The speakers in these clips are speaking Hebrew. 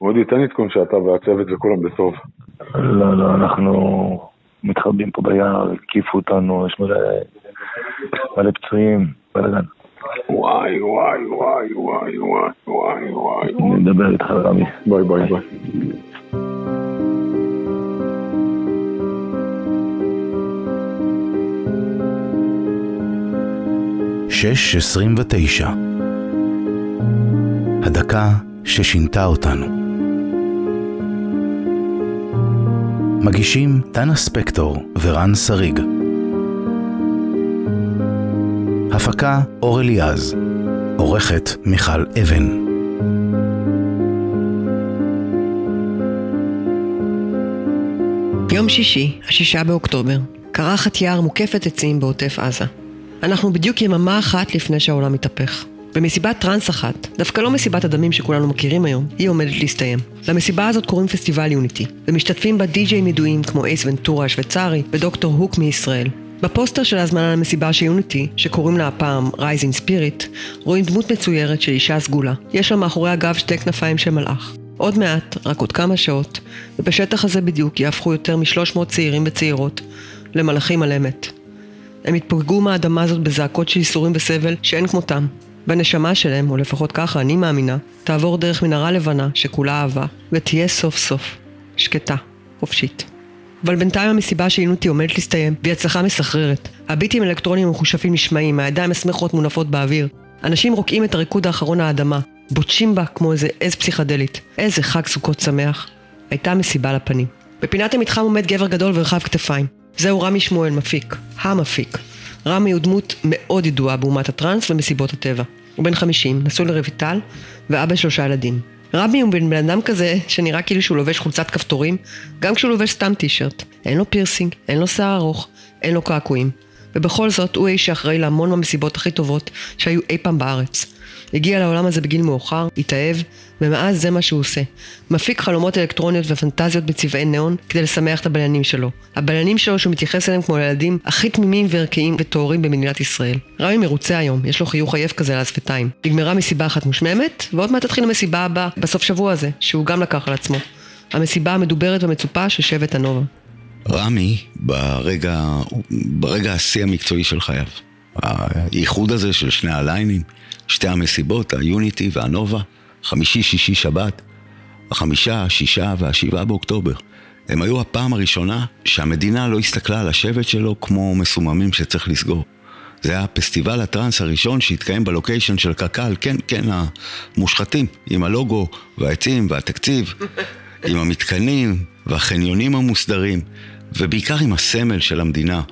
אודי, תן עדכון שאתה והצוות וכולם בטוב. לא, לא, אנחנו מתחבאים פה ביער, הקיפו אותנו, יש מלא, מלא פצועים, בלאגן. וואי, וואי, וואי, וואי, וואי, וואי, וואי. אני מדבר איתך, רמי. ביי, ביי, ביי. שש עשרים ותשע הדקה ששינתה אותנו. מגישים דנה ספקטור ורן שריג. הפקה אור אליעז. עורכת מיכל אבן. יום שישי, השישה באוקטובר, קרחת יער מוקפת עצים בעוטף עזה. אנחנו בדיוק יממה אחת לפני שהעולם מתהפך. במסיבת טראנס אחת, דווקא לא מסיבת הדמים שכולנו מכירים היום, היא עומדת להסתיים. למסיבה הזאת קוראים פסטיבל יוניטי, ומשתתפים בה די-ג'יי ידועים כמו אייס ונטורה השוויצרי ודוקטור הוק מישראל. בפוסטר של ההזמנה למסיבה של יוניטי, שקוראים לה הפעם Rising Spirit, רואים דמות מצוירת של אישה סגולה. יש לה מאחורי הגב שתי כנפיים של מלאך. עוד מעט, רק עוד כמה שעות, ובשטח הזה בדיוק יהפכו יותר מ-300 צעירים וצעירות למלאכים על אמת. הם יתפוגגו מהאדמה הזאת בזעקות של ייסורים וסבל שאין כמותם. בנשמה שלהם, או לפחות ככה אני מאמינה, תעבור דרך מנהרה לבנה שכולה אהבה, ותהיה סוף סוף שקטה, חופשית. אבל בינתיים המסיבה של יונותי עומדת להסתיים, והיא הצלחה מסחררת. הביטים האלקטרוניים המחושפים נשמעים, הידיים השמחות מונפות באוויר. אנשים רוקעים את הריקוד האחרון האדמה, בוטשים בה כמו איזה עז פסיכדלית. איזה חג סוכות שמח. הייתה מסיבה לפנים. בפינת המתחם עומד גבר גדול ורחב כתפיים. זהו רמי שמואל, מפיק. המפיק. רמי הוא דמות מאוד ידועה באומת הטראנס ומסיבות הטבע. הוא בן 50, נשוי לרויטל, ואבא לשלושה ילדים. רמי הוא בן אדם כזה שנראה כאילו שהוא לובש חולצת כפתורים, גם כשהוא לובש סתם טישרט. אין לו פירסינג, אין לו שיער ארוך, אין לו קעקועים. ובכל זאת, הוא האיש שאחראי להמון מהמסיבות הכי טובות שהיו אי פעם בארץ. הגיע לעולם הזה בגיל מאוחר, התאהב, ומאז זה מה שהוא עושה. מפיק חלומות אלקטרוניות ופנטזיות בצבעי ניאון כדי לשמח את הבליינים שלו. הבליינים שלו שהוא מתייחס אליהם כמו לילדים הכי תמימים וערכיים וטהורים במדינת ישראל. רמי מרוצה היום, יש לו חיוך עייף כזה על השפתיים. נגמרה מסיבה אחת מושממת, ועוד מעט תתחיל המסיבה הבאה, בסוף שבוע הזה, שהוא גם לקח על עצמו. המסיבה המדוברת והמצופה של שבט הנובה. רמי, ברגע, ברגע השיא המקצועי של חייו, האיחוד הזה של שני הליינים, שתי המסיבות, היוניטי והנובה, חמישי, שישי, שבת, החמישה, השישה והשבעה באוקטובר. הם היו הפעם הראשונה שהמדינה לא הסתכלה על השבט שלו כמו מסוממים שצריך לסגור. זה היה פסטיבל הטראנס הראשון שהתקיים בלוקיישן של קק"ל, כן, כן, המושחתים, עם הלוגו והעצים והתקציב, עם המתקנים והחניונים המוסדרים, ובעיקר עם הסמל של המדינה.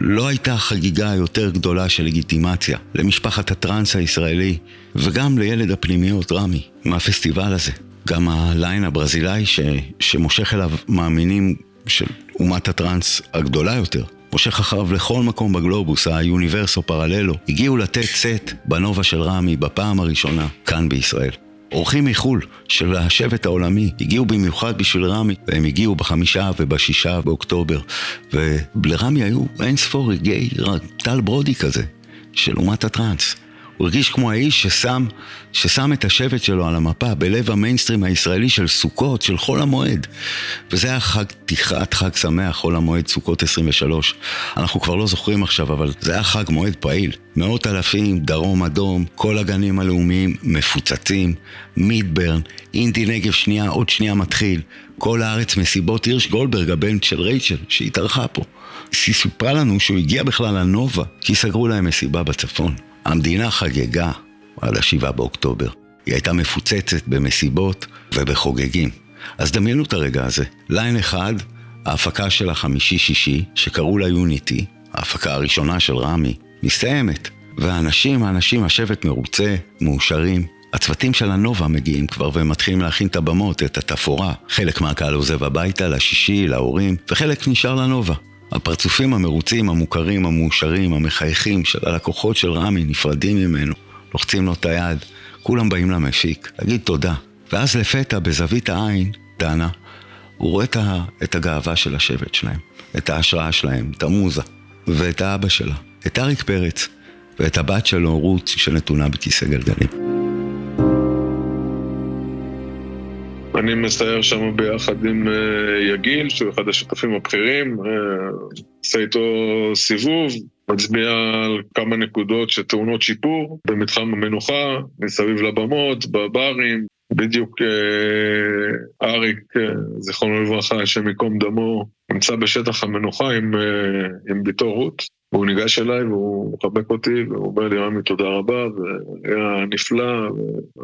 לא הייתה חגיגה יותר גדולה של לגיטימציה למשפחת הטראנס הישראלי וגם לילד הפנימיות רמי מהפסטיבל הזה. גם הליין הברזילאי ש, שמושך אליו מאמינים של אומת הטראנס הגדולה יותר. מושך אחריו לכל מקום בגלובוס, היוניברסו פרללו, הגיעו לתת סט בנובה של רמי בפעם הראשונה כאן בישראל. אורחים מחו"ל של השבט העולמי הגיעו במיוחד בשביל רמי, והם הגיעו בחמישה ובשישה באוקטובר. ולרמי היו אין ספור רגעי טל ברודי כזה, של אומת הטראנס. הוא הרגיש כמו האיש ששם, ששם את השבט שלו על המפה בלב המיינסטרים הישראלי של סוכות, של חול המועד. וזה היה חג פתיחת חג שמח, חול המועד סוכות 23. אנחנו כבר לא זוכרים עכשיו, אבל זה היה חג מועד פעיל. מאות אלפים, דרום אדום, כל הגנים הלאומיים מפוצצים, מידברן, אינדי נגב שנייה, עוד שנייה מתחיל. כל הארץ מסיבות הירש גולדברג, הבן של רייצ'ל, שהתארחה פה. היא סיפרה לנו שהוא הגיע בכלל לנובה, כי סגרו להם מסיבה בצפון. המדינה חגגה על השבעה באוקטובר. היא הייתה מפוצצת במסיבות ובחוגגים. אז דמיינו את הרגע הזה. ליין אחד, ההפקה של החמישי-שישי, שקראו לה יוניטי, ההפקה הראשונה של רמי, מסתיימת. והאנשים, האנשים, השבט מרוצה, מאושרים. הצוותים של הנובה מגיעים כבר והם מתחילים להכין את הבמות, את התפאורה. חלק מהקהל עוזב הביתה, לשישי, להורים, וחלק נשאר לנובה. הפרצופים המרוצים, המוכרים, המאושרים, המחייכים של הלקוחות של רמי נפרדים ממנו, לוחצים לו את היד, כולם באים למפיק, להגיד תודה. ואז לפתע, בזווית העין, דנה, הוא רואה את הגאווה של השבט שלהם, את ההשראה שלהם, את המוזה, ואת האבא שלה, את אריק פרץ, ואת הבת שלו, רות, שנתונה בכיסא גלגלים. אני מסייר שם ביחד עם אה, יגיל, שהוא אחד השותפים הבכירים, אה, עושה איתו סיבוב, מצביע על כמה נקודות שטעונות שיפור במתחם המנוחה, מסביב לבמות, בברים. בדיוק אה, אריק, אה, זיכרונו לברכה, השם ייקום דמו, נמצא בשטח המנוחה עם, אה, עם ביתו רות, והוא ניגש אליי והוא מחבק אותי, והוא אומר לי, רמי, תודה רבה, והיה נפלא, ו...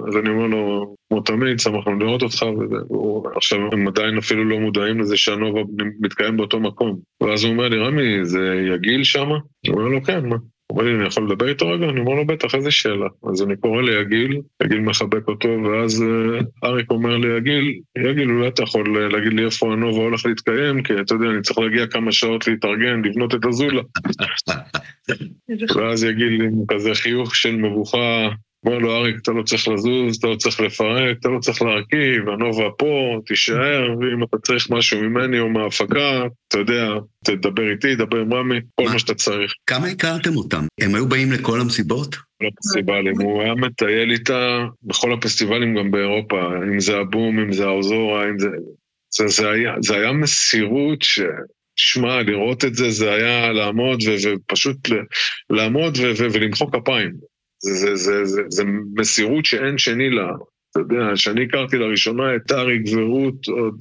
אז אני אומר לו, כמו תמיד, שמחנו לראות אותך, והוא, עכשיו הם עדיין אפילו לא מודעים לזה שהנובה מתקיים באותו מקום. ואז הוא אומר לי, רמי, זה יגיל שמה? הוא אומר לו, כן, מה? הוא אומר לי, אני יכול לדבר איתו רגע? אני אומר לו, בטח, איזה שאלה. אז אני קורא ליגיל, יגיל מחבק אותו, ואז uh, אריק אומר לי, יגיל, יגיל, אולי אתה יכול אה, להגיד לי איפה הנובה הולך להתקיים, כי אתה יודע, אני צריך להגיע כמה שעות להתארגן, לבנות את הזולה. ואז יגיל עם כזה חיוך של מבוכה, אומר לו, אריק, אתה לא צריך לזוז, אתה לא צריך לפרק, אתה לא צריך להרכיב, הנובה פה, תישאר, ואם אתה צריך משהו ממני או מההפקה, אתה יודע, תדבר איתי, דבר עם רמי, כל מה שאתה צריך. כמה הכרתם אותם? הם היו באים לכל המסיבות? כל הפסטיבלים, הוא היה מטייל איתה בכל הפסטיבלים גם באירופה, אם זה הבום, אם זה האוזורה, אם זה... זה, זה, היה, זה היה מסירות ש... שמע, לראות את זה, זה היה לעמוד ו- ופשוט לעמוד ו- ו- ולמחוא כפיים. זה, זה, זה, זה, זה מסירות שאין שני לה. אתה יודע, כשאני הכרתי לראשונה את אריק ורות, עוד,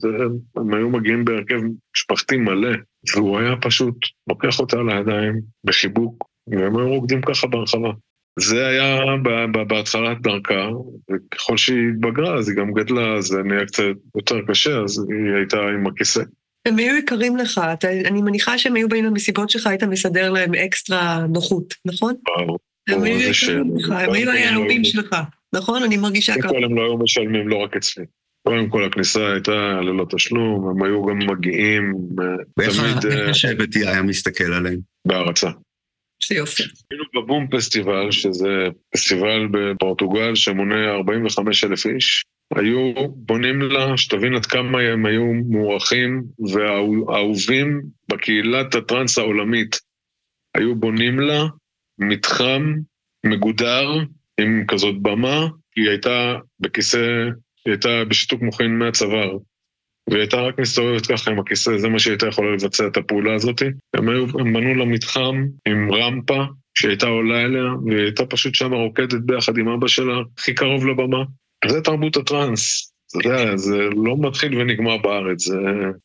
הם, היו מגיעים בהרכב משפחתי מלא, והוא היה פשוט לוקח אותה לידיים בחיבוק, והם היו רוקדים ככה ברחבה. זה היה בהתחלת דרכה, וככל שהיא התבגרה אז היא גם גדלה, אז זה נהיה קצת יותר קשה, אז היא הייתה עם הכיסא. הם היו יקרים לך, אתה, אני מניחה שהם היו באים למסיבות שלך, היית מסדר להם אקסטרה נוחות, נכון? ברור. הם היו היהלומים שלך, נכון? אני מרגישה ככה. הם לא היו משלמים, לא רק אצלי. קודם כל הכניסה הייתה ללא תשלום, הם היו גם מגיעים, ואיך תמיד אה, השבט היה מסתכל עליהם? בהערצה. איזה יופי. היינו בבום פסטיבל, שזה פסטיבל בפורטוגל שמונה 45 אלף איש. היו בונים לה, שתבין עד כמה הם היו מוערכים ואהובים בקהילת הטראנס העולמית. היו בונים לה מתחם מגודר עם כזאת במה, היא הייתה בכיסא, היא הייתה בשיתוק מוחין מהצוואר. והיא הייתה רק מסתובבת ככה עם הכיסא, זה מה שהיא הייתה יכולה לבצע את הפעולה הזאת. הם, היו, הם בנו לה מתחם עם רמפה שהייתה עולה אליה, והיא הייתה פשוט שם רוקדת ביחד עם אבא שלה, הכי קרוב לבמה. זה תרבות הטראנס. אתה יודע, זה לא מתחיל ונגמר בארץ, זה...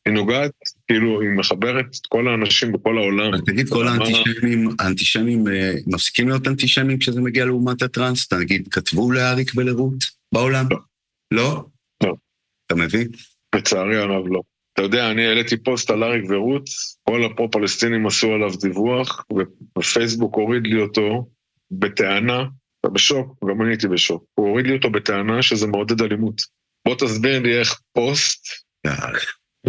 היא נוגעת, כאילו, היא מחברת את כל האנשים בכל העולם. תגיד, כל האנטישמים, האנטישמים אה, מפסיקים להיות אנטישמים כשזה מגיע לאומת הטראנס? אתה נגיד, כתבו לאריק ולרות בעולם? לא. לא? לא. אתה מבין? לצערי הרב לא. אתה יודע, אני העליתי פוסט על אריק ורות, כל הפרו-פלסטינים עשו עליו דיווח, ופייסבוק הוריד לי אותו בטענה, אתה בשוק, גם אני הייתי בשוק, הוא הוריד לי אותו בטענה שזה מעודד אלימות. בוא תסביר לי איך פוסט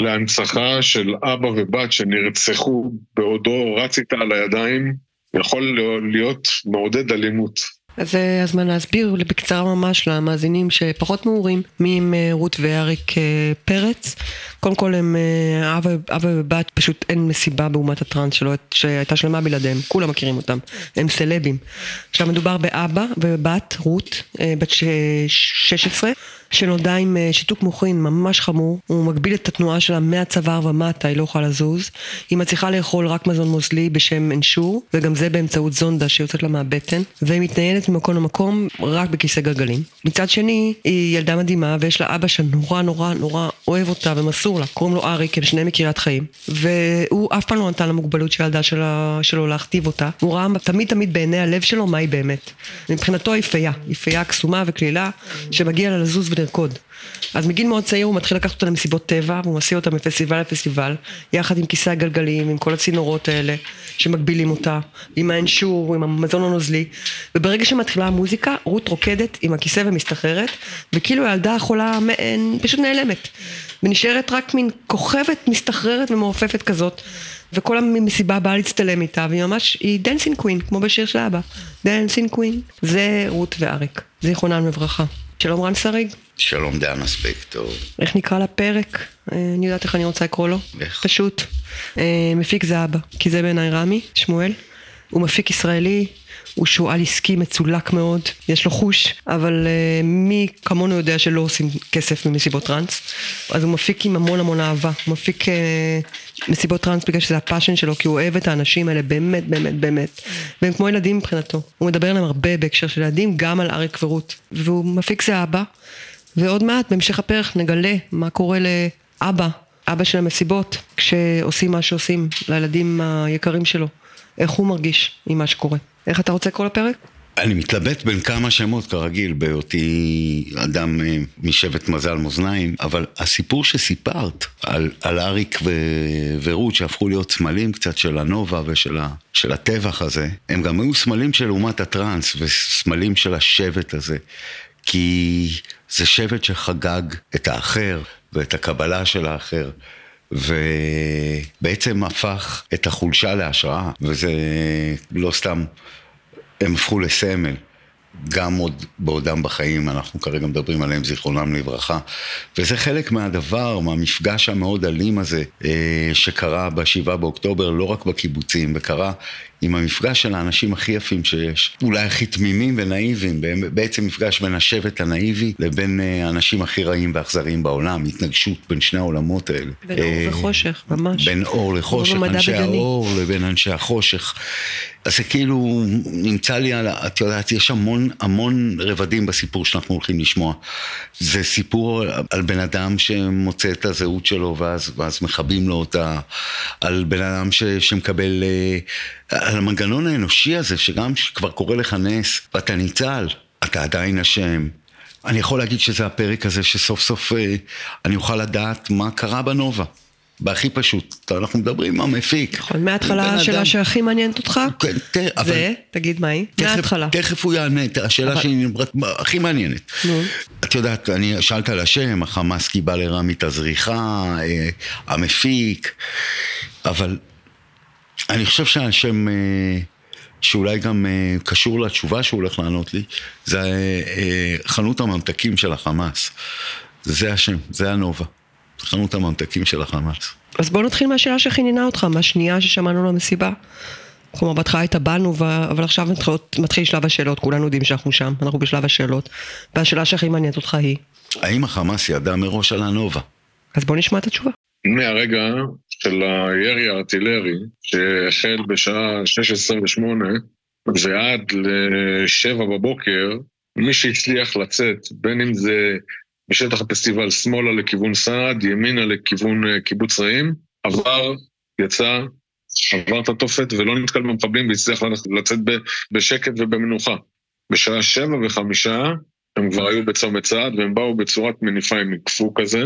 להנצחה של אבא ובת שנרצחו בעודו רץ איתה על הידיים, יכול להיות מעודד אלימות. אז זה הזמן להסביר בקצרה ממש למאזינים שפחות מעורים מי הם אה, רות ואריק אה, פרץ. קודם כל הם אה, אבא, ובת, פשוט אין מסיבה באומת הטראנס שלא, שהייתה שלמה בלעדיהם, כולם מכירים אותם, הם סלבים. עכשיו מדובר באבא ובבת, רות, בת 16. שנולדה עם אה, שיתוק מוחין ממש חמור, הוא מגביל את התנועה שלה מהצוואר ומטה, היא לא יכולה לזוז. היא מצליחה לאכול רק מזון מוזלי בשם אנשור, וגם זה באמצעות זונדה שיוצאת לה מהבטן, והיא מתניינת ממקום למקום רק בכיסא גלגלים. מצד שני, היא ילדה מדהימה, ויש לה אבא שנורא נורא נורא אוהב אותה ומסור לה, קוראים לו אריק, הם שניהם מקריית חיים. והוא אף פעם לא נתן למוגבלות של הילדה שלו להכתיב אותה. הוא ראה תמיד תמיד בעיני הלב שלו מה היא באמת. מבחינתו היא פייה, היא פייה קסומה וקלילה, שמגיע לה לזוז לרקוד. אז מגיל מאוד צעיר הוא מתחיל לקחת אותה למסיבות טבע, והוא מסיע אותה מפסטיבל לפסטיבל, יחד עם כיסא הגלגלים, עם כל הצינורות האלה, שמגבילים אותה, עם האנשור, עם המזון הנוזלי, וברגע שמתחילה המוזיקה, רות רוקדת עם הכיסא ומסתחררת, וכאילו הילדה החולה פשוט נעלמת, ונשארת רק מין כוכבת מסתחררת ומעופפת כזאת. וכל המסיבה באה להצטלם איתה, והיא ממש, היא dancing queen, כמו בשיר של אבא. Dancing queen. זה רות ואריק, זיכרונם לברכה. שלום רן שריג. שלום דנה ספקטור. איך נקרא לפרק? אה, אני יודעת איך אני רוצה לקרוא לו. איך? פשוט. אה, מפיק זה אבא, כי זה בעיניי רמי, שמואל. הוא מפיק ישראלי, הוא שועל עסקי מצולק מאוד, יש לו חוש, אבל אה, מי כמונו יודע שלא עושים כסף ממסיבות טראנס, אז הוא מפיק עם המון המון אהבה, הוא מפיק אה, מסיבות טראנס בגלל שזה ה passion שלו, כי הוא אוהב את האנשים האלה באמת באמת באמת, והם כמו ילדים מבחינתו, הוא מדבר עליהם הרבה בהקשר של ילדים, גם על אריק ורות, והוא מפיק זה אבא, ועוד מעט בהמשך הפרק נגלה מה קורה לאבא, אבא של המסיבות, כשעושים מה שעושים לילדים היקרים שלו, איך הוא מרגיש עם מה שקורה. איך אתה רוצה לקרוא לפרק? אני מתלבט בין כמה שמות כרגיל, בהיותי אדם אה, משבט מזל מאזניים, אבל הסיפור שסיפרת על, על אריק ו, ורות שהפכו להיות סמלים קצת של הנובה ושל ה, של הטבח הזה, הם גם היו סמלים של אומת הטראנס וסמלים של השבט הזה, כי זה שבט שחגג את האחר ואת הקבלה של האחר. ובעצם הפך את החולשה להשראה, וזה לא סתם הם הפכו לסמל. גם עוד בעודם בחיים, אנחנו כרגע מדברים עליהם זיכרונם לברכה. וזה חלק מהדבר, מהמפגש המאוד אלים הזה, אה, שקרה בשבעה באוקטובר, לא רק בקיבוצים, וקרה עם המפגש של האנשים הכי יפים שיש, אולי הכי תמימים ונאיביים, בעצם מפגש בין השבט הנאיבי לבין אה, האנשים הכי רעים ואכזריים בעולם, התנגשות בין שני העולמות האלה. בין אור אה, וחושך, ממש. בין אור לחושך, אנשי. האור לבין אנשי החושך. אז זה כאילו נמצא לי על, את יודעת, יש המון המון רבדים בסיפור שאנחנו הולכים לשמוע. זה סיפור על בן אדם שמוצא את הזהות שלו ואז, ואז מכבים לו אותה, על בן אדם ש, שמקבל... אה, על המנגנון האנושי הזה, שגם כבר קורה לך נס, ואתה ניצל, אתה עדיין אשם. אני יכול להגיד שזה הפרק הזה שסוף סוף אה, אני אוכל לדעת מה קרה בנובה. בהכי פשוט, אנחנו מדברים עם המפיק. נכון, מההתחלה השאלה שהכי מעניינת אותך? כן, זה, תגיד מה היא? מההתחלה. תכף הוא יענה, השאלה שהיא הכי מעניינת. את יודעת, אני שאלת על השם, החמאס קיבל לרמי את הזריחה, אה, המפיק, אבל אני חושב שהשם אה, שאולי גם אה, קשור לתשובה שהוא הולך לענות לי, זה אה, חנות הממתקים של החמאס. זה השם, זה הנובה. חנות הממתקים של החמאס. אז בוא נתחיל מהשאלה שחיננה אותך, מהשנייה ששמענו למסיבה. כלומר, בהתחלה הייתה בנו, אבל עכשיו מתחיל שלב השאלות, כולנו יודעים שאנחנו שם, אנחנו בשלב השאלות. והשאלה שהכי מעניינת אותך היא? האם החמאס ידע מראש על הנובה? אז בוא נשמע את התשובה. מהרגע של הירי הארטילרי, שהחל בשעה 6.28 ועד ל-7 בבוקר, מי שהצליח לצאת, בין אם זה בשטח הפסטיבל שמאלה לכיוון סעד, ימינה לכיוון אה, קיבוץ רעים, עבר, יצא, עבר את התופת ולא נתקל במחבלים והצליח לצאת בשקט ובמנוחה. בשעה שבע וחמישה הם כבר היו בצומת צעד והם באו בצורת מניפה עם מקפוא כזה,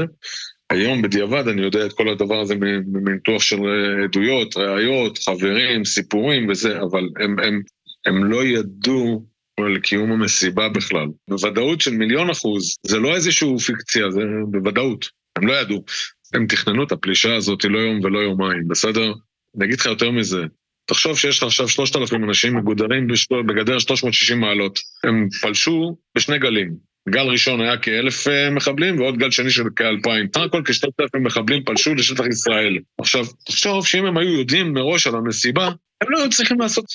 היום בדיעבד אני יודע את כל הדבר הזה מניתוח של אה, עדויות, ראיות, חברים, סיפורים וזה, אבל הם, הם, הם לא ידעו על קיום המסיבה בכלל. בוודאות של מיליון אחוז, זה לא איזושהי פיקציה, זה בוודאות. הם לא ידעו. הם תכננו את הפלישה הזאת לא יום ולא יומיים, בסדר? אני אגיד לך יותר מזה, תחשוב שיש לך עכשיו 3,000 אנשים מגודרים בגדר 360 מעלות. הם פלשו בשני גלים. גל ראשון היה כאלף אה, מחבלים ועוד גל שני של כאלפיים. סך הכל כשלושת אלפים מחבלים פלשו לשטח ישראל. עכשיו, תחשוב שאם הם היו יודעים מראש על המסיבה, הם לא היו צריכים לעשות...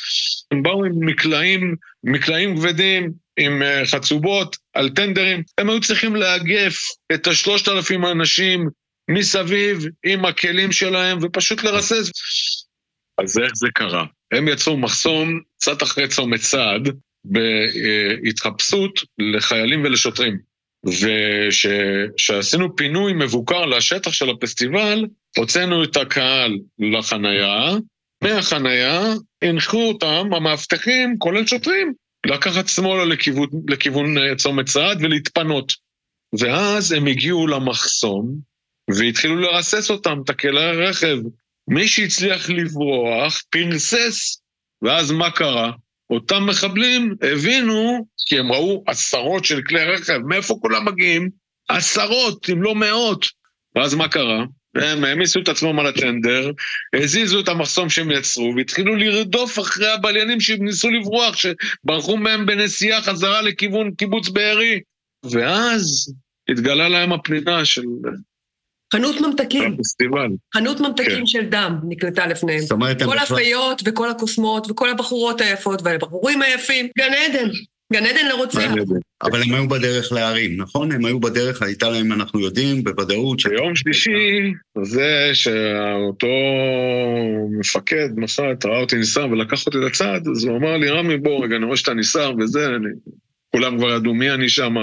הם באו עם מקלעים, מקלעים כבדים, עם אה, חצובות, על טנדרים, הם היו צריכים לאגף את השלושת אלפים האנשים מסביב עם הכלים שלהם ופשוט לרסס. אז איך זה קרה? הם יצאו מחסום קצת אחרי צומת צעד, בהתחפשות לחיילים ולשוטרים. וכשעשינו פינוי מבוקר לשטח של הפסטיבל, הוצאנו את הקהל לחנייה, מהחנייה הנחו אותם, המאבטחים, כולל שוטרים, לקחת שמאלה לכיוון, לכיוון אה, צומת סעד ולהתפנות. ואז הם הגיעו למחסום והתחילו לרסס אותם, את הכלי הרכב. מי שהצליח לברוח, פרסס, ואז מה קרה? אותם מחבלים הבינו, כי הם ראו עשרות של כלי רכב, מאיפה כולם מגיעים? עשרות, אם לא מאות. ואז מה קרה? הם העמיסו את עצמם על הטנדר, הזיזו את המחסום שהם יצרו, והתחילו לרדוף אחרי הבליינים שניסו לברוח, שברחו מהם בנסיעה חזרה לכיוון קיבוץ בארי. ואז התגלה להם הפנינה של חנות ממתקים, פסטיבל. חנות ממתקים כן. של דם נקלטה לפניהם. זאת אומרת, הם כל הפיות וכל הקוסמות וכל הבחורות היפות והבחורים היפים, גן עדן, גן עדן לרוצח. מעניין. אבל הם היו בדרך להרים, נכון? הם היו בדרך, הייתה להם, אנחנו יודעים, בוודאות. ביום שלישי, זה שאותו מפקד מח"ט ראה אותי נסער ולקח אותי לצד, אז הוא אמר לי, רמי, בוא רגע, אני רואה שאתה נסער וזה, אני... כולם כבר ידעו מי אני שם.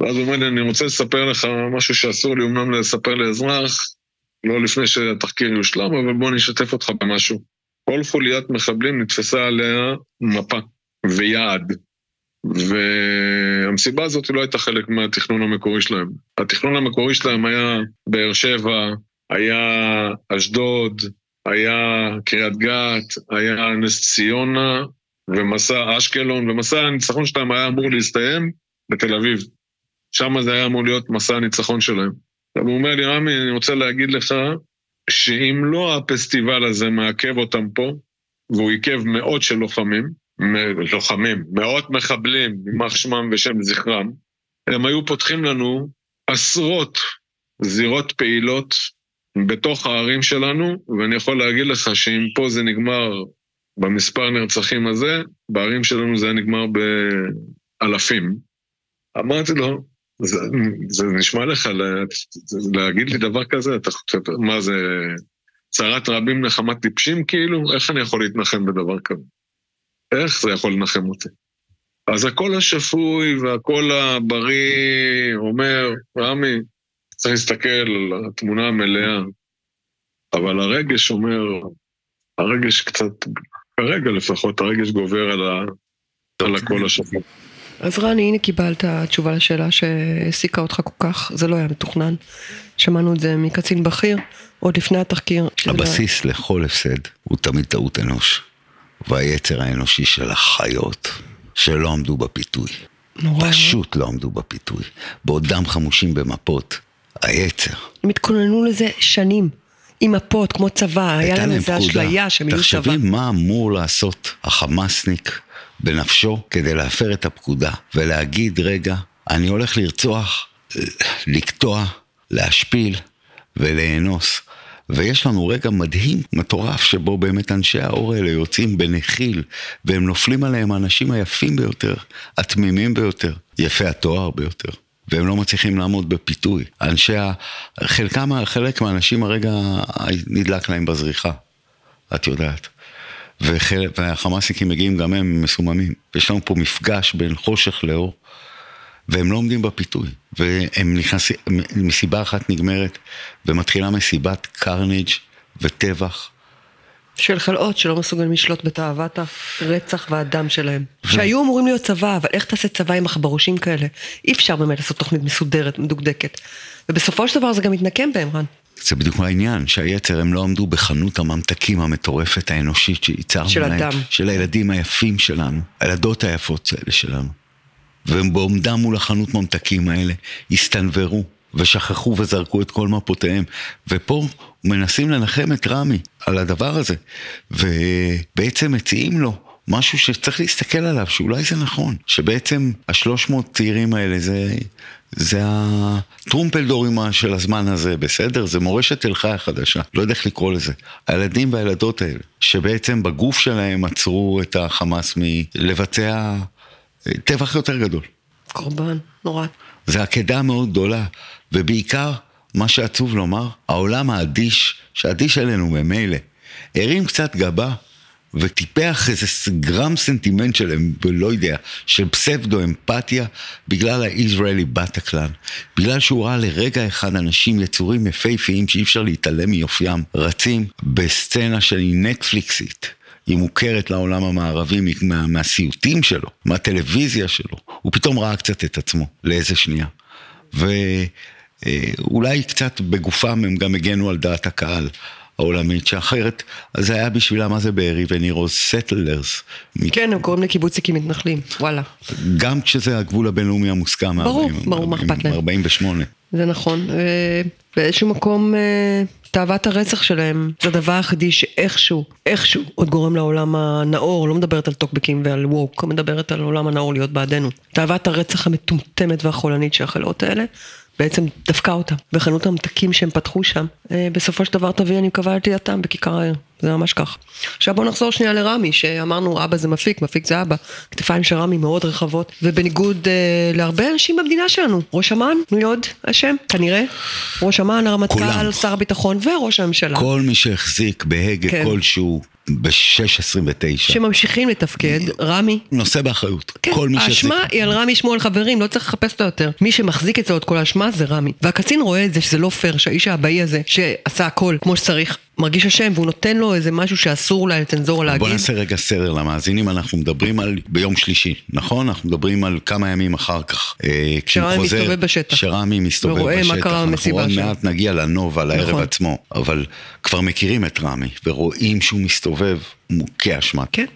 ואז הוא אומר לי, אני רוצה לספר לך משהו שאסור לי אמנם לספר לאזרח, לא לפני שהתחקיר יושלם, אבל בוא אני אשתף אותך במשהו. כל חוליית מחבלים נתפסה עליה מפה ויעד. והמסיבה הזאת לא הייתה חלק מהתכנון המקורי שלהם. התכנון המקורי שלהם היה באר שבע, היה אשדוד, היה קריית גת, היה נס ציונה ומסע אשקלון, ומסע הניצחון שלהם היה אמור להסתיים בתל אביב. שם זה היה אמור להיות מסע הניצחון שלהם. עכשיו הוא אומר לי, רמי, אני רוצה להגיד לך שאם לא הפסטיבל הזה מעכב אותם פה, והוא עיכב מאות של לוחמים, לוחמים, מאות מחבלים, יימח שמם ושם זכרם, הם היו פותחים לנו עשרות זירות פעילות בתוך הערים שלנו, ואני יכול להגיד לך שאם פה זה נגמר במספר נרצחים הזה, בערים שלנו זה היה נגמר באלפים. אמרתי לו, זה, זה נשמע לך לה, להגיד לי דבר כזה? אתה מה זה, צרת רבים נחמת טיפשים כאילו? איך אני יכול להתנחם בדבר כזה? איך זה יכול לנחם אותי? אז הקול השפוי והקול הבריא אומר, רמי, צריך להסתכל על התמונה המלאה, אבל הרגש אומר, הרגש קצת, כרגע לפחות, הרגש גובר על, ה, על הקול השפוי. אז רני, הנה קיבלת תשובה לשאלה שהעסיקה אותך כל כך, זה לא היה מתוכנן. שמענו את זה מקצין בכיר, עוד לפני התחקיר. שזה הבסיס לכל הפסד הוא תמיד טעות אנוש, והיצר האנושי של החיות שלא עמדו בפיתוי. נורא. פשוט לא עמדו בפיתוי. בעודם חמושים במפות, היצר. הם התכוננו לזה שנים, עם מפות, כמו צבא, היה להם איזו. אשליה שהם יהיו צבא. תחשבי מה אמור לעשות החמאסניק בנפשו כדי להפר את הפקודה ולהגיד, רגע, אני הולך לרצוח, לקטוע, להשפיל ולאנוס. ויש לנו רגע מדהים, מטורף, שבו באמת אנשי האור האלה יוצאים בנחיל, והם נופלים עליהם האנשים היפים ביותר, התמימים ביותר, יפי התואר ביותר. והם לא מצליחים לעמוד בפיתוי. אנשי ה... חלקם, חלק מהאנשים הרגע נדלק להם בזריחה, את יודעת. וחלק, והחמאסיקים מגיעים גם הם מסוממים. יש לנו פה מפגש בין חושך לאור, והם לא עומדים בפיתוי. והם נכנסים, מסיבה אחת נגמרת, ומתחילה מסיבת קרניג' וטבח. של חלאות שלא מסוגלים לשלוט בתאוות הרצח והדם שלהם. שהיו אמורים להיות צבא, אבל איך תעשה צבא עם עכברושים כאלה? אי אפשר באמת לעשות תוכנית מסודרת, מדוקדקת. ובסופו של דבר זה גם מתנקם בהם, רן. זה בדיוק העניין, שהיצר הם לא עמדו בחנות הממתקים המטורפת האנושית שייצרנו של להם. הדם. של הילדים היפים שלנו, הילדות היפות האלה שלנו. והם בעומדם מול החנות ממתקים האלה, הסתנוורו ושכחו וזרקו את כל מפותיהם. ופה מנסים לנחם את רמי על הדבר הזה, ובעצם מציעים לו משהו שצריך להסתכל עליו, שאולי זה נכון, שבעצם השלוש מאות צעירים האלה זה, זה הטרומפלדורים של הזמן הזה, בסדר? זה מורשת תל חי החדשה, לא יודע איך לקרוא לזה. הילדים והילדות האלה, שבעצם בגוף שלהם עצרו את החמאס מלבצע טבח יותר גדול. קורבן, נורא. זה עקדה מאוד גדולה, ובעיקר, מה שעצוב לומר, העולם האדיש, שאדיש עלינו ממילא, הרים קצת גבה וטיפח איזה גרם סנטימנט של, לא יודע, של פסבדו אמפתיה בגלל הישראלי בטקלן. בגלל שהוא ראה לרגע אחד אנשים יצורים יפהפיים שאי אפשר להתעלם מיופיים, רצים בסצנה של נטפליקסית. היא מוכרת לעולם המערבי מה, מהסיוטים שלו, מהטלוויזיה שלו. הוא פתאום ראה קצת את עצמו לאיזה שנייה. ואולי קצת בגופם הם גם הגנו על דעת הקהל. העולמית, שאחרת, אז זה היה בשבילם, מה זה בארי ונירו? סטלרס. כן, הם קוראים לקיבוציקים מתנחלים, וואלה. גם כשזה הגבול הבינלאומי המוסכם. ברור, ברור, מה אכפת להם. 48. זה נכון. באיזשהו מקום, תאוות הרצח שלהם זה הדבר היחידי שאיכשהו, איכשהו, עוד גורם לעולם הנאור, לא מדברת על טוקבקים ועל ווק, מדברת על עולם הנאור להיות בעדנו. תאוות הרצח המטומטמת והחולנית של החלאות האלה, בעצם דפקה אותם. וחנות הממתקים שהם פתחו שם, אה, בסופו של דבר תביא, אני מקווה, את לידתם בכיכר העיר. זה ממש כך. עכשיו בואו נחזור שנייה לרמי, שאמרנו אבא זה מפיק, מפיק זה אבא. כתפיים של רמי מאוד רחבות, ובניגוד אה, להרבה אנשים במדינה שלנו, ראש אמ"ן, מי עוד אשם? כנראה. ראש אמ"ן, הרמטכ"ל, שר הביטחון וראש הממשלה. כל מי שהחזיק בהגה כן. כלשהו ב-6.29. שממשיכים לתפקד, רמי. נושא באחריות. כן, כל מי שהחזיק. האשמה היא על רמי שמואל חברים, לא צריך לחפש אותו יותר. מי שמחזיק אצלו את כל האשמה זה רמי. והקצין רואה את זה שזה לא פייר, שהאיש האבאי הזה, שעשה הכל כמו שצריך, מרגיש אשם, והוא נותן לו איזה משהו שאסור אולי לצנזורה להגיד. בוא נעשה רגע סדר למאזינים, אנחנו מדברים על ביום שלישי, נכון? אנחנו מדברים על כמה ימים אחר כך. אה, כשהוא שרמי חוזר- מסתובב בשטח. שרמי מסתובב ורואה מה בשטח. קרה במסיבה אנחנו שם. עוד מעט נגיע לנובה, לערב נכון. עצמו, אבל כבר מכירים את רמי, ורואים שהוא מסתובב מוכה אשמה. כן.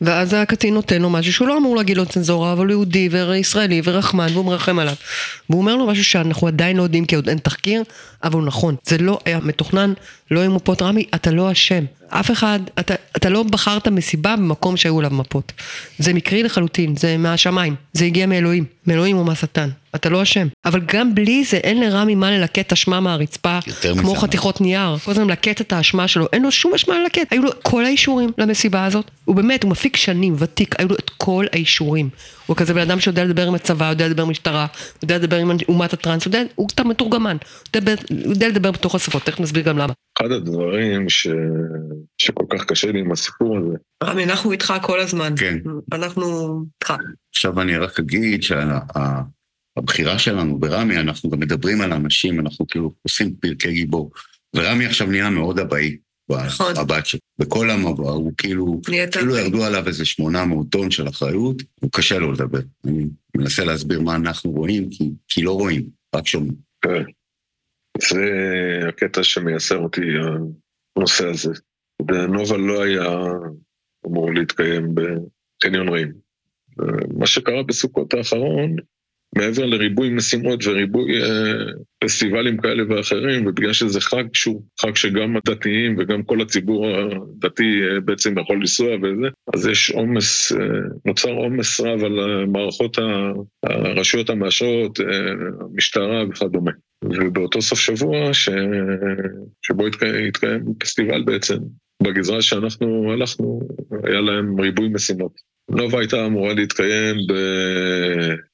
ואז הקטין נותן לו משהו שהוא לא אמור להגיד לו צנזורה, אבל הוא יהודי וישראלי ורחמן והוא מרחם עליו. והוא אומר לו משהו שאנחנו עדיין לא יודעים כי עוד אין תחקיר, אבל הוא נכון. זה לא היה מתוכנן, לא היו מפות רמי, אתה לא אשם. אף אחד, אתה, אתה לא בחרת מסיבה במקום שהיו עליו מפות. זה מקרי לחלוטין, זה מהשמיים, זה הגיע מאלוהים, מאלוהים או מהשטן. אתה לא אשם. אבל גם בלי זה, אין לרמי מה ללקט אשמה מהרצפה, כמו מזה, חתיכות נייר. כל הזמן מלקט את האשמה שלו, אין לו שום אשמה ללקט. היו לו כל האישורים למסיבה הזאת. הוא באמת, הוא מפיק שנים, ותיק, היו לו את כל האישורים. הוא כזה בן אדם שיודע לדבר עם הצבא, יודע לדבר עם משטרה, יודע לדבר עם אומת הטראנס, יודע, הוא קצת מתורגמן. הוא יודע, יודע לדבר בתוך השפות, תכף נסביר גם למה. אחד הדברים ש... שכל כך קשה לי עם הסיפור הזה, רמי, אנחנו איתך כל הזמן. כן. אנחנו איתך. עכשיו אני רק אגיד שהבחירה שלנו ברמי, אנחנו גם מדברים על אנשים, אנחנו כאילו עושים פרקי גיבור. ורמי עכשיו נהיה מאוד אבאי, נכון. הבת שלו. בכל המבוא, הוא כאילו, כאילו. ירדו עליו איזה 800 טון של אחריות, הוא קשה לו לדבר. אני מנסה להסביר מה אנחנו רואים, כי, כי לא רואים, רק שומעים. כן. זה הקטע שמייסר אותי, הנושא הזה. נובה לא היה אמור להתקיים בקניון רעים. מה שקרה בסוכות האחרון, מעבר לריבוי משימות וריבוי אה, פסטיבלים כאלה ואחרים, ובגלל שזה חג שהוא חג שגם הדתיים וגם כל הציבור הדתי אה, בעצם יכול לנסוע וזה, אז יש עומס, אה, נוצר עומס רב על מערכות הרשויות המאשרות, אה, המשטרה וכדומה. ובאותו סוף שבוע ש... שבו התקיים, התקיים פסטיבל בעצם, בגזרה שאנחנו הלכנו, היה להם ריבוי משימות. נובה הייתה אמורה להתקיים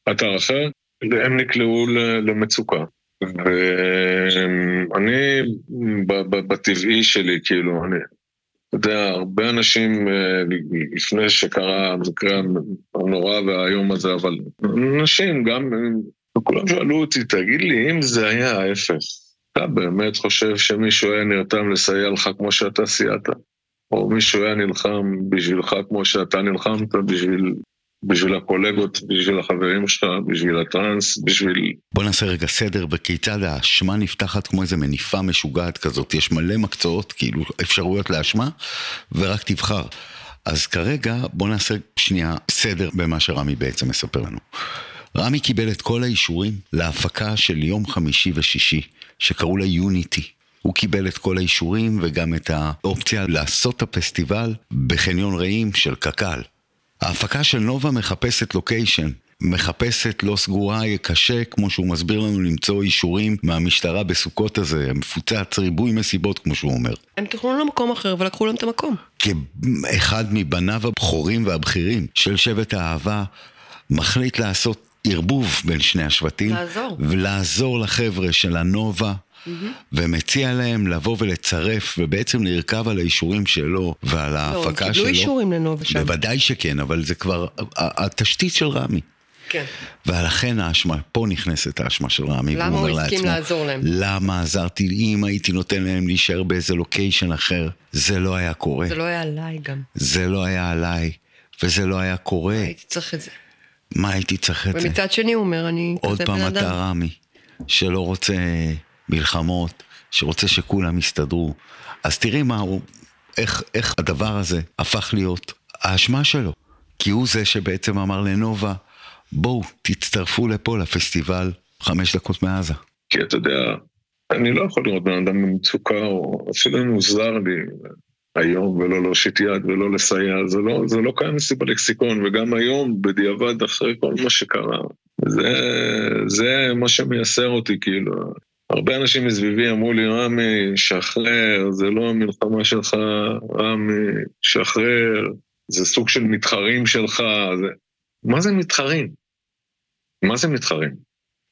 באתר אחר, והם נקלעו למצוקה. ואני, בטבעי שלי, כאילו, אני, אתה יודע, הרבה אנשים אה, לפני שקרה המקרה הנורא והאיום הזה, אבל אנשים גם, כולם שאלו אותי, תגיד לי, אם זה היה ההפך, אתה באמת חושב שמישהו היה נרתם לסייע לך כמו שאתה סייעת? או מישהו היה נלחם בשבילך כמו שאתה נלחמת בשביל, בשביל הקולגות, בשביל החברים שלך, בשביל הטראנס, בשביל... בוא נעשה רגע סדר בכיצד האשמה נפתחת כמו איזה מניפה משוגעת כזאת. יש מלא מקצועות, כאילו אפשרויות לאשמה, ורק תבחר. אז כרגע בוא נעשה שנייה סדר במה שרמי בעצם מספר לנו. רמי קיבל את כל האישורים להפקה של יום חמישי ושישי, שקראו לה יוניטי. הוא קיבל את כל האישורים וגם את האופציה לעשות את הפסטיבל בחניון רעים של קק"ל. ההפקה של נובה מחפשת לוקיישן, מחפשת לא סגורה, יהיה קשה, כמו שהוא מסביר לנו, למצוא אישורים מהמשטרה בסוכות הזה, מפוצץ ריבוי מסיבות, כמו שהוא אומר. הם תכננו למקום אחר ולקחו להם את המקום. כאחד מבניו הבכורים והבכירים של שבט האהבה, מחליט לעשות ערבוב בין שני השבטים. לעזור. ולעזור לחבר'ה של הנובה. ומציע להם לבוא ולצרף ובעצם לרכב על האישורים שלו ועל לא, הם ההפקה שלו. קיבלו אישורים לנובה שם. בוודאי שכן, אבל זה כבר התשתית של רמי. כן. ולכן האשמה, פה נכנסת האשמה של רמי. למה והוא אומר הוא הסכים לעצמו, לעזור להם? למה עזרתי, אם הייתי נותן להם להישאר באיזה לוקיישן אחר, זה לא היה קורה. זה לא היה עליי גם. זה לא היה עליי, וזה לא היה קורה. הייתי צריך את זה. מה הייתי צריך את זה? ומצד שני הוא אומר, אני עוד פעם אתה. רמי, שלא רוצה מלחמות, שרוצה שכולם יסתדרו. אז תראי מה הוא, איך, איך הדבר הזה הפך להיות האשמה שלו. כי הוא זה שבעצם אמר לנובה, בואו, תצטרפו לפה לפסטיבל חמש דקות מעזה. כי אתה יודע, אני לא יכול לראות בן אדם במצוקה, או אפילו אם הוא זר לי היום, ולא להושיט יד ולא לסייע, זה לא, זה לא קיים אצלי בלקסיקון, וגם היום, בדיעבד, אחרי כל מה שקרה, זה, זה מה שמייסר אותי, כאילו. הרבה אנשים מסביבי אמרו לי, רמי, שחרר, זה לא המלחמה שלך, רמי, שחרר, זה סוג של מתחרים שלך. זה... מה זה מתחרים? מה זה מתחרים?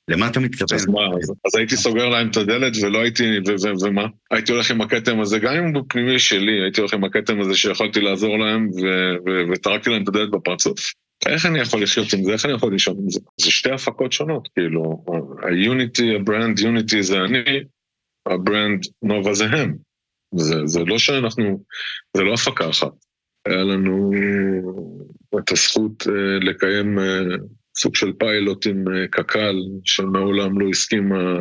למה אתה מתכוון? אז מה, אז, אז הייתי סוגר להם את הדלת ולא הייתי, ו- ו- ומה? הייתי הולך עם הכתם הזה, גם אם הוא בפנימי שלי, הייתי הולך עם הכתם הזה שיכולתי לעזור להם ו- ו- וטרקתי להם את הדלת בפרצוף. איך אני יכול לחיות עם זה? איך אני יכול לישון עם זה? זה שתי הפקות שונות, כאילו, ה-Unity, ה brand Unity זה אני, ה brand נובה זה הם. זה, זה לא שאנחנו, זה לא הפקה אחת. היה לנו את הזכות uh, לקיים uh, סוג של פיילוט עם uh, קק"ל, שמעולם לא הסכימה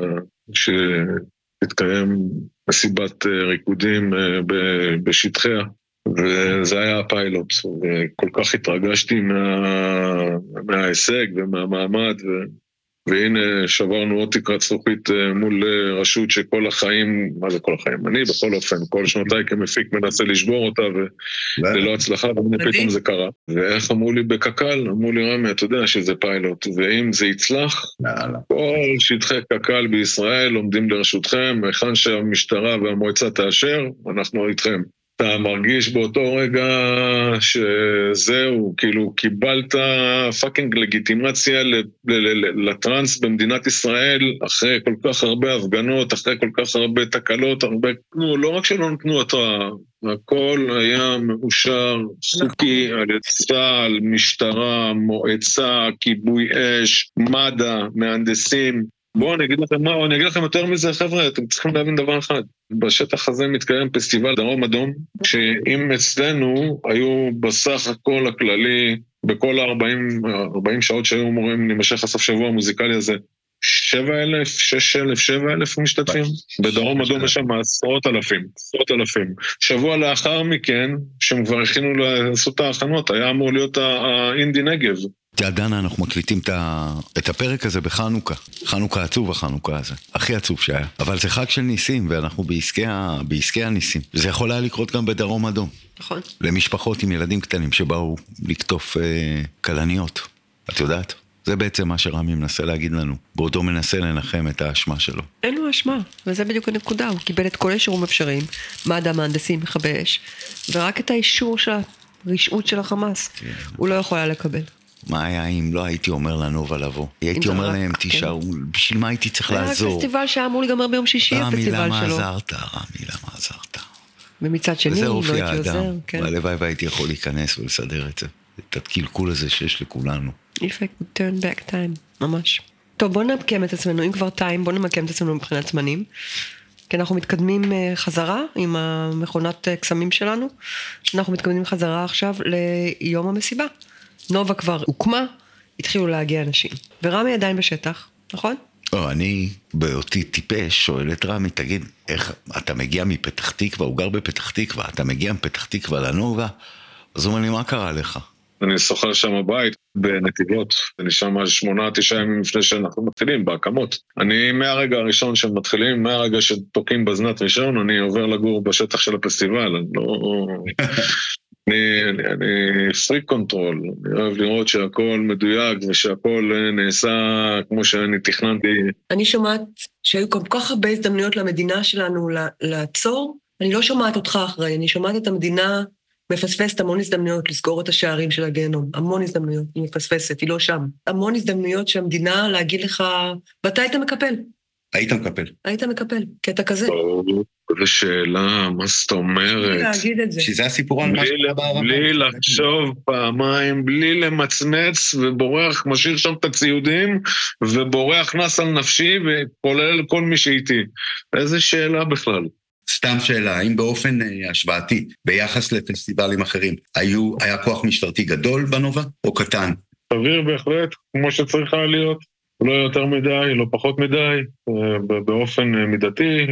שתתקיים מסיבת uh, ריקודים uh, בשטחיה. וזה היה הפיילוט, וכל כך התרגשתי מה, מההישג ומהמעמד, ו, והנה שברנו עוד תקרת זכוכית אה, מול אה, רשות שכל החיים, מה זה כל החיים? אני בכל אופן, כל שנותיי כמפיק מנסה לשבור אותה, וללא הצלחה, והנה פתאום זה קרה. ואיך אמרו לי בקק"ל? אמרו לי, רמי, אתה יודע שזה פיילוט, ואם זה יצלח, כל שטחי קק"ל בישראל עומדים לרשותכם, היכן שהמשטרה והמועצה תאשר, אנחנו איתכם. אתה מרגיש באותו רגע שזהו, כאילו קיבלת fucking לגיטימציה לטראנס במדינת ישראל אחרי כל כך הרבה הפגנות, אחרי כל כך הרבה תקלות, הרבה... נו, לא רק שלא נתנו התראה, הכל היה מאושר, חוקי, על ידי צה"ל, משטרה, מועצה, כיבוי אש, מד"א, מהנדסים. בואו אני אגיד לכם מה, אני אגיד לכם יותר מזה, חבר'ה, אתם צריכים להבין דבר אחד. בשטח הזה מתקיים פסטיבל דרום אדום, שאם אצלנו היו בסך הכל הכללי, בכל ה-40 40 שעות שהיו אמורים להימשך הסוף שבוע המוזיקלי הזה, 7,000, 6,000, 7,000 משתתפים. בדרום אדום יש שם עשרות אלפים, עשרות אלפים. שבוע לאחר מכן, שהם כבר הכינו לעשות את ההכנות, היה אמור להיות האינדי נגב. תראה, דנה, אנחנו מקליטים את הפרק הזה בחנוכה. חנוכה עצוב החנוכה הזה. הכי עצוב שהיה. אבל זה חג של ניסים, ואנחנו בעסקי, בעסקי הניסים. זה יכול היה לקרות גם בדרום אדום. נכון. למשפחות עם ילדים קטנים שבאו לקטוף אה, כלניות. את יודעת? זה בעצם מה שרמי מנסה להגיד לנו, בעודו מנסה לנחם את האשמה שלו. אין לו אשמה, וזה בדיוק הנקודה, הוא קיבל את כל האישורים האפשריים, מד"א, מהנדסים, מכבי אש, ורק את האישור של הרשעות של החמאס, כן. הוא לא יכול היה לקבל. מה היה אם לא הייתי אומר לנובה לבוא? הייתי אומר להם, כן. תישארו, בשביל מה הייתי צריך לעזור? היה פסטיבל שהיה אמור להיגמר ביום שישי, הפסטיבל שלו. רמי, למה עזרת? רמי, למה עזרת? ומצד שני, לא הייתי עוזר. כן. והלוואי והייתי יכול להיכנס ולסדר את זה. את הקלקול הזה שיש לכולנו. If I could turn back time, ממש. טוב, בואו נמקם את עצמנו, אם כבר טיים, בואו נמקם את עצמנו מבחינת זמנים. כי אנחנו מתקדמים אה, חזרה עם המכונת אה, קסמים שלנו. אנחנו מתקדמים חזרה עכשיו ליום המסיבה. נובה כבר הוקמה, התחילו להגיע אנשים. ורמי עדיין בשטח, נכון? לא, אני בהיותי טיפש שואל את רמי, תגיד, איך, אתה מגיע מפתח תקווה, הוא גר בפתח תקווה, אתה מגיע מפתח תקווה לנובה? אז הוא אומר לי, מה קרה לך? אני שוכר שם בית בנתיבות, אני שם שמונה, תשעה ימים לפני שאנחנו מתחילים, בהקמות. אני מהרגע הראשון שמתחילים, מהרגע שתוקעים בזנט ראשון, אני עובר לגור בשטח של הפסטיבל, אני לא... אני, אני, אני freak control, אני אוהב לראות שהכל מדויק ושהכל אה, נעשה כמו שאני תכננתי. אני שומעת שהיו כל כך הרבה הזדמנויות למדינה שלנו לעצור, אני לא שומעת אותך אחרי, אני שומעת את המדינה מפספסת המון הזדמנויות לסגור את השערים של הגיהנום, המון הזדמנויות, היא מפספסת, היא לא שם. המון הזדמנויות שהמדינה להגיד לך, ואתה היית מקפל. היית מקפל. היית מקפל, קטע כזה. איזה שאלה, מה זאת אומרת? להגיד את זה. שזה הסיפור על מה שקורה בערבה. בלי לחשוב פעמיים, בלי למצמץ, ובורח, משאיר שם את הציודים, ובורח נס על נפשי, וכולל כל מי שאיתי. איזה שאלה בכלל. סתם שאלה, האם באופן אה, השוואתי, ביחס לפסטיבלים אחרים, היו, היה כוח משטרתי גדול בנובה, או קטן? סביר בהחלט, כמו שצריכה להיות. לא יותר מדי, לא פחות מדי, אה, באופן אה, מידתי,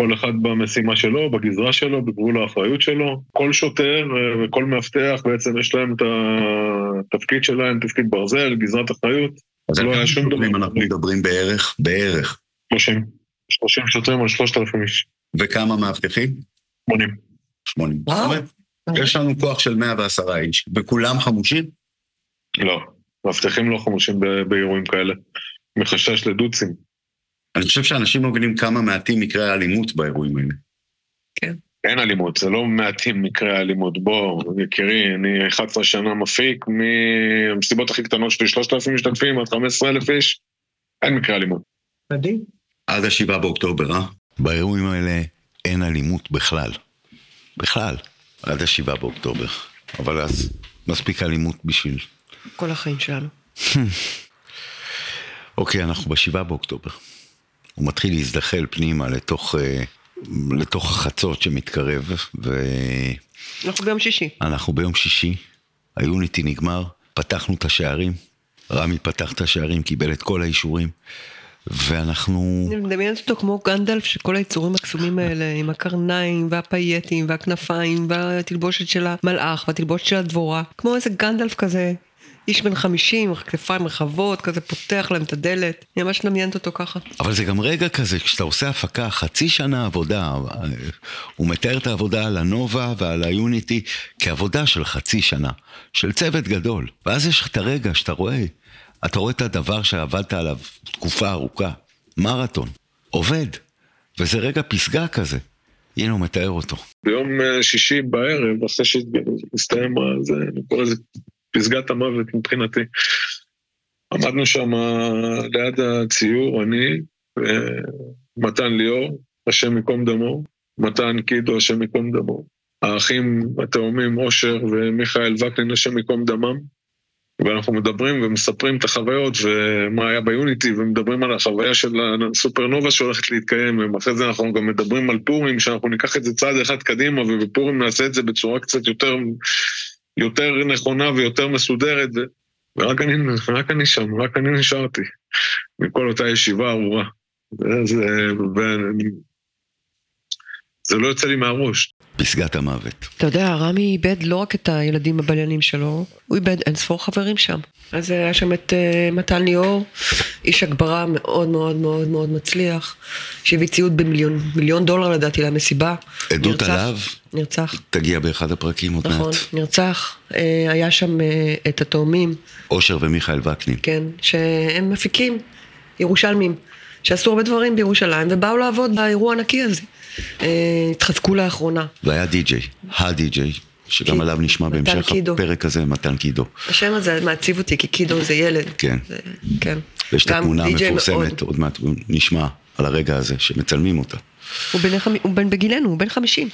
כל אחד במשימה שלו, בגזרה שלו, בגבול האחריות שלו. כל שוטר וכל מאבטח בעצם יש להם את התפקיד שלהם, תפקיד ברזל, גזרת אחריות. אז לא היה שום דבר. אנחנו מדברים בערך, בערך. 30. 30 שוטרים על 3,000 איש. וכמה מאבטחים? 80. 80. זאת אומרת, יש לנו כוח של 110 איש, וכולם חמושים? לא. מאבטחים לא חמושים באירועים כאלה, מחשש לדוצים. אני חושב שאנשים לא מבינים כמה מעטים מקרי האלימות באירועים האלה. אין אלימות, זה לא מעטים מקרי האלימות. בוא, יקירי, אני 11 שנה מפיק, מהמסיבות הכי קטנות שלי, 3,000 משתתפים עד 15,000 איש, אין מקרי אלימות. מדהים. עד השבעה באוקטובר, אה? באירועים האלה אין אלימות בכלל. בכלל. עד השבעה באוקטובר. אבל אז מספיק אלימות בשביל... כל החיים שלנו. אוקיי, אנחנו בשבעה באוקטובר. הוא מתחיל להזדחל פנימה לתוך, אה, לתוך החצות שמתקרב, אנחנו ביום שישי. ואנחנו ביום שישי, היוניטי נגמר, פתחנו את השערים, רמי פתח את השערים, קיבל את כל האישורים, ואנחנו... אני מדמיינת אותו כמו גנדלף שכל היצורים הקסומים האלה עם הקרניים והפייטים והכנפיים והתלבושת של המלאך והתלבושת של הדבורה כמו איזה גנדלף כזה איש בן חמישים עם כתפיים רחבות כזה פותח להם את הדלת אני ממש מדמיינת אותו ככה אבל זה גם רגע כזה, כשאתה עושה הפקה, חצי שנה עבודה, הוא מתאר את העבודה על הנובה ועל היוניטי כעבודה של חצי שנה, של צוות גדול. ואז יש לך את הרגע שאתה רואה, אתה רואה את הדבר שעבדת עליו תקופה ארוכה, מרתון, עובד, וזה רגע פסגה כזה. הנה הוא מתאר אותו. ביום אה, שישי בערב, אחרי שהסתיים, זה, אני קורא לזה פסגת המוות מבחינתי. עמדנו שם ליד הציור, אני, ומתן ליאור, השם ייקום דמו, מתן קידו, השם ייקום דמו, האחים התאומים אושר ומיכאל וקנין, השם ייקום דמם, ואנחנו מדברים ומספרים את החוויות ומה היה ביוניטי, ומדברים על החוויה של הסופרנובה שהולכת להתקיים, ואחרי זה אנחנו גם מדברים על פורים, שאנחנו ניקח את זה צעד אחד קדימה, ובפורים נעשה את זה בצורה קצת יותר, יותר נכונה ויותר מסודרת. ורק אני, רק אני שם, רק אני נשארתי, מכל אותה ישיבה ארורה. ואני, זה לא יוצא לי מהראש. פסגת המוות. אתה יודע, רמי איבד לא רק את הילדים הבליינים שלו, הוא איבד אין ספור חברים שם. אז היה שם את uh, מתן ליאור, איש הגברה מאוד מאוד מאוד מאוד מצליח, שהביא ציוד במיליון מיליון דולר לדעתי למסיבה. עדות נרצח, עליו נרצח, תגיע באחד הפרקים עוד נכון, מעט. נרצח. Uh, היה שם uh, את התאומים, אושר ומיכאל וקנין. כן, שהם מפיקים, ירושלמים, שעשו הרבה דברים בירושלים, ובאו לעבוד באירוע הענקי הזה. התחזקו לאחרונה. והיה די-ג'יי, הדי-ג'יי, שגם קידו. עליו נשמע בהמשך קידו. הפרק הזה, מתן קידו. השם הזה מעציב אותי, כי קידו זה ילד. כן. זה, כן. ויש את התמונה המפורסמת. עוד מעט נשמע על הרגע הזה, שמצלמים אותה. הוא בן, חמ- הוא בן בגילנו, הוא בן חמישים.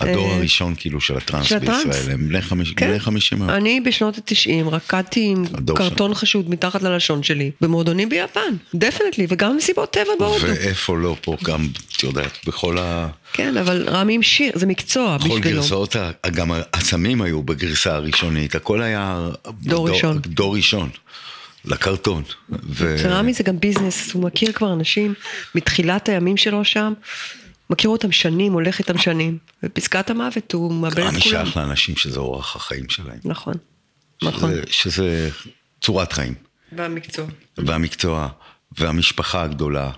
הדור אה, הראשון כאילו של הטראנס של הטראנס. בישראל, הם בני חמיש- כן. בני חמישים היום. אני בשנות התשעים רקדתי עם קרטון חשוד מתחת ללשון שלי, במועדונים ביפן, דפנטלי, וגם מסיבות טבע בהודו. ואיפה לא פה, גם, את יודעת, בכל ה... כן, אבל רמי המשיר, זה מקצוע בכל בשבילו. גרסאות, ה- גם העצמים היו בגרסה הראשונית, הכל היה... דור ראשון. דור ראשון, לקרטון. ו- רמי זה גם ביזנס, הוא מכיר כבר אנשים מתחילת הימים שלו שם, מכיר אותם שנים, הולך איתם שנים. בפסקת המוות הוא מאבד את כולם. שייך לאנשים שזה אורח החיים שלהם. נכון, נכון. שזה- שזה צורת חיים. והמקצוע. והמקצוע, והמשפחה הגדולה.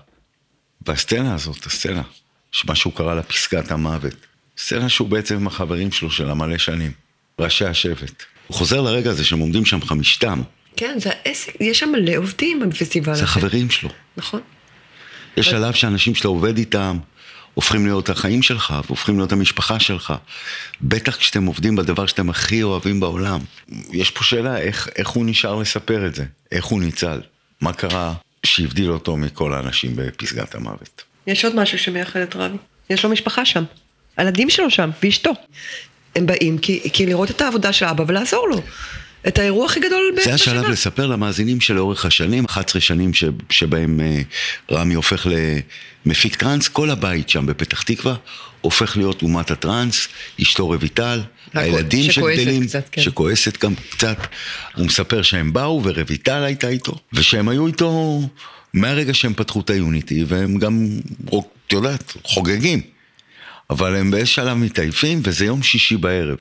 והסצנה הזאת, הסצנה, שמה שהוא קרא לה פסגת המוות. סצנה שהוא בעצם עם החברים שלו של המלא שנים, ראשי השבט. הוא חוזר לרגע הזה שהם עומדים שם חמישתם, כן, זה העסק, יש שם מלא עובדים בפסטיבל זה הזה. החברים שלו. נכון. יש שלב שאנשים שאתה עובד איתם, הופכים להיות החיים שלך, והופכים להיות המשפחה שלך. בטח כשאתם עובדים בדבר שאתם הכי אוהבים בעולם. יש פה שאלה, איך, איך הוא נשאר לספר את זה? איך הוא ניצל? מה קרה שהבדיל אותו מכל האנשים בפסגת המוות? יש עוד משהו שמייחד את רבי. יש לו משפחה שם. הילדים שלו שם, ואשתו. הם באים כי, כי לראות את העבודה של אבא ולעזור לו. את האירוע הכי גדול ב- זה השלב בשנה. לספר למאזינים שלאורך השנים, 11 שנים ש, שבהם אה, רמי הופך למפיק טראנס, כל הבית שם בפתח תקווה הופך להיות אומת הטראנס, אשתו רויטל, הילדים שגדלים, קצת, כן. שכועסת גם קצת. הוא מספר שהם באו ורויטל הייתה איתו, ושהם היו איתו מהרגע שהם פתחו את היוניטי, והם גם, את יודעת, חוגגים. אבל הם באיזה שלב מתעייפים, וזה יום שישי בערב.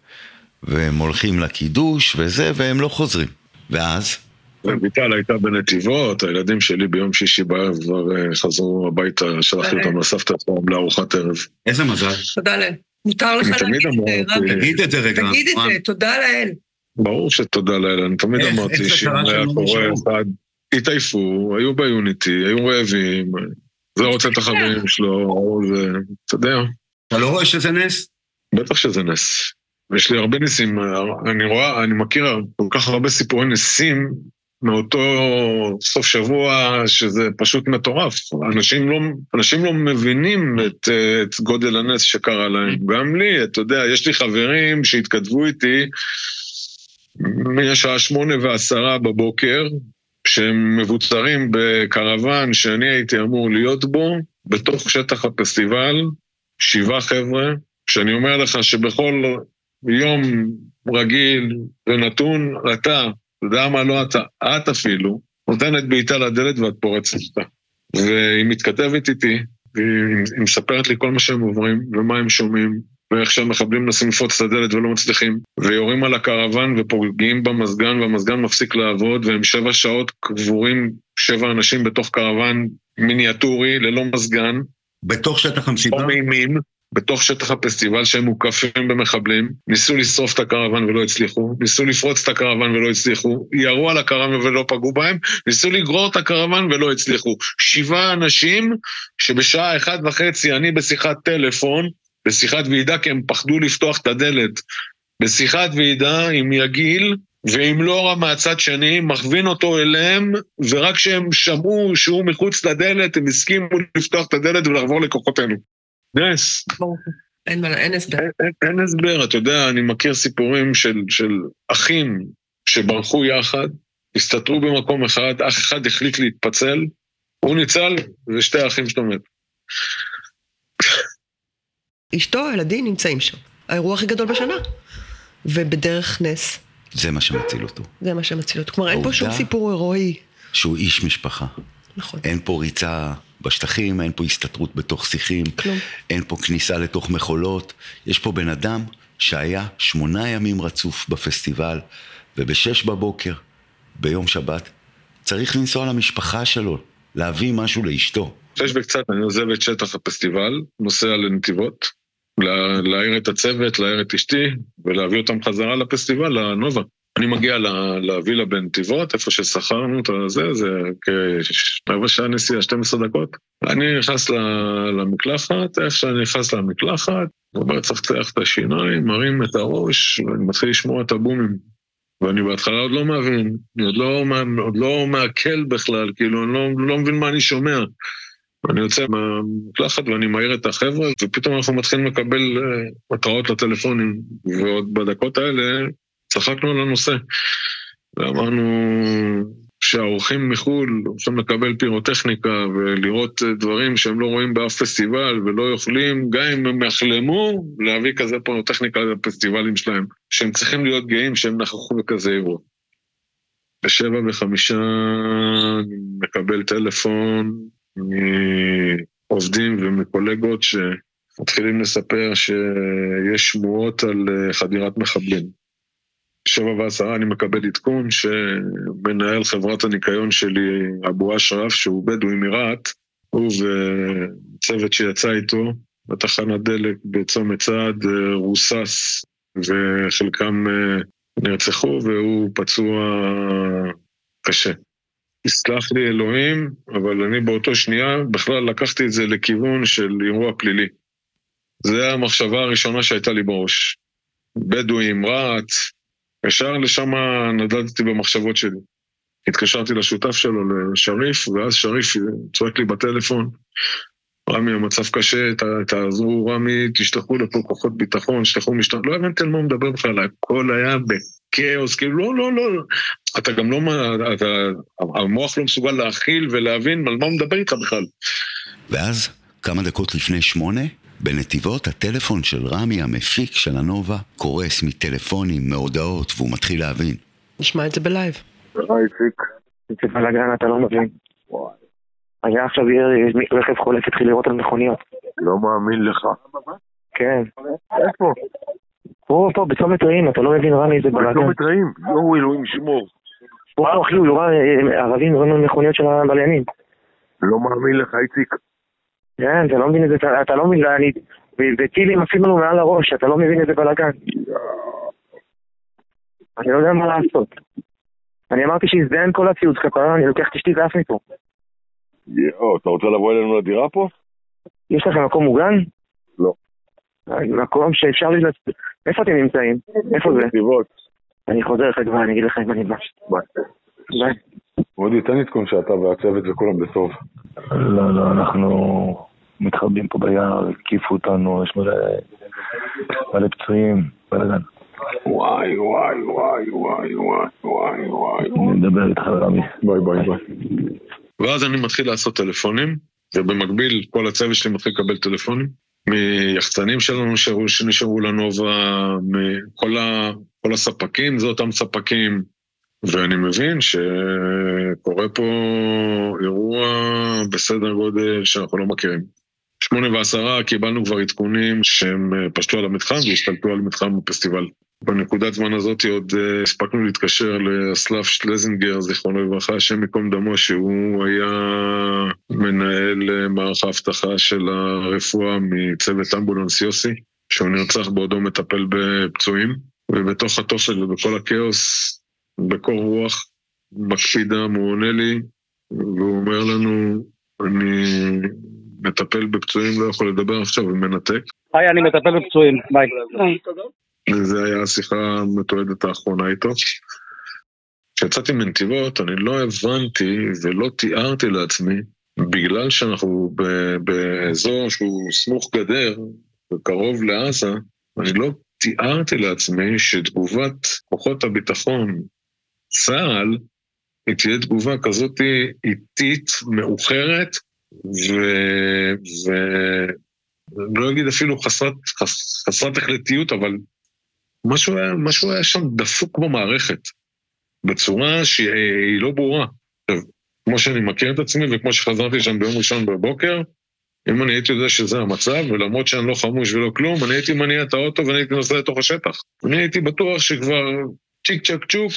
והם הולכים לקידוש וזה, והם לא חוזרים. ואז, ויטל הייתה בנתיבות, הילדים שלי ביום שישי בערב כבר אה, חזרו הביתה, שלחתי אותם לסבתא שלהם לארוחת ערב. איזה מזל. תודה לאל. מותר לך להגיד את זה. תגיד את זה רגע. תגיד את. זה, תודה לאל. ברור שתודה לאל, אני תמיד אמרתי שאם היה קורה? אחד, התעייפו, היו ביוניטי, היו רעבים, זה רוצה את החברים שלו, זה, אתה יודע, אתה לא רואה שזה נס? בטח שזה נס. יש לי הרבה ניסים, אני רואה, אני מכיר כל כך הרבה סיפורי ניסים מאותו סוף שבוע, שזה פשוט מטורף. אנשים לא, אנשים לא מבינים את, את גודל הנס שקרה להם. גם לי, אתה יודע, יש לי חברים שהתכתבו איתי מהשעה שמונה ועשרה בבוקר, שהם מבוצרים בקרוון שאני הייתי אמור להיות בו, בתוך שטח הפסטיבל, שבעה חבר'ה, שאני אומר לך שבכל יום רגיל ונתון, אתה, אתה יודע מה לא אתה, את אפילו, נותנת בעיטה לדלת ואת פורצת אותה. והיא מתכתבת איתי, והיא היא מספרת לי כל מה שהם עוברים, ומה הם שומעים, ואיך שהמחבלים מנסים לפרוץ את הדלת ולא מצליחים, ויורים על הקרוון ופוגעים במזגן, והמזגן מפסיק לעבוד, והם שבע שעות קבורים שבע אנשים בתוך קרוון מיניאטורי, ללא מזגן, בתוך שטח המסיבה? או מימין, בתוך שטח הפסטיבל שהם מוקפים במחבלים, ניסו לשרוף את הקרוון ולא הצליחו, ניסו לפרוץ את הקרוון ולא הצליחו, ירו על הקרוון ולא פגעו בהם, ניסו לגרור את הקרוון ולא הצליחו. שבעה אנשים שבשעה אחת וחצי אני בשיחת טלפון, בשיחת ועידה כי הם פחדו לפתוח את הדלת, בשיחת ועידה עם יגיל ועם לורה מהצד שני, מכווין אותו אליהם, ורק כשהם שמעו שהוא מחוץ לדלת, הם הסכימו לפתוח את הדלת ולעבור לכוחותינו. נס. אין מה, אין הסבר. אין, אין, אין הסבר, אתה יודע, אני מכיר סיפורים של, של אחים שברחו יחד, הסתתרו במקום אחד, אח אחד החליט להתפצל, הוא ניצל, ושתי האחים שלו מתו. אשתו, הילדים נמצאים שם. האירוע הכי גדול בשנה. ובדרך נס, זה מה שמציל אותו. זה מה שמציל אותו. כלומר, אין פה שום סיפור הירואי. שהוא איש משפחה. נכון. אין פה ריצה בשטחים, אין פה הסתתרות בתוך שיחים, כלום. אין פה כניסה לתוך מכולות. יש פה בן אדם שהיה שמונה ימים רצוף בפסטיבל, ובשש בבוקר, ביום שבת, צריך לנסוע למשפחה שלו, להביא משהו לאשתו. שש וקצת אני עוזב את שטח הפסטיבל, נוסע לנתיבות, לה- להעיר את הצוות, להעיר את אשתי, ולהביא אותם חזרה לפסטיבל, לנובה. אני מגיע לווילה בנתיבות, איפה ששכרנו את הזה, זה כרבע שעה נסיעה, 12 דקות. אני נכנס למקלחת, איך שאני נכנס למקלחת, אומר, צחצח את השיניים, מרים את הראש, ואני מתחיל לשמוע את הבומים. ואני בהתחלה עוד לא מבין, אני עוד לא, עוד לא מעכל בכלל, כאילו, אני לא, לא מבין מה אני שומע. אני יוצא מהמקלחת ואני מעיר את החבר'ה, ופתאום אנחנו מתחילים לקבל אה, התראות לטלפונים, ועוד בדקות האלה צחקנו על הנושא. ואמרנו שהאורחים מחו"ל הולכים לקבל פירוטכניקה ולראות דברים שהם לא רואים באף פסטיבל ולא יכולים, גם אם הם יחלמו, להביא כזה פירוטכניקה לפסטיבלים שלהם, שהם צריכים להיות גאים שהם נכחו בכזה אירוע. בשבע וחמישה אני מקבל טלפון מעובדים ומקולגות שמתחילים לספר שיש שמועות על אה, חדירת מחבלים. שבע ועשרה אני מקבל עדכון שמנהל חברת הניקיון שלי, אבו אשרף, שהוא בדואי מרהט, הוא וצוות שיצא איתו בתחנת דלק בצומת צעד רוסס, וחלקם אה, נרצחו והוא פצוע קשה. יסלח לי אלוהים, אבל אני באותו שנייה בכלל לקחתי את זה לכיוון של אירוע פלילי. זו המחשבה הראשונה שהייתה לי בראש. בדואים, רהט, ישר לשם נדדתי במחשבות שלי. התקשרתי לשותף שלו, לשריף, ואז שריף צועק לי בטלפון, רמי, המצב קשה, ת- תעזרו, רמי, תשלחו לפה כוחות ביטחון, תשלחו משטרה. לא הבנתי על מה הוא מדבר בכלל, הכל היה בכאוס, כאילו, לא, לא, לא. אתה גם לא, אתה, המוח לא מסוגל להכיל ולהבין על מה הוא מדבר איתך בכלל. ואז, כמה דקות לפני שמונה, בנתיבות הטלפון של רמי, המפיק של הנובה, קורס מטלפונים, מהודעות, והוא מתחיל להבין. נשמע את זה בלייב. היי איציק. זה בלאגן, אתה לא מבין. היה עכשיו ירי, רכב חולף התחיל לירות על מכוניות. לא מאמין לך. כן. איפה? פה, פה, בצומת רעים, אתה לא מבין, רמי, זה לא בלאגן. מתראים? יואו, אלוהים שמור. פה, אחי, הוא יורה, אה, ערבים יורים על מכוניות של הבליינים. לא מאמין לך, איציק. כן, אתה לא מבין את זה, אתה- לא מבין, אני... וטילים עפים לנו מעל הראש, אתה לא מבין איזה בלאגן. אני לא יודע מה לעשות. אני אמרתי שיזדיין כל הציוד שלך, אני לוקח את אשתי ואף מפה. יואו, אתה רוצה לבוא אלינו לדירה פה? יש לכם מקום מוגן? לא. מקום שאפשר לי... לצ- איפה אתם נמצאים? איפה זה? אני חוזר לך כבר, אני אגיד לך אם אני בא. מודי, תן עדכון שאתה והצוות וכולם בסוף. לא, לא, אנחנו מתחבאים פה ביער, הקיפו אותנו, יש מלא, מלא פצועים, בלאגן. וואי, וואי, וואי, וואי, וואי, וואי, וואי. אני מדבר איתך, רמי. ביי, ביי, ביי. ואז אני מתחיל לעשות טלפונים, ובמקביל כל הצוות שלי מתחיל לקבל טלפונים מיחצנים שלנו שנשארו, שנשארו לנובה, מכל ה, כל הספקים, זה אותם ספקים, ואני מבין שקורה פה אירוע בסדר גודל שאנחנו לא מכירים. שמונה ועשרה קיבלנו כבר עדכונים שהם אה, פשטו על המתחם והשתלטו על מתחם הפסטיבל. בנקודת זמן הזאת עוד אה, הספקנו להתקשר לאסלף שלזינגר, זיכרונו לברכה, השם ייקום דמו, שהוא היה מנהל אה, מערך האבטחה של הרפואה מצוות אמבולנס יוסי, שהוא נרצח בעודו מטפל בפצועים, ובתוך התופת ובכל הכאוס, בקור רוח, מקפידם, הוא עונה לי, והוא אומר לנו, אני מטפל בפצועים, לא יכול לדבר עכשיו ומנתק. היי, אני מטפל בפצועים, ביי. וזו הייתה השיחה המתועדת האחרונה איתו. כשיצאתי מנתיבות, אני לא הבנתי ולא תיארתי לעצמי, בגלל שאנחנו באזור שהוא סמוך גדר וקרוב לעזה, אני לא תיארתי לעצמי שתגובת כוחות הביטחון, צה"ל, היא תהיה תגובה כזאת איטית, מאוחרת, ו... ו... לא אגיד אפילו חסרת, חס, חסרת החלטיות, אבל משהו היה, משהו היה שם דפוק במערכת, בצורה שהיא לא ברורה. עכשיו, כמו שאני מכיר את עצמי וכמו שחזרתי שם ביום ראשון בבוקר, אם אני הייתי יודע שזה המצב, ולמרות שאני לא חמוש ולא כלום, אני הייתי מניע את האוטו ואני הייתי נוסע לתוך השטח. אני הייתי בטוח שכבר צ'יק צ'ק צ'וק,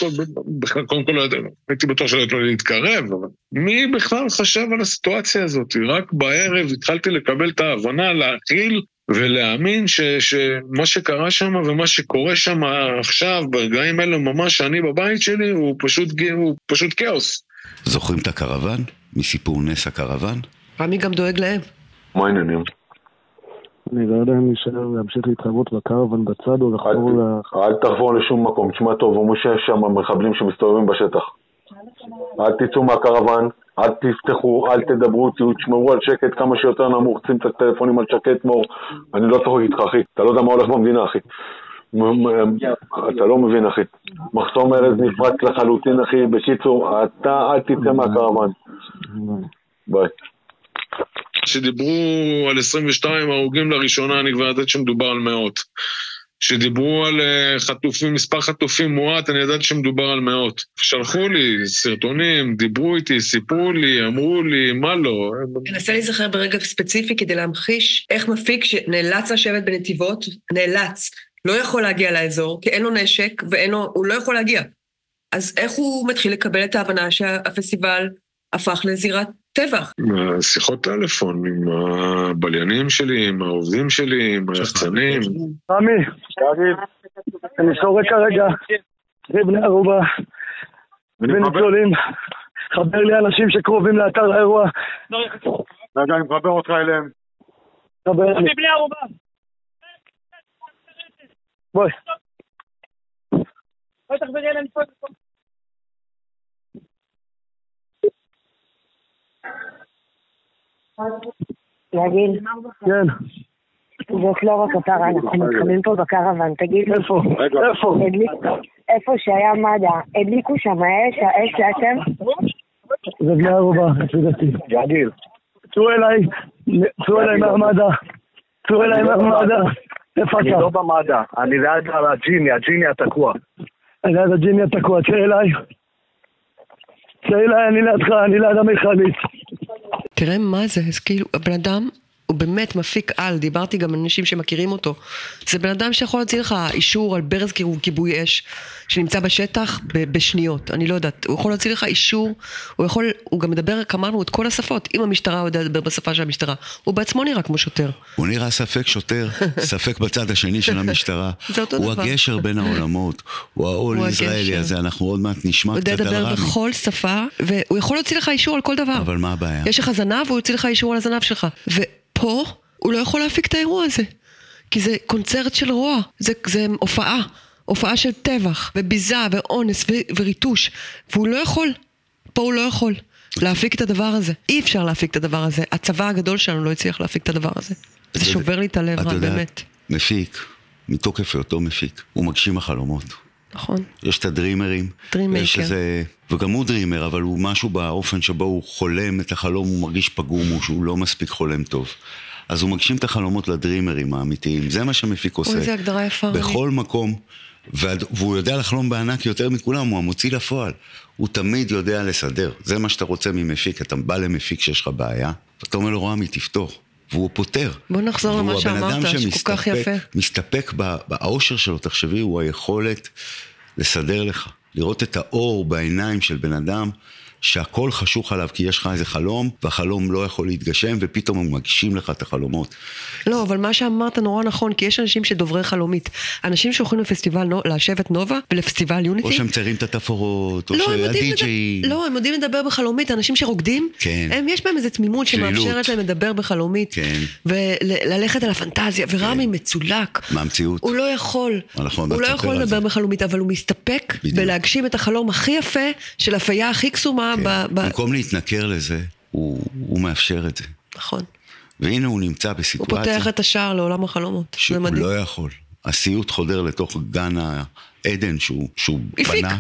בכלל, קודם כל לא הייתי בטוח שלא הייתי להתקרב, אבל מי בכלל חשב על הסיטואציה הזאת? רק בערב התחלתי לקבל את ההבנה, להכיל ולהאמין ש, שמה שקרה שם ומה שקורה שם עכשיו, ברגעים האלה ממש, שאני בבית שלי, הוא פשוט, הוא פשוט כאוס. זוכרים את הקרוון? מסיפור נס הקרוון? רמי גם דואג להם. מה העניינים? אני לא יודע אם להישאר להמשיך להתחייבות בקרוון בצד או לחזור ל... אל תחבור לשום מקום. תשמע טוב, אומרים שיש שם מחבלים שמסתובבים בשטח. אל תצאו מהקרוון, אל תפתחו, אל תדברו, תשמרו על שקט כמה שיותר נמוך, שים את הטלפונים על שקט מור. אני לא צוחק איתך, אחי. אתה לא יודע מה הולך במדינה, אחי. אתה לא מבין, אחי. מחסום ארז נפרץ לחלוטין, אחי. בקיצור, אתה אל תצא מהקרוון. ביי. כשדיברו על 22 הרוגים לראשונה, אני כבר ידעתי שמדובר על מאות. כשדיברו על חטופים, מספר חטופים מועט, אני ידעתי שמדובר על מאות. שלחו לי סרטונים, דיברו איתי, סיפרו לי, אמרו לי, מה לא. ננסה להיזכר ברגע ספציפי כדי להמחיש איך מפיק שנאלץ לשבת בנתיבות, נאלץ, לא יכול להגיע לאזור, כי אין לו נשק והוא לא יכול להגיע. אז איך הוא מתחיל לקבל את ההבנה שהפסטיבל הפך לזירת טבח? שיחות טלפון עם הבליינים שלי, עם העובדים שלי, עם היחצנים. רמי, אני שורק כרגע, זה בני ערובה, וניצולים. חבר לי אנשים שקרובים לאתר האירוע. רגע, אני מחבר אותך אליהם. חבר לי. בני ערובה. בואי. בואי תחברי אליהם פה. יגיל. כן. זאת לא רק הפרה, אנחנו מתחבאים פה בקרוון, תגיד לי. איפה? איפה? איפה שהיה מד"א, הדליקו שם אש, האש לאתם? זה בני ערובה, לפי דעתי. יגיל. צאו אליי, צאו אליי מהמד"א. צאו אליי מהמד"א. איפה אני אתה? לא במד"א, אני ליד הג'יני, הג'יני התקוע. ליד הג'יני התקוע, צא אליי. צא אליי, אני לידך, אני ליד המכלית. תראה מה זה, זה כאילו, הבן אדם הוא באמת מפיק על, דיברתי גם עם אנשים שמכירים אותו. זה בן אדם שיכול להוציא לך אישור על ברז כיבוי אש, שנמצא בשטח ב- בשניות, אני לא יודעת, הוא יכול להוציא לך אישור, הוא יכול, הוא גם מדבר, אמרנו, את כל השפות, אם המשטרה יודעת לדבר בשפה של המשטרה, הוא בעצמו נראה כמו שוטר. הוא נראה ספק שוטר, ספק בצד השני של המשטרה. זה אותו הוא דבר. הגשר בין העולמות, הוא העול הוא הישראלי. הזה, אנחנו עוד מעט נשמע הוא יודע קצת על לדבר רמי. בכל שפה, והוא יכול להוציא לך אישור על כל דבר. אבל מה הבעיה? יש לך זנב, הוא יוציא לך אישור על הזנב שלך. ופה, הוא לא יכול להפיק את האירוע הזה. כי זה קונצרט של רוע, זה, זה הופעה. הופעה של טבח, וביזה, ואונס, ו- וריטוש. והוא לא יכול. פה הוא לא יכול. להפיק את הדבר הזה. אי אפשר להפיק את הדבר הזה. הצבא הגדול שלנו לא הצליח להפיק את הדבר הזה. זה שובר לי את הלב, יודע, באמת. מפיק, מתוקף היותו מפיק, הוא מגשים החלומות. נכון. יש את ה dreamer ים, dream maker. יש איזה, וגם הוא dreamer, אבל הוא משהו באופן שבו הוא חולם את החלום, הוא מרגיש פגום, הוא שהוא לא מספיק חולם טוב. אז הוא מגשים את החלומות ל dreamer ים האמיתיים, זה מה שמפיק עושה. אוי, איזה הגדרה יפה. בכל מקום, והוא יודע לחלום בענק יותר מכולם, הוא המוציא לפועל. הוא תמיד יודע לסדר, זה מה שאתה רוצה ממפיק, אתה בא למפיק שיש לך בעיה, ואתה אומר לו, רמי, תפתור. והוא פותר. בוא נחזור למה שאמרת, שכל כך יפה. מסתפק באושר שלו, תחשבי, הוא היכולת לסדר לך, לראות את האור בעיניים של בן אדם שהכל חשוך עליו כי יש לך איזה חלום, והחלום לא יכול להתגשם, ופתאום הוא מגשים לך את החלומות. לא, אבל מה שאמרת נורא נכון, כי יש אנשים שדוברי חלומית. אנשים שהולכים לפסטיבל, לשבט נובה ולפסטיבל יוניטי. או שהם מציירים את התפאורות, או לא, הם שהדי-ג'יי... לדבר, לא, הם יודעים לדבר בחלומית, אנשים שרוקדים, כן. הם, יש בהם איזו תמימות. שמאפשרת להם לדבר בחלומית, כן. וללכת על הפנטזיה, ורמי מצולק, מהמציאות. הוא לא יכול, אנחנו עוד הוא לא יכול לדבר. בחלומית, אבל הוא מסתפק בדיוק. בלהגשים את החלום הכי יפה של הפייה הכי קסומה, ב- ב- במקום להתנכר לזה, הוא, הוא מאפשר את זה. נכון, והנה הוא נמצא הוא בסיטואציה פותח את השער לעולם החלומות, זה שהוא מדהים. לא יכול. הסיוט חודר לתוך גן העדן שהוא, שהוא הפיק. בנה.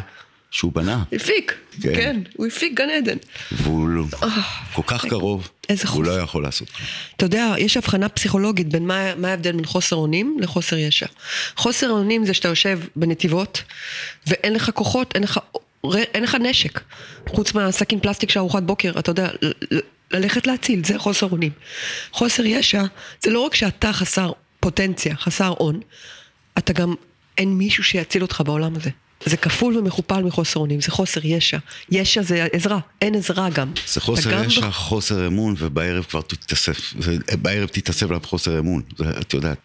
שהוא בנה. הפיק, כן. כן, הוא הפיק גן עדן. והוא לא, כל כך קרוב, איזה הוא לא יכול לעשות. אתה יודע, יש הבחנה פסיכולוגית בין מה, מה ההבדל בין חוסר אונים לחוסר ישע. חוסר אונים זה שאתה יושב בנתיבות, ואין לך כוחות, אין לך, אין לך נשק. חוץ מהסכין פלסטיק של ארוחת בוקר, אתה יודע, ללכת להציל, זה חוסר אונים. חוסר ישע, זה לא רק שאתה חסר פוטנציה, חסר און, אתה גם, אין מישהו שיציל אותך בעולם הזה. זה כפול ומכופל מחוסר אונים, זה חוסר ישע. ישע זה עזרה, אין עזרה גם. זה חוסר גם ישע, חוסר אמון, ובערב כבר תתאסף, בערב תתאסף עליו חוסר אמון, זה, את יודעת.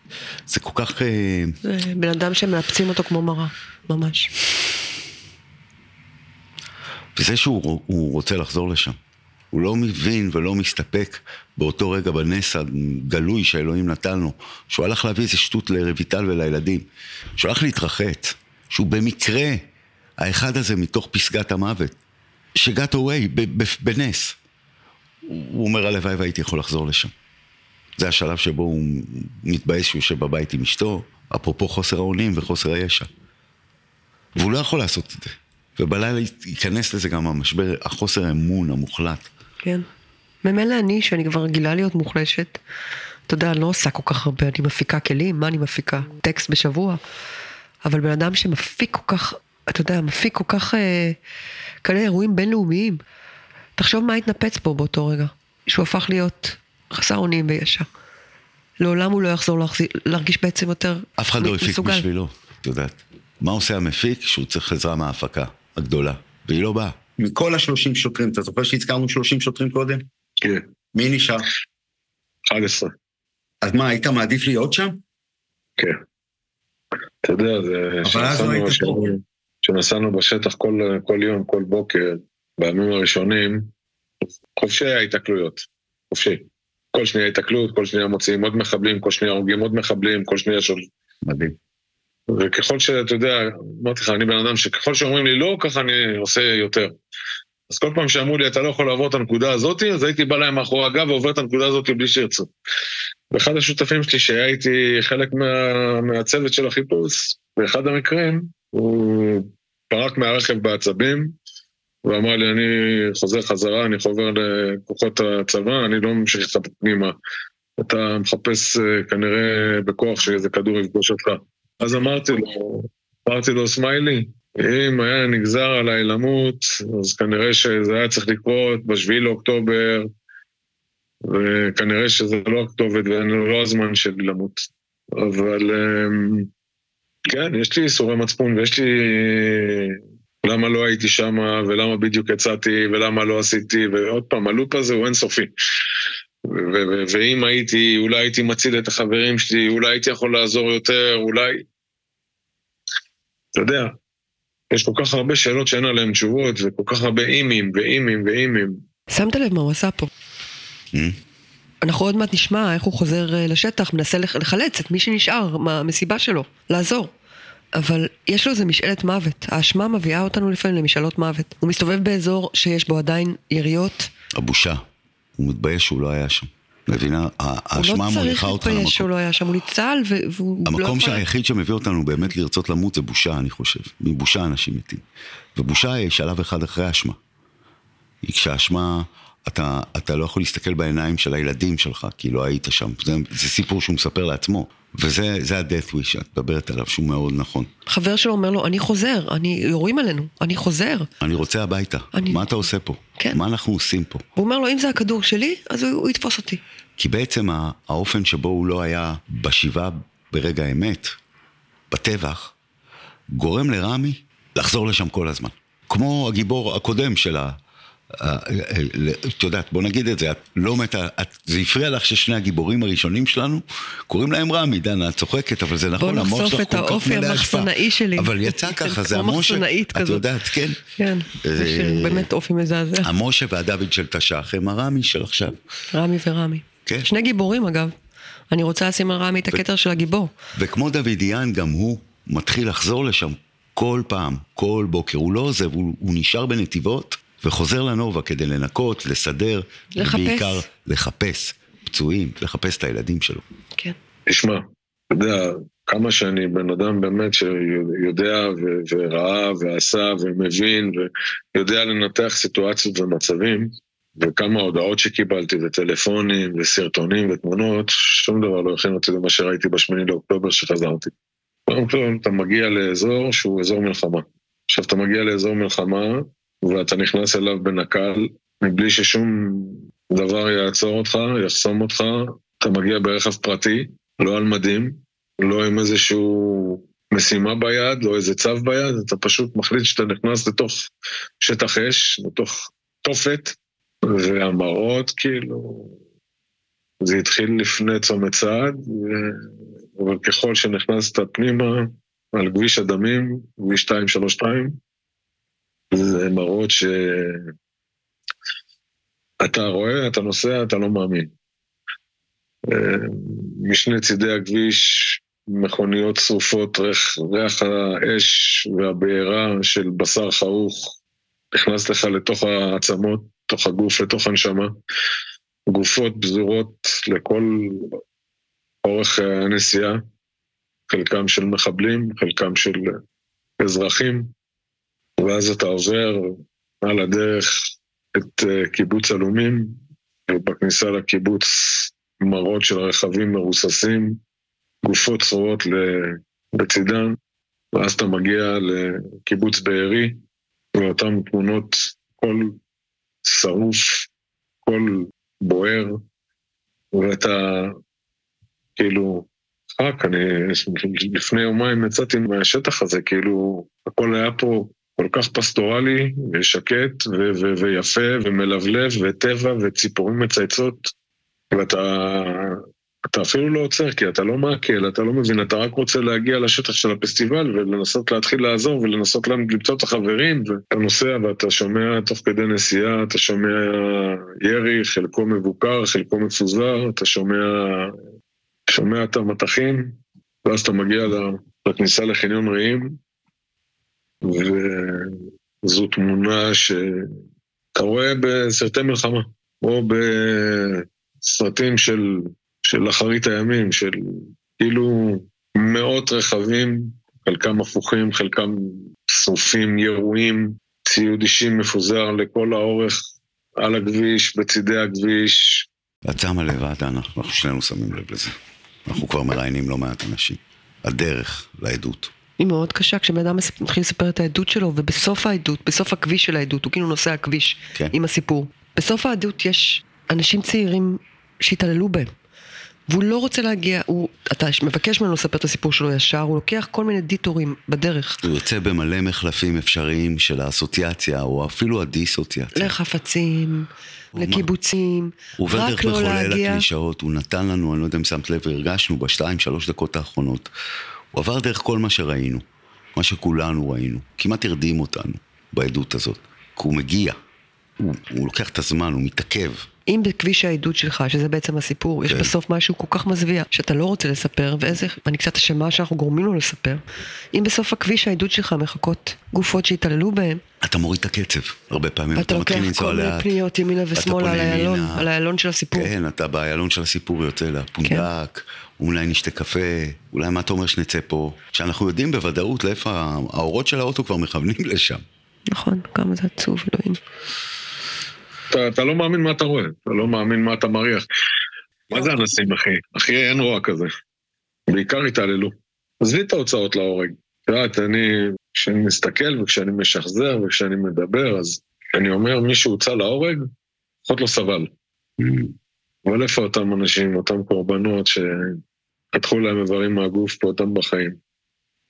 זה כל כך... אה, זה בן אדם שמנפצים אותו כמו מראה, ממש. וזה שהוא הוא רוצה לחזור לשם. הוא לא מבין ולא מסתפק באותו רגע בנס הגלוי שאלוהים נתן לו, שהוא הלך להביא איזה שטות לרויטל ולילדים, שהוא הלך להתרחץ, שהוא במקרה האחד הזה מתוך פסגת המוות, שגת אווי בנס. הוא אומר הלוואי והייתי יכול לחזור לשם. זה השלב שבו הוא מתבאס שהוא יושב בבית עם אשתו, אפרופו חוסר האונים וחוסר הישע. והוא לא יכול לעשות את זה. ובלילה ייכנס לזה גם המשבר, החוסר האמון המוחלט. כן. ממילא אני, שאני כבר רגילה להיות מוחלשת, אתה יודע, אני לא עושה כל כך הרבה, אני מפיקה כלים, מה אני מפיקה? טקסט בשבוע. אבל בן אדם שמפיק כל כך, אתה יודע, מפיק כל כך אה, כאלה אירועים בינלאומיים. תחשוב מה התנפץ פה באותו רגע. שהוא הפך להיות חסר אונים וישע. לעולם הוא לא יחזור להחזיר, להרגיש בעצם יותר אף אחד לא הפיק מסוגל. בשבילו, את יודעת. מה עושה המפיק? שהוא צריך עזרה מההפקה הגדולה, והיא לא באה. מכל השלושים שוטרים, אתה זוכר שהזכרנו שלושים שוטרים קודם? כן. מי נשאר? 11. אז מה, היית מעדיף להיות שם? כן. אתה יודע, זה... אבל אז לא היית פה. כשנסענו בשטח כל, כל יום, כל בוקר, בימים הראשונים, חופשי ההיתקלויות. חופשי. כל שנייה היתקלות, כל שנייה מוציאים עוד מחבלים, כל שנייה הורגים עוד מחבלים, כל שנייה שול... מדהים. וככל שאתה יודע, אמרתי לך, אני בן אדם שככל שאומרים לי לא, ככה אני עושה יותר. אז כל פעם שאמרו לי, אתה לא יכול לעבור את הנקודה הזאת, אז הייתי בא להם מאחורי הגב ועובר את הנקודה הזאת בלי שירצו. ואחד השותפים שלי שהיה איתי חלק מה, מהצוות של החיפוש, באחד המקרים, הוא פרק מהרכב בעצבים, ואמר לי, אני חוזר חזרה, אני חובר לכוחות הצבא, אני לא ממשיך איתך פנימה. אתה מחפש אה, כנראה בכוח שאיזה כדור יפגוש אותך. אז אמרתי לו, אמרתי לו, סמיילי, אם היה נגזר עליי למות, אז כנראה שזה היה צריך לקרות בשביעי לאוקטובר, וכנראה שזה לא הכתובת ולא הזמן שלי למות. אבל אמ, כן, יש לי ייסורי מצפון ויש לי... למה לא הייתי שם, ולמה בדיוק יצאתי, ולמה לא עשיתי, ועוד פעם, הלופ הזה הוא אינסופי. ו- ו- ואם הייתי, אולי הייתי מציל את החברים שלי, אולי הייתי יכול לעזור יותר, אולי... אתה יודע, יש כל כך הרבה שאלות שאין עליהן תשובות, וכל כך הרבה אימים, ואימים, ואימים. שמת לב מה הוא עשה פה. אנחנו עוד מעט נשמע איך הוא חוזר אה, לשטח, מנסה לח- לחלץ את מי שנשאר מהמסיבה שלו, לעזור. אבל יש לו איזה משאלת מוות. האשמה מביאה אותנו לפעמים למשאלות מוות. הוא מסתובב באזור שיש בו עדיין יריות. הבושה. הוא מתבייש שהוא לא היה שם. מבינה? הוא האשמה לא צריך מוליכה אותך להתבייש למקום. שהוא לא היה שם, הוא ניצל והוא לא המקום יכול... שהיחיד שמביא אותנו באמת לרצות למות זה בושה, אני חושב. מבושה אנשים מתים. ובושה היא שלב אחד אחרי אשמה. היא כשהאשמה, אתה, אתה לא יכול להסתכל בעיניים של הילדים שלך, כי לא היית שם. זה, זה סיפור שהוא מספר לעצמו. וזה זה ה-death wish שאת מדברת עליו, שהוא מאוד נכון. חבר שלו אומר לו, אני חוזר, אני, יורים עלינו, אני חוזר. אני רוצה הביתה. אני- מה אתה עושה פה? כן. מה אנחנו עושים פה? הוא אומר לו, אם זה הכדור שלי, אז הוא, הוא יתפוס אותי. כי בעצם האופן שבו הוא לא היה בשבעה ברגע האמת, בטבח, גורם לרמי לחזור לשם כל הזמן. כמו הגיבור הקודם של ה... ה- ה- את יודעת, בוא נגיד את זה, את לא מתה, את, זה הפריע לך ששני הגיבורים הראשונים שלנו, קוראים להם רמי, דנה, את צוחקת, אבל זה נכון, המוח נחשוף שלך את כל כך האופי מלא השפעה. המחסנאי שלי. אבל יצא ככה, זה המשה, את. יודעת, כן. כן, אה, יש באמת אופי מזעזע. המשה והדוד של תש"ח הם הרמי של עכשיו. רמי ורמי. כן. שני גיבורים אגב. אני רוצה לשים על רמי את הכתר של הגיבור. וכמו דוידיאן, גם הוא מתחיל לחזור לשם כל פעם, כל בוקר. הוא לא עוזב, הוא, הוא נשאר בנתיבות וחוזר לנובה כדי לנקות, לסדר, לחפש. ובעיקר לחפש פצועים, לחפש את הילדים שלו. כן. תשמע, אתה יודע, כמה שאני בן אדם באמת שיודע ו- וראה ועשה ומבין ויודע לנתח סיטואציות ומצבים, וכמה הודעות שקיבלתי וטלפונים וסרטונים ותמונות, שום דבר לא הכין אותי למה שראיתי בשמיני לאוקטובר שחזרתי. קודם כל, אתה מגיע לאזור שהוא אזור מלחמה. עכשיו, אתה מגיע לאזור מלחמה ואתה נכנס אליו בנקל, מבלי ששום דבר יעצור אותך, יחסום אותך, אתה מגיע ברכב פרטי, לא על מדים, לא עם איזשהו משימה ביד, לא איזה צו ביד, אתה פשוט מחליט שאתה נכנס לתוך שטח אש, לתוך תופת, והמראות כאילו, זה התחיל לפני צומת סעד. אבל ככל שנכנסת פנימה, על כביש הדמים, כביש 232, זה מראות שאתה רואה, אתה נוסע, אתה לא מאמין. אה, משני צידי הכביש מכוניות שרופות, ריח, ריח האש והבעירה של בשר חרוך נכנס לך לתוך העצמות, לתוך הגוף, לתוך הנשמה. גופות פזורות לכל אורך הנסיעה, חלקם של מחבלים, חלקם של אזרחים, ואז אתה עובר על הדרך את אה, קיבוץ עלומים, ובכניסה לקיבוץ מראות של רכבים מרוססים, גופות צרורות בצידן, ואז אתה מגיע לקיבוץ בארי, ואותן תמונות, כל שרוף, כל בוער, ואתה כאילו, רק, אני לפני יומיים יצאתי מהשטח הזה, כאילו, הכל היה פה כל כך פסטורלי ושקט ו- ו- ויפה ומלבלב וטבע וציפורים מצייצות, ואתה אתה אפילו לא עוצר, כי אתה לא מעכל, אתה לא מבין, אתה רק רוצה להגיע לשטח של הפסטיבל ולנסות להתחיל לעזור ולנסות למצוא את החברים, ואתה נוסע ואתה שומע תוך כדי נסיעה, אתה שומע ירי, חלקו מבוקר, חלקו מפוזר, אתה שומע, שומע את המטחים, ואז אתה מגיע לכניסה לחניון רעים, וזו תמונה שאתה רואה בסרטי מלחמה, או בסרטים של, של אחרית הימים, של כאילו מאות רכבים, חלקם הפוכים, חלקם שרופים, ירויים, ציוד אישי מפוזר לכל האורך, על הכביש, בצידי הכביש. את שמה לבד, דנה, אנחנו שנינו שמים לב לזה. אנחנו כבר מראיינים לא מעט אנשים. הדרך לעדות. היא מאוד קשה כשבן אדם מתחיל לספר את העדות שלו, ובסוף העדות, בסוף הכביש של העדות, הוא כאילו נוסע הכביש כן. עם הסיפור. בסוף העדות יש אנשים צעירים שהתעללו בהם, והוא לא רוצה להגיע, הוא, אתה מבקש ממנו לספר את הסיפור שלו ישר, הוא לוקח כל מיני דיטורים בדרך. הוא יוצא במלא מחלפים אפשריים של האסוציאציה, או אפילו הדיסוציאציה. לחפצים, לקיבוצים, הוא עובר רק דרך לא מחולל להגיע. הקלישאות, הוא נתן לנו, אני לא יודע אם שמת לב, הרגשנו בשתיים, שלוש דקות האחרונות. הוא עבר דרך כל מה שראינו, מה שכולנו ראינו. כמעט הרדים אותנו בעדות הזאת. כי הוא מגיע, הוא, הוא לוקח את הזמן, הוא מתעכב. אם בכביש העדות שלך, שזה בעצם הסיפור, יש כן. בסוף משהו כל כך מזוויע, שאתה לא רוצה לספר, ואיזה, ואני קצת אשמה שאנחנו גורמים לו לספר, אם בסוף הכביש העדות שלך מחכות גופות שהתעללו בהם, אתה מוריד את הקצב, הרבה פעמים אתה לוקח מתחיל לנסוע כל מיני לאט. פניות ימינה ושמאלה על האיילון, ימינה. על האיילון של הסיפור. כן, אתה באיילון של הסיפור יוצא לפונדק, אולי נשתה קפה, אולי מה אתה אומר שנצא פה? שאנחנו יודעים בוודאות לאיפה האורות של האוטו כבר מכוונים לשם. נכון, כמה זה עצוב, אלוהים. אתה, אתה לא מאמין מה אתה רואה, אתה לא מאמין מה אתה מריח. מה זה אנסים, אחי? אחי, אין רוע כזה. בעיקר התעללו. עזבי את ההוצאות להורג. את יודעת, אני, כשאני מסתכל וכשאני משחזר וכשאני מדבר, אז אני אומר, מי שהוצא להורג, לפחות לא סבל. אבל איפה אותם אנשים, אותם קורבנות שפתחו להם איברים מהגוף באותם בחיים?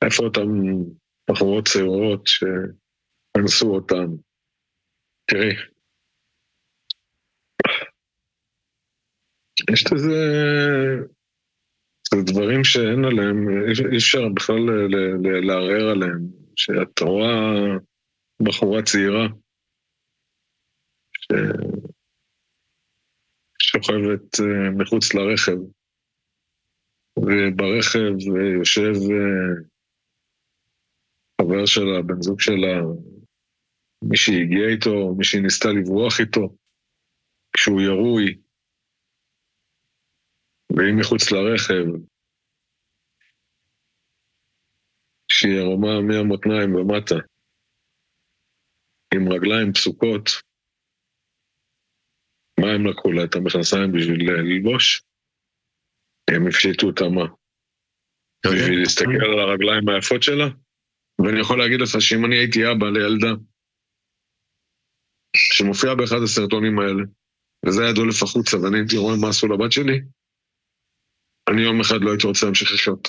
איפה אותם בחורות צעירות שאנסו אותם? תראי, יש לזה... זה דברים שאין עליהם, אי- אפשר בכלל לערער עליהם. שאת רואה בחורה צעירה ש- שוכבת אה, מחוץ לרכב, וברכב אה, יושב אה, חבר שלה, בן זוג שלה, מי שהגיע איתו, מי שהיא ניסתה לברוח איתו, כשהוא ירוי, והיא מחוץ לרכב, שהיא ערומה מהמותניים ומטה, עם רגליים פסוקות, מה הם לקחו לה? את המכנסיים בשביל ללבוש? הם הפשיטו אותה מה? בשביל להסתכל על הרגליים היפות שלה? ואני יכול להגיד לך שאם אני הייתי אבא לילדה, שמופיע באחד הסרטונים האלה, וזה היה דולף החוצה, ואני הייתי רואה מה עשו לבת שלי, אני יום אחד לא הייתי רוצה להמשיך לחיות.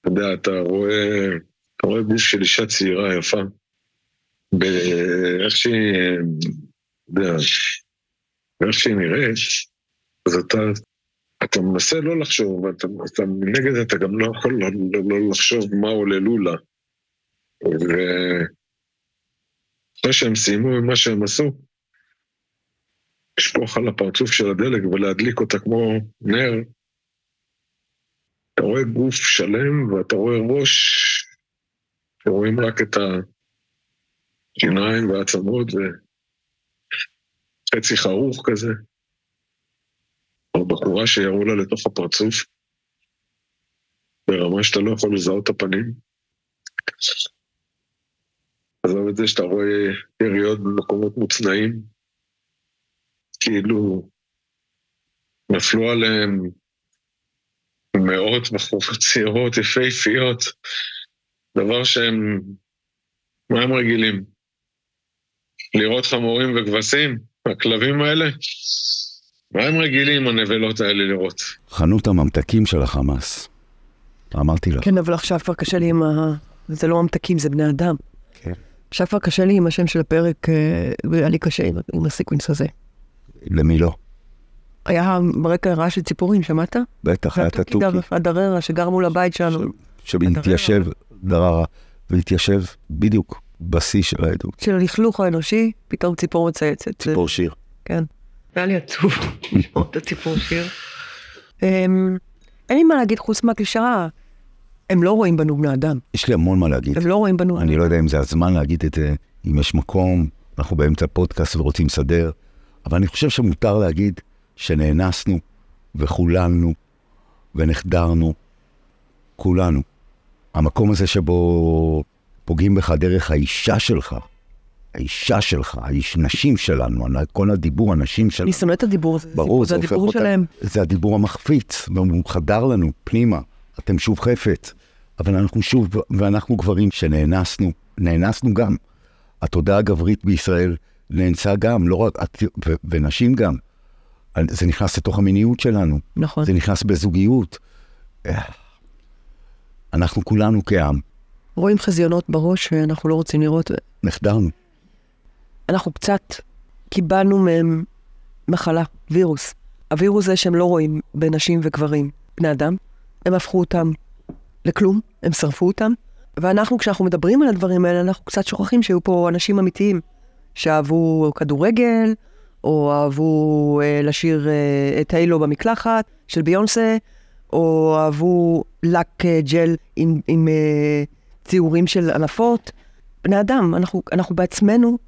אתה יודע, אתה רואה, אתה רואה גוף של אישה צעירה, יפה, באיך שהיא, אתה יודע, באיך שהיא נראית, אז אתה, אתה מנסה לא לחשוב, ואתה, אתה מנגד אתה גם לא יכול לא, לא, לא לחשוב מה עוללו לה. ואחרי שהם סיימו עם מה שהם עשו, לשפוך על הפרצוף של הדלק ולהדליק אותה כמו נר, אתה רואה גוף שלם ואתה רואה ראש שרואים רק את השיניים והעצמות וחצי חרוך כזה. או בחורה שירו לה לתוך הפרצוף, ברמה שאתה לא יכול לזהות את הפנים. עזוב את זה שאתה רואה יריות במקומות מוצנעים, כאילו נפלו עליהם מאות בחורות צעירות, יפהפיות, דבר שהם, מה הם רגילים? לראות חמורים וכבשים? הכלבים האלה? מה הם רגילים, הנבלות האלה, לראות? חנות הממתקים של החמאס. אמרתי לך. כן, אבל עכשיו כבר קשה לי עם ה... זה לא ממתקים, זה בני אדם. כן. עכשיו כבר קשה לי עם השם של הפרק, אה, והיה לי קשה עם, עם הסקווינס הזה. למי לא? היה ברקע רעש של ציפורים, שמעת? בטח, היה את התוכי. הדררה שגר מול הבית שלנו. שהתיישב, דררה, והתיישב בדיוק בשיא של העדות. של הלכלוך האנושי, פתאום ציפור מצייצת. ציפור שיר. כן. היה לי עצוב לשמוע את הציפור שיר. אמ, אין לי מה להגיד חוץ מהקלישאה. הם לא רואים בנו בני אדם. יש לי המון מה להגיד. הם לא רואים בנו... אני לא יודע אם זה הזמן להגיד את זה, אם יש מקום, אנחנו באמצע פודקאסט ורוצים לסדר, אבל אני חושב שמותר להגיד שנאנסנו וחוללנו ונחדרנו, כולנו. המקום הזה שבו פוגעים בך דרך האישה שלך, האישה שלך, האיש, נשים שלנו, כל הדיבור, הנשים שלנו. אני שונא את הדיבור הזה. ברור, זה זה הדיבור אותה, שלהם. זה הדיבור המחפיץ, והוא חדר לנו פנימה, אתם שוב חפץ, אבל אנחנו שוב, ואנחנו גברים שנאנסנו, נאנסנו גם. התודעה הגברית בישראל נאנסה גם, לא רק, ונשים גם. זה נכנס לתוך המיניות שלנו. נכון. זה נכנס בזוגיות. אה, אנחנו כולנו כעם, רואים חזיונות בראש שאנחנו לא רוצים לראות. נחדרנו. אנחנו קצת קיבלנו מהם מחלה, וירוס. הווירוס זה שהם לא רואים בנשים וגברים, בני אדם, הם הפכו אותם לכלום, הם שרפו אותם, ואנחנו, כשאנחנו מדברים על הדברים האלה, אנחנו קצת שוכחים שהיו פה אנשים אמיתיים, שאהבו כדורגל, או אהבו אה, לשיר אה, את הילו במקלחת של ביונסה, או אהבו לק אה, ג'ל עם, עם אה, ציורים של ענפות. בני אדם, אנחנו, אנחנו בעצמנו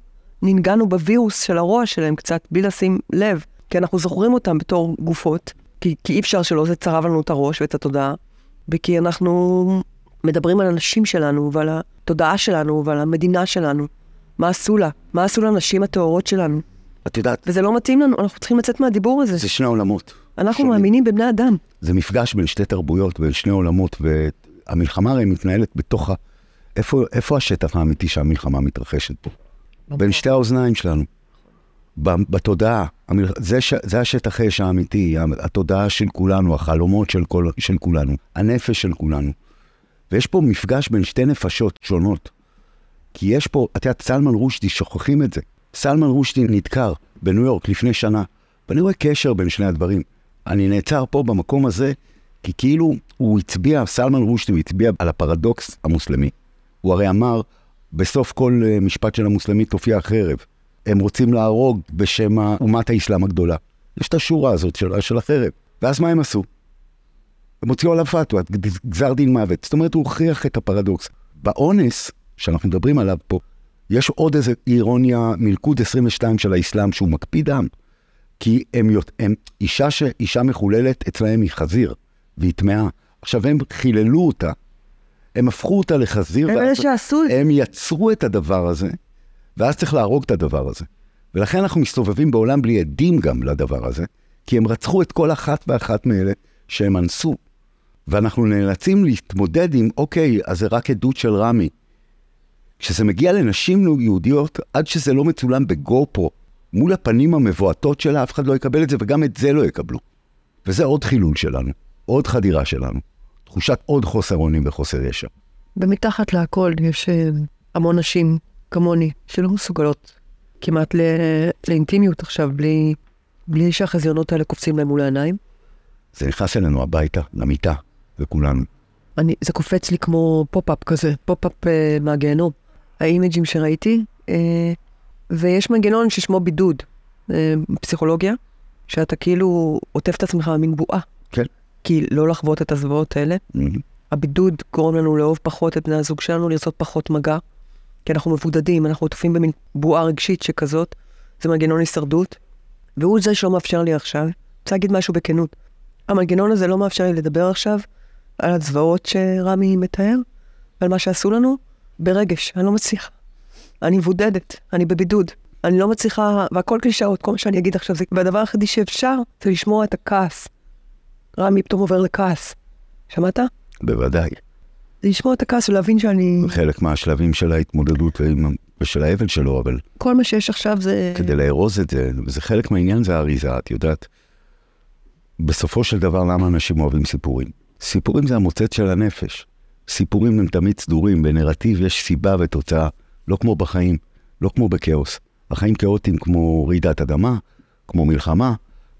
ננגענו בווירוס של הרוע שלהם קצת, בלי לשים לב, כי אנחנו זוכרים אותם בתור גופות, כי, כי אי אפשר שלא, זה צרב לנו את הראש ואת התודעה, וכי אנחנו מדברים על הנשים שלנו ועל התודעה שלנו ועל המדינה שלנו. מה עשו לה? מה עשו לנשים הטהורות שלנו? את יודעת, וזה לא מתאים לנו, אנחנו צריכים לצאת מהדיבור הזה. זה שני עולמות. אנחנו שונים. מאמינים בבני אדם. זה מפגש בין שתי תרבויות, בין שני עולמות, והמלחמה הרי מתנהלת בתוך ה... איפה, איפה השטח האמיתי שהמלחמה מתרחשת פה? בין שתי האוזניים שלנו. בתודעה, המל... זה, ש... זה השטח אש האמיתי, התודעה של כולנו, החלומות של, כל... של כולנו, הנפש של כולנו. ויש פה מפגש בין שתי נפשות שונות. כי יש פה, את יודעת, סלמן רושדי, שוכחים את זה. סלמן רושדי נדקר בניו יורק לפני שנה, ואני רואה קשר בין שני הדברים. אני נעצר פה במקום הזה, כי כאילו הוא הצביע, סלמן רושדי, הצביע על הפרדוקס המוסלמי. הוא הרי אמר, בסוף כל אה, משפט של המוסלמי תופיע החרב. הם רוצים להרוג בשם אומת האסלאם הגדולה. יש את השורה הזאת של, של החרב. ואז מה הם עשו? הם הוציאו עליו פתווה, גזר דין מוות. זאת אומרת, הוא הוכיח את הפרדוקס. באונס, שאנחנו מדברים עליו פה, יש עוד איזה אירוניה, מלכוד 22 של האסלאם, שהוא מקפיד עם. כי הם, הם אישה, ש, אישה מחוללת אצלהם היא חזיר, והיא טמאה. עכשיו, הם חיללו אותה. הם הפכו אותה לחזיר. הם אלה שעשו את זה. הם יצרו את הדבר הזה, ואז צריך להרוג את הדבר הזה. ולכן אנחנו מסתובבים בעולם בלי עדים גם לדבר הזה, כי הם רצחו את כל אחת ואחת מאלה שהם אנסו. ואנחנו נאלצים להתמודד עם, אוקיי, אז זה רק עדות של רמי. כשזה מגיע לנשים יהודיות, עד שזה לא מצולם בגו-פרו, מול הפנים המבועתות שלה, אף אחד לא יקבל את זה, וגם את זה לא יקבלו. וזה עוד חילול שלנו, עוד חדירה שלנו, תחושת עוד חוסר אונים וחוסר ישע. ומתחת להכל יש אה, המון נשים כמוני שלא מסוגלות כמעט ל... לאינטימיות עכשיו, בלי, בלי שהחזיונות האלה קופצים להם מול העיניים. זה נכנס אלינו הביתה, למיטה, וכולנו. אני, זה קופץ לי כמו פופ-אפ כזה, פופ-אפ אה, מהגיהנום. האימג'ים שראיתי, אה, ויש מנגנון ששמו בידוד, אה, פסיכולוגיה, שאתה כאילו עוטף את עצמך במין בועה. כן. כי לא לחוות את הזוועות האלה. Mhm. הבידוד גורם לנו לאהוב פחות את בני הזוג שלנו, לרצות פחות מגע, כי אנחנו מבודדים, אנחנו עוטפים במין בועה רגשית שכזאת, זה מנגנון הישרדות, והוא זה שלא מאפשר לי עכשיו. אני רוצה להגיד משהו בכנות. המנגנון הזה לא מאפשר לי לדבר עכשיו על הזוועות שרמי מתאר, ועל מה שעשו לנו, ברגש, אני לא מצליחה. אני מבודדת, אני בבידוד. אני לא מצליחה, והכל קלישאות, כל מה שאני אגיד עכשיו זה... והדבר היחידי שאפשר זה לשמוע את הכעס. רמי פתאום עובר לכעס. שמעת? בוודאי. זה לשמוע את הכעס ולהבין שאני... חלק מהשלבים של ההתמודדות ועם- ושל האבל שלו, אבל כל מה שיש עכשיו זה... כדי לארוז את זה, וזה חלק מהעניין זה האריזה, את יודעת. בסופו של דבר, למה אנשים אוהבים סיפורים? סיפורים זה המוצץ של הנפש. סיפורים הם תמיד סדורים, בנרטיב יש סיבה ותוצאה, לא כמו בחיים, לא כמו בכאוס. החיים כאוטיים כמו רעידת אדמה, כמו מלחמה,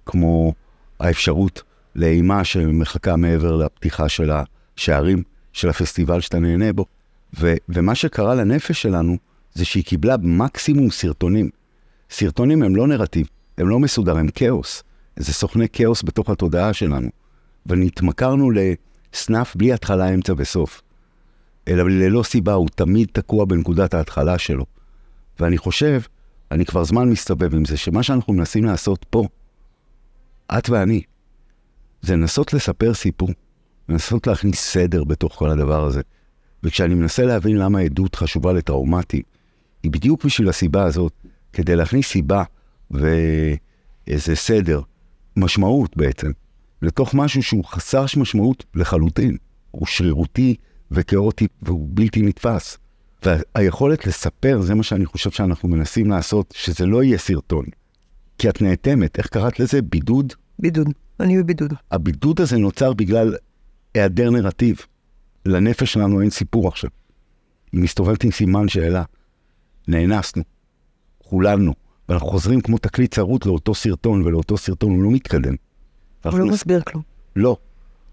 כמו האפשרות לאימה שמחכה מעבר לפתיחה של השערים של הפסטיבל שאתה נהנה בו. ו- ומה שקרה לנפש שלנו, זה שהיא קיבלה מקסימום סרטונים. סרטונים הם לא נרטיב, הם לא מסודר, הם כאוס. זה סוכני כאוס בתוך התודעה שלנו. ונתמכרנו לסנאף בלי התחלה, אמצע וסוף. אלא ללא סיבה, הוא תמיד תקוע בנקודת ההתחלה שלו. ואני חושב, אני כבר זמן מסתובב עם זה, שמה שאנחנו מנסים לעשות פה, את ואני, זה לנסות לספר סיפור, לנסות להכניס סדר בתוך כל הדבר הזה. וכשאני מנסה להבין למה עדות חשובה לטראומטי, היא בדיוק בשביל הסיבה הזאת, כדי להכניס סיבה ואיזה סדר, משמעות בעצם, לתוך משהו שהוא חסר משמעות לחלוטין. הוא שרירותי וכאוטי והוא בלתי נתפס. והיכולת לספר, זה מה שאני חושב שאנחנו מנסים לעשות, שזה לא יהיה סרטון. כי את נאטמת, איך קראת לזה? בידוד? בידוד. אני בבידוד. הבידוד הזה נוצר בגלל היעדר נרטיב. לנפש שלנו אין סיפור עכשיו. היא מסתובבת עם סימן שאלה. נאנסנו, חוללנו, ואנחנו חוזרים כמו תקליט צרוט לאותו סרטון, ולאותו סרטון הוא לא מתקדם. הוא לא מסביר כלום. לא.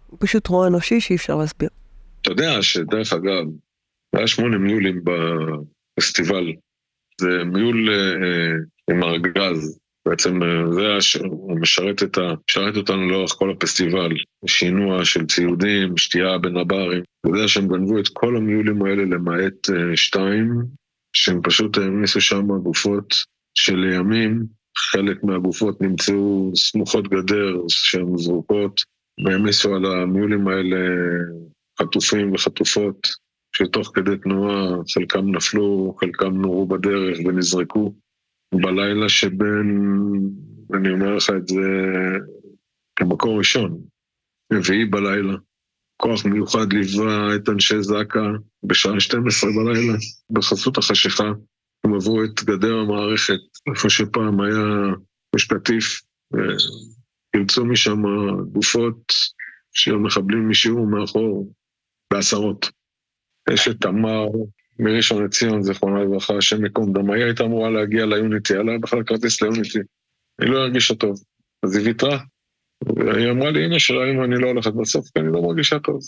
הוא פשוט רוע אנושי שאי אפשר להסביר. אתה יודע שדרך אגב, היה שמונה מיולים בפסטיבל. זה מיול אה, עם ארגז. בעצם אה, זה הש... הוא משרת, את ה... משרת אותנו לאורך כל הפסטיבל. שינוע של ציודים, שתייה בין הברים. אתה יודע שהם גנבו את כל המיולים האלה למעט אה, שתיים, שהם פשוט העמיסו שם גופות שלימים חלק מהגופות נמצאו סמוכות גדר שהן זרוקות, והעמיסו על המיולים האלה חטופים וחטופות, שתוך כדי תנועה חלקם נפלו, חלקם נורו בדרך ונזרקו. בלילה שבין, אני אומר לך את זה כמקור ראשון, רביעי בלילה. כוח מיוחד ליווה את אנשי זק"א בשעה 12 בלילה, בחסות החשיכה. הם עברו את גדר המערכת, איפה שפעם היה גוש קטיף, וחילצו משם גופות של מחבלים משיעור מאחור, בעשרות. יש את תמר מראשון לציון, זיכרונה לברכה, השם ייקום דמה, היא הייתה אמורה להגיע ליוניטי, היה לה בכלל כרטיס ליוניטי. היא לא הרגישה טוב, אז היא ויתרה. והיא אמרה לי, אמא שלה, אמא, אני לא הולכת בסוף, כי אני לא מרגישה טוב.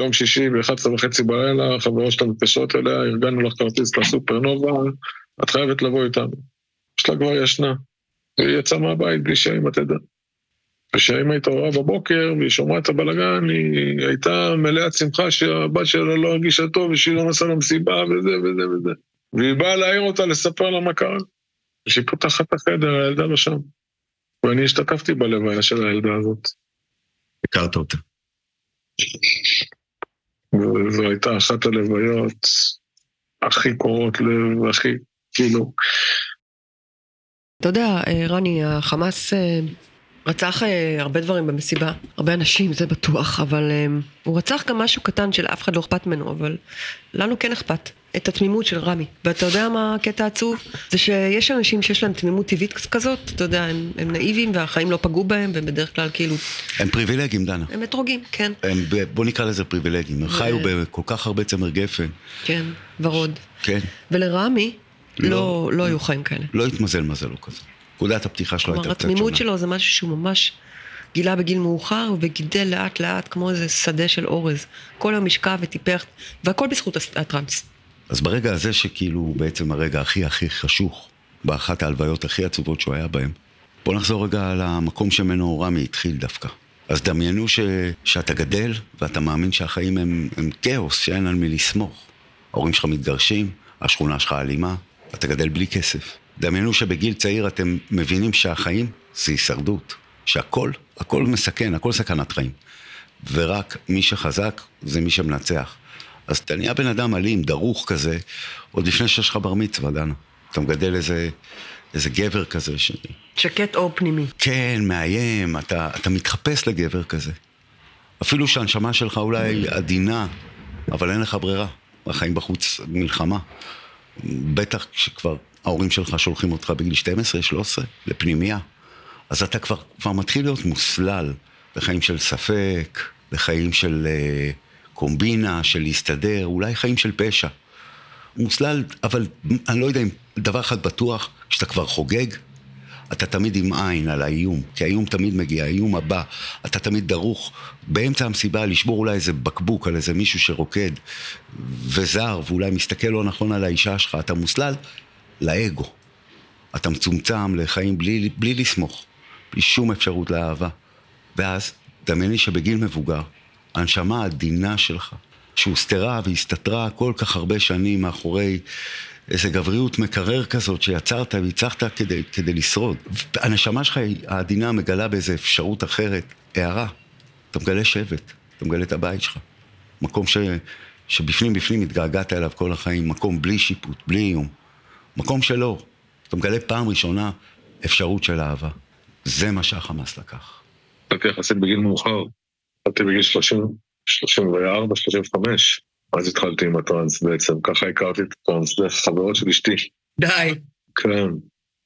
יום שישי ב-11 וחצי בלילה, חברות שלה מתקשרות אליה, ארגנו לך כרטיס לסופרנובה, את חייבת לבוא איתנו. יש לה כבר ישנה. והיא יצאה מהבית בלי שהאמא תדע. כשהאמא התעוררה בבוקר והיא שומעה את הבלגן, היא הייתה מלאת שמחה שהבת שלה לא הרגישה טוב ושהיא לא נסעה למסיבה וזה וזה וזה. והיא באה להעיר אותה, לספר לה מה קרה. כשהיא פותחת את החדר, הילדה לא שם. ואני השתתפתי בלוויה של הילדה הזאת. הכרת אותה. וזו הייתה אחת הלוויות הכי קורות לב, הכי, כאילו... אתה יודע, רני, החמאס רצח הרבה דברים במסיבה, הרבה אנשים, זה בטוח, אבל הוא רצח גם משהו קטן שלאף אחד לא אכפת ממנו, אבל לנו כן אכפת. את התמימות של רמי. ואתה יודע מה הקטע העצוב? זה שיש אנשים שיש להם תמימות טבעית כזאת, אתה יודע, הם, הם נאיבים והחיים לא פגעו בהם, והם בדרך כלל כאילו... הם פריבילגים, דנה. הם אתרוגים, כן. הם, בוא נקרא לזה פריבילגים. הם. חיו בכל כך הרבה צמר גפן. כן, ורוד. כן. ולרמי לא, לא, לא היו חיים כאלה. לא התמזל מזלו כזה. נקודת הפתיחה שלו הייתה קצת שונה. התמימות שלו זה משהו שהוא ממש גילה בגיל מאוחר, וגידל לאט לאט כמו איזה שדה של אורז. כל היום משקע וטיפח, והכל בזכות הטראנס. אז ברגע הזה שכאילו בעצם הרגע הכי הכי חשוך, באחת ההלוויות הכי עצובות שהוא היה בהן, בוא נחזור רגע למקום שממנו רמי התחיל דווקא. אז דמיינו ש... שאתה גדל ואתה מאמין שהחיים הם, הם כאוס, שאין על מי לסמוך. ההורים שלך מתגרשים, השכונה שלך אלימה, אתה גדל בלי כסף. דמיינו שבגיל צעיר אתם מבינים שהחיים זה הישרדות, שהכל, הכל מסכן, הכל סכנת חיים. ורק מי שחזק זה מי שמנצח. אז אתה נהיה בן אדם אלים, דרוך כזה, עוד לפני שיש לך בר מצווה, דנה. אתה מגדל איזה, איזה גבר כזה ש... שקט או פנימי. כן, מאיים, אתה, אתה מתחפש לגבר כזה. אפילו שהנשמה שלך אולי עדינה, אבל אין לך ברירה. החיים בחוץ מלחמה. בטח כשכבר ההורים שלך שולחים אותך בגיל 12-13 לפנימייה, אז אתה כבר, כבר מתחיל להיות מוסלל לחיים של ספק, לחיים של... Uh, קומבינה של להסתדר, אולי חיים של פשע. מוסלל, אבל אני לא יודע אם דבר אחד בטוח, כשאתה כבר חוגג, אתה תמיד עם עין על האיום, כי האיום תמיד מגיע, האיום הבא, אתה תמיד דרוך באמצע המסיבה לשבור אולי איזה בקבוק על איזה מישהו שרוקד וזר, ואולי מסתכל לא נכון על האישה שלך, אתה מוסלל לאגו. אתה מצומצם לחיים בלי, בלי לסמוך, בלי שום אפשרות לאהבה. ואז, דמייני שבגיל מבוגר, הנשמה העדינה שלך, שהוסתרה והסתתרה כל כך הרבה שנים מאחורי איזה גבריות מקרר כזאת שיצרת והצלחת כדי, כדי לשרוד. הנשמה שלך העדינה מגלה באיזה אפשרות אחרת, הערה. אתה מגלה שבט, אתה מגלה את הבית שלך. מקום ש, שבפנים בפנים התגעגעת אליו כל החיים, מקום בלי שיפוט, בלי איום. מקום שלא. אתה מגלה פעם ראשונה אפשרות של אהבה. זה מה שהחמאס לקח. לקח יחסית בגיל מאוחר. התחלתי בגיל 30, 34, 35, אז התחלתי עם הטראנס בעצם, ככה הכרתי את הטראנס דרך חברות של אשתי. די. כן,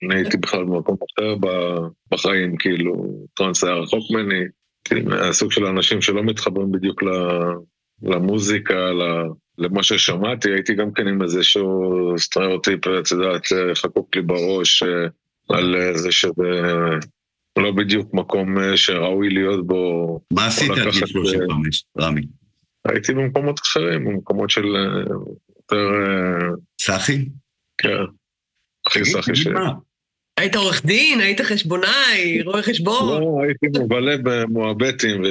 אני הייתי בכלל במקום אחר בחיים, כאילו, טראנס היה רחוק ממני. הייתי מהסוג של האנשים שלא מתחברים בדיוק למוזיקה, ל- למה ששמעתי, הייתי גם כן עם איזשהו סטריאוטיפ, את יודעת, חקוק לי בראש, אה, על זה שזה לא בדיוק מקום אה, שראוי להיות בו. מה עשית עד גיל לקחת, אה, 35, רמי? הייתי במקומות אחרים, במקומות של אה, יותר... צחי? כן. הכי סחי ש... מה? היית עורך דין? היית חשבונאי? רואה חשבון? לא, הייתי מבלה במועבטים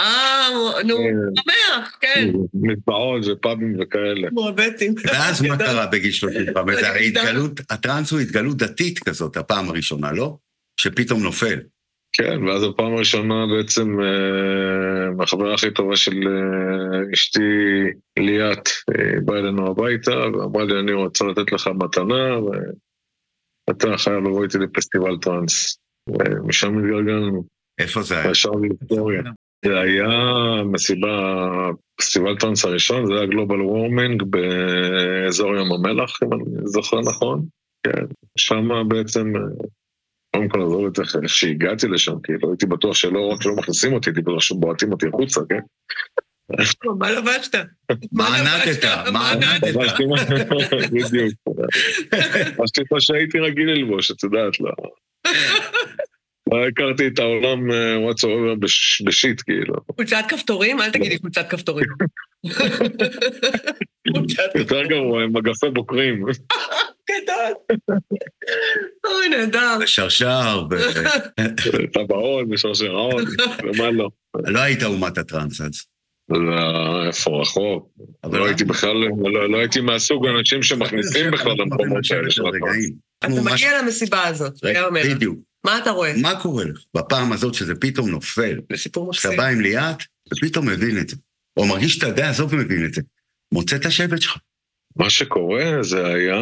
אה, נו, שמח, כן. ובמטבעות ופאבים וכאלה. מועבטים. ואז מה קרה בגיל 35? זה הרי. התגלות, הטראנס הוא התגלות דתית כזאת, הפעם הראשונה, לא? שפתאום נופל. כן, ואז בפעם הראשונה בעצם אה, החברה הכי טובה של אה, אשתי ליאת אה, באה אלינו הביתה ואמרה לי אני רוצה לתת לך מתנה ואתה חייב לבוא איתי לפסטיבל טראנס. ומשם התגלגלנו. איפה זה היה? ישר להיסטוריה. זה היה מסיבה, פסטיבל טראנס הראשון, זה היה Global Warming באזור ים המלח, אם אני זוכר נכון. כן, שם בעצם, קודם כל עזוב את איך שהגעתי לשם, כאילו הייתי בטוח שלא רק שלא מכניסים אותי, הייתי בטוח שבועטים אותי החוצה, כן? מה לבשת? מה ענדת? מה ענדת? בדיוק. לבשתי מה שהייתי רגיל ללבוש, את יודעת, לא. לא הכרתי את העולם אה, whatsoever בש- בשיט, כאילו. חולצת כפתורים? אל תגידי חולצת כפתורים. יותר גרוע, עם מגפי בוקרים. גדול. אוי, נהדר. שרשר, ו... טבעות ושרשראות, ומה לא. לא היית אומת הטראנס אז. לא, איפה רחוק. לא הייתי בכלל, לא לא הייתי מהסוג האנשים שמכניסים בכלל למקומות האלה של הטראנס. אתה מגיע למסיבה הזאת. בדיוק. מה אתה רואה? מה קורה לך בפעם הזאת שזה פתאום נופל? זה סיפור מקסים. בא עם ליאת, ופתאום מבין את זה. או מרגיש שאתה יודע, עזוב מבין את זה. מוצא את השבט שלך. מה שקורה זה היה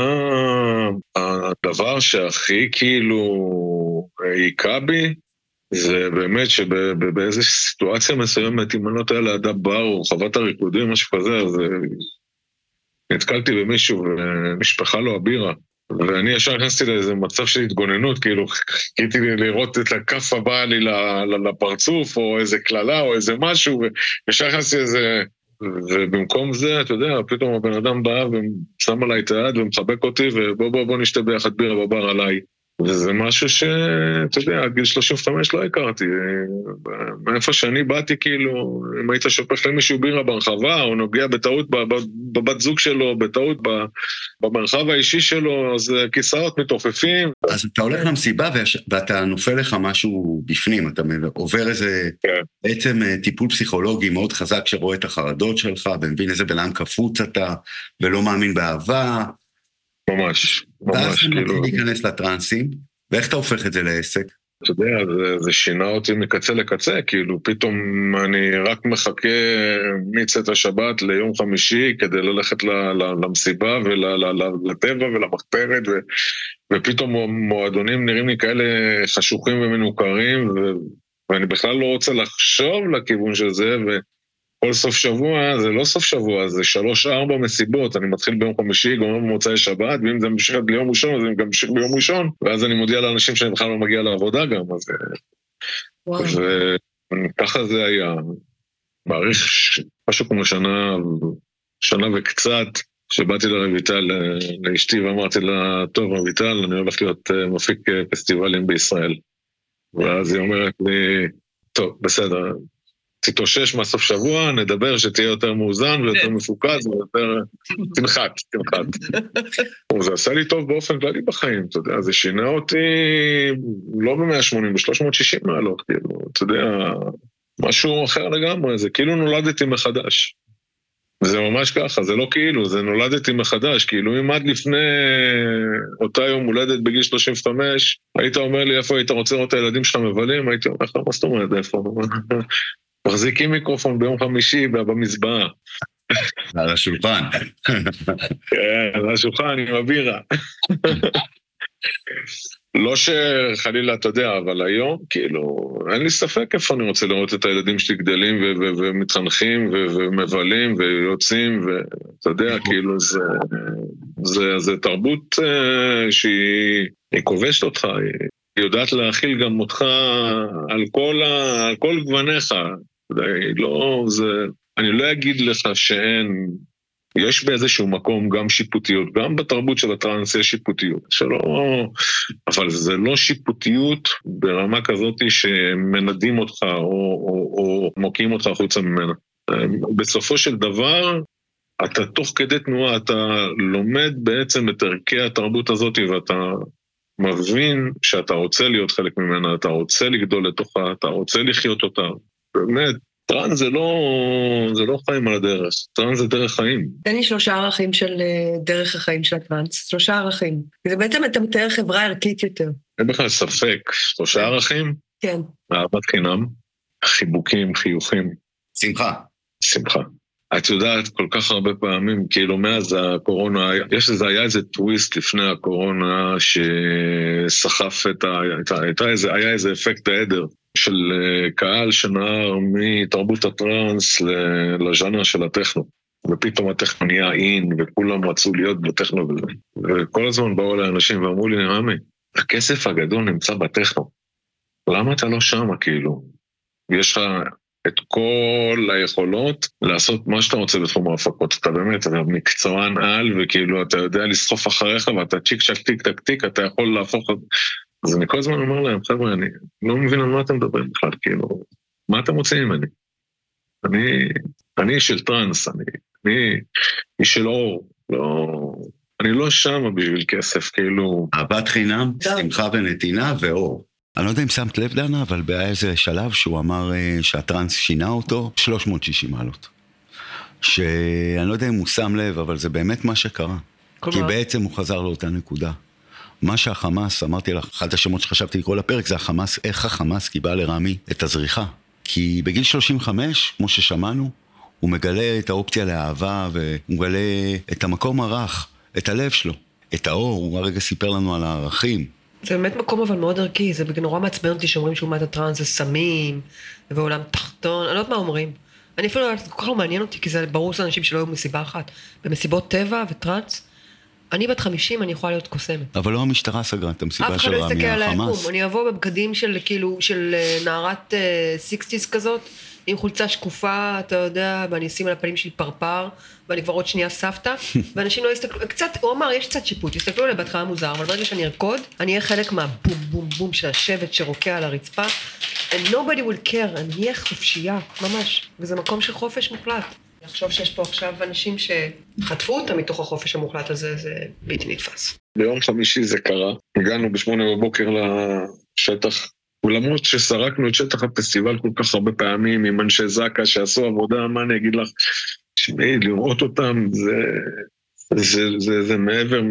הדבר שהכי כאילו היכה בי, זה באמת שבאיזו סיטואציה מסוימת, אם אני לא טועה לידה בר או חוות הריקודים, משהו כזה, אז אה, נתקלתי במישהו ונשפכה לו הבירה. ואני ישר נכנסתי לאיזה מצב של התגוננות, כאילו חיכיתי לראות את הכף הבאה לי לפרצוף, או איזה קללה, או איזה משהו, וישר נכנסתי לאיזה... ובמקום זה, אתה יודע, פתאום הבן אדם בא ושם עליי את היד ומחבק אותי, ובוא בוא בוא נשתה ביחד בירה בבר עליי. וזה משהו שאתה יודע, עד גיל 35 לא הכרתי. מאיפה שאני באתי, כאילו, אם היית שופך למישהו בירה ברחבה, או נוגע בטעות בבת זוג שלו, בטעות במרחב האישי שלו, אז אה, כיסאות מתעופפים. אז אתה הולך למסיבה ואתה נופל לך משהו בפנים, אתה עובר איזה בעצם אה, טיפול פסיכולוגי מאוד חזק שרואה את החרדות שלך ומבין איזה בן אדם קפוץ אתה ולא מאמין באהבה. ממש, ואז אתה כאילו. מתחיל להיכנס לטרנסים, ואיך אתה הופך את זה לעסק? אתה יודע, זה, זה שינה אותי מקצה לקצה, כאילו פתאום אני רק מחכה מצאת השבת ליום חמישי כדי ללכת ל, ל, למסיבה ולטבע ולמחתרת, ו, ופתאום מועדונים נראים לי כאלה חשוכים ומנוכרים, ו, ואני בכלל לא רוצה לחשוב לכיוון של זה, וכל סוף שבוע זה לא סוף שבוע, זה שלוש-ארבע מסיבות, אני מתחיל ביום חמישי, גומר במוצאי שבת, ואם זה ממשיך עד ליום ראשון, אז אני גם ממשיך ביום ראשון, ואז אני מודיע לאנשים שאני בכלל לא מגיע לעבודה גם, אז... וואו. וככה זה היה. מעריך משהו כמו שנה, שנה וקצת, שבאתי לרויטל, אה, לאשתי, ואמרתי לה, טוב, רויטל, אני הולך להיות אה, מפיק אה, פסטיבלים בישראל. ואז היא אומרת לי, טוב, בסדר, תתאושש מהסוף שבוע, נדבר שתהיה יותר מאוזן ויותר מפוקס ויותר... תנחת, תנחת. זה עשה לי טוב באופן כללי בחיים, אתה יודע, זה שינה אותי לא ב-180, ב-360 מעלות, כאילו, אתה יודע, משהו אחר לגמרי, זה כאילו נולדתי מחדש. זה ממש ככה, זה לא כאילו, זה נולדתי מחדש, כאילו אם עד לפני אותה יום הולדת בגיל 35, היית אומר לי איפה היית רוצה לראות את הילדים שלך מבלים, הייתי אומר לך, מה זאת אומרת, איפה? מחזיקים מיקרופון ביום חמישי במזבעה. על השולחן. כן, על השולחן עם הבירה. לא שחלילה, אתה יודע, אבל היום, כאילו, אין לי ספק איפה אני רוצה לראות את הילדים שלי גדלים ו- ו- ומתחנכים ו- ומבלים ויוצאים, ואתה יודע, כאילו, זה, זה, זה תרבות uh, שהיא כובשת אותך, היא, היא יודעת להכיל גם אותך על כל, ה, על כל גווניך. לא, זה, אני לא אגיד לך שאין יש באיזשהו מקום גם שיפוטיות, גם בתרבות של הטראנס יש שיפוטיות, שלא... אבל זה לא שיפוטיות ברמה כזאת שמנדים אותך או, או, או מוקיעים אותך החוצה ממנה. בסופו של דבר, אתה תוך כדי תנועה, אתה לומד בעצם את ערכי התרבות הזאת ואתה מבין שאתה רוצה להיות חלק ממנה, אתה רוצה לגדול לתוכה, אתה רוצה לחיות אותה. באמת, טראנס זה לא, זה לא חיים על הדרך, טראנס זה דרך חיים. תן לי שלושה ערכים של אה, דרך החיים של הטראנס, שלושה ערכים. זה בעצם אתה מתאר חברה ערכית יותר. אין בכלל ספק, שלושה ערכים? כן. אהבת חינם, חיבוקים, חיוכים. שמחה. שמחה. את יודעת, כל כך הרבה פעמים, כאילו מאז הקורונה, יש איזה, היה איזה טוויסט לפני הקורונה שסחף את ה... הייתה איזה, היה איזה אפקט העדר. של אה, קהל שנער מתרבות הטראנס לז'אנר של הטכנו. ופתאום הטכנו נהיה אין, וכולם רצו להיות בטכנו. וכל הזמן באו אליי אנשים ואמרו לי, רמי, הכסף הגדול נמצא בטכנו. למה אתה לא שמה, כאילו? יש לך את כל היכולות לעשות מה שאתה רוצה בתחום ההפקות. אתה באמת, אתה מקצוען על, וכאילו, אתה יודע לסחוף אחריך, ואתה צ'יק צ'ק טיק טק טיק, אתה יכול להפוך... אז אני כל הזמן אומר להם, חבר'ה, אני לא מבין על מה אתם מדברים בכלל, כאילו, מה אתם רוצים ממני? אני, אני איש של טראנס, אני, אני איש של אור, לא... אני לא שם בשביל כסף, כאילו... אהבת חינם, שמחה ונתינה ואור. אני לא יודע אם שמת לב, דנה, אבל היה איזה שלב שהוא אמר uh, שהטראנס שינה אותו 360 מעלות. שאני לא יודע אם הוא שם לב, אבל זה באמת מה שקרה. כלומר... כי בעצם הוא חזר לאותה נקודה. מה שהחמאס, אמרתי לך, אחד השמות שחשבתי לקרוא לפרק זה החמאס, איך החמאס קיבל לרמי את הזריחה. כי בגיל 35, כמו ששמענו, הוא מגלה את האופציה לאהבה, והוא מגלה את המקום הרך, את הלב שלו, את האור, הוא הרגע סיפר לנו על הערכים. זה באמת מקום אבל מאוד ערכי, זה נורא מעצבן אותי שאומרים שאומת הטראנס זה סמים, ועולם תחתון, אני לא יודעת מה אומרים. אני אפילו, זה כל כך לא מעניין אותי, כי זה ברור שזה אנשים שלא היו מסיבה אחת. במסיבות טבע וטראנס, אני בת 50, אני יכולה להיות קוסמת. אבל לא המשטרה סגרה את המסיבה של רמי, החמאס. אף אחד לא יסתכל על היקום. אני אבוא בבגדים של כאילו, של אה, נערת sixties אה, כזאת, עם חולצה שקופה, אתה יודע, ואני אשים על הפנים שלי פרפר, ואני כבר עוד שנייה סבתא, ואנשים לא יסתכלו, קצת, הוא אמר, יש קצת שיפוט, יסתכלו עליי בהתחלה מוזר, אבל ברגע שאני ארקוד, אני אהיה חלק מהבום בום בום של השבט שרוקע על הרצפה, and nobody will care, אני אהיה חופשייה, ממש, וזה מקום של חופש מוחלט. לחשוב שיש פה עכשיו אנשים שחטפו אותם מתוך החופש המוחלט הזה, זה בלתי נתפס. ביום חמישי זה קרה, הגענו בשמונה בבוקר לשטח, ולמרות שסרקנו את שטח הפסטיבל כל כך הרבה פעמים עם אנשי זק"א שעשו עבודה, מה אני אגיד לך, תשמעי, לראות אותם זה, זה, זה, זה מעבר,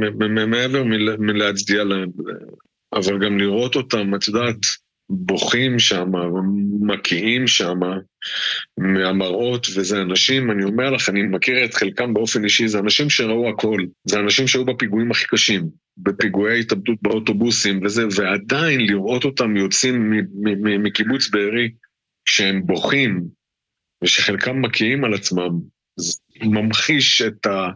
מעבר מלהצדיע להם, אבל גם לראות אותם, את יודעת, בוכים שם, מקיאים שם מהמראות, וזה אנשים, אני אומר לך, אני מכיר את חלקם באופן אישי, זה אנשים שראו הכל, זה אנשים שהיו בפיגועים הכי קשים, בפיגועי התאבדות באוטובוסים וזה, ועדיין לראות אותם יוצאים מקיבוץ בארי, שהם בוכים, ושחלקם מקיאים על עצמם, זה ממחיש את, ה,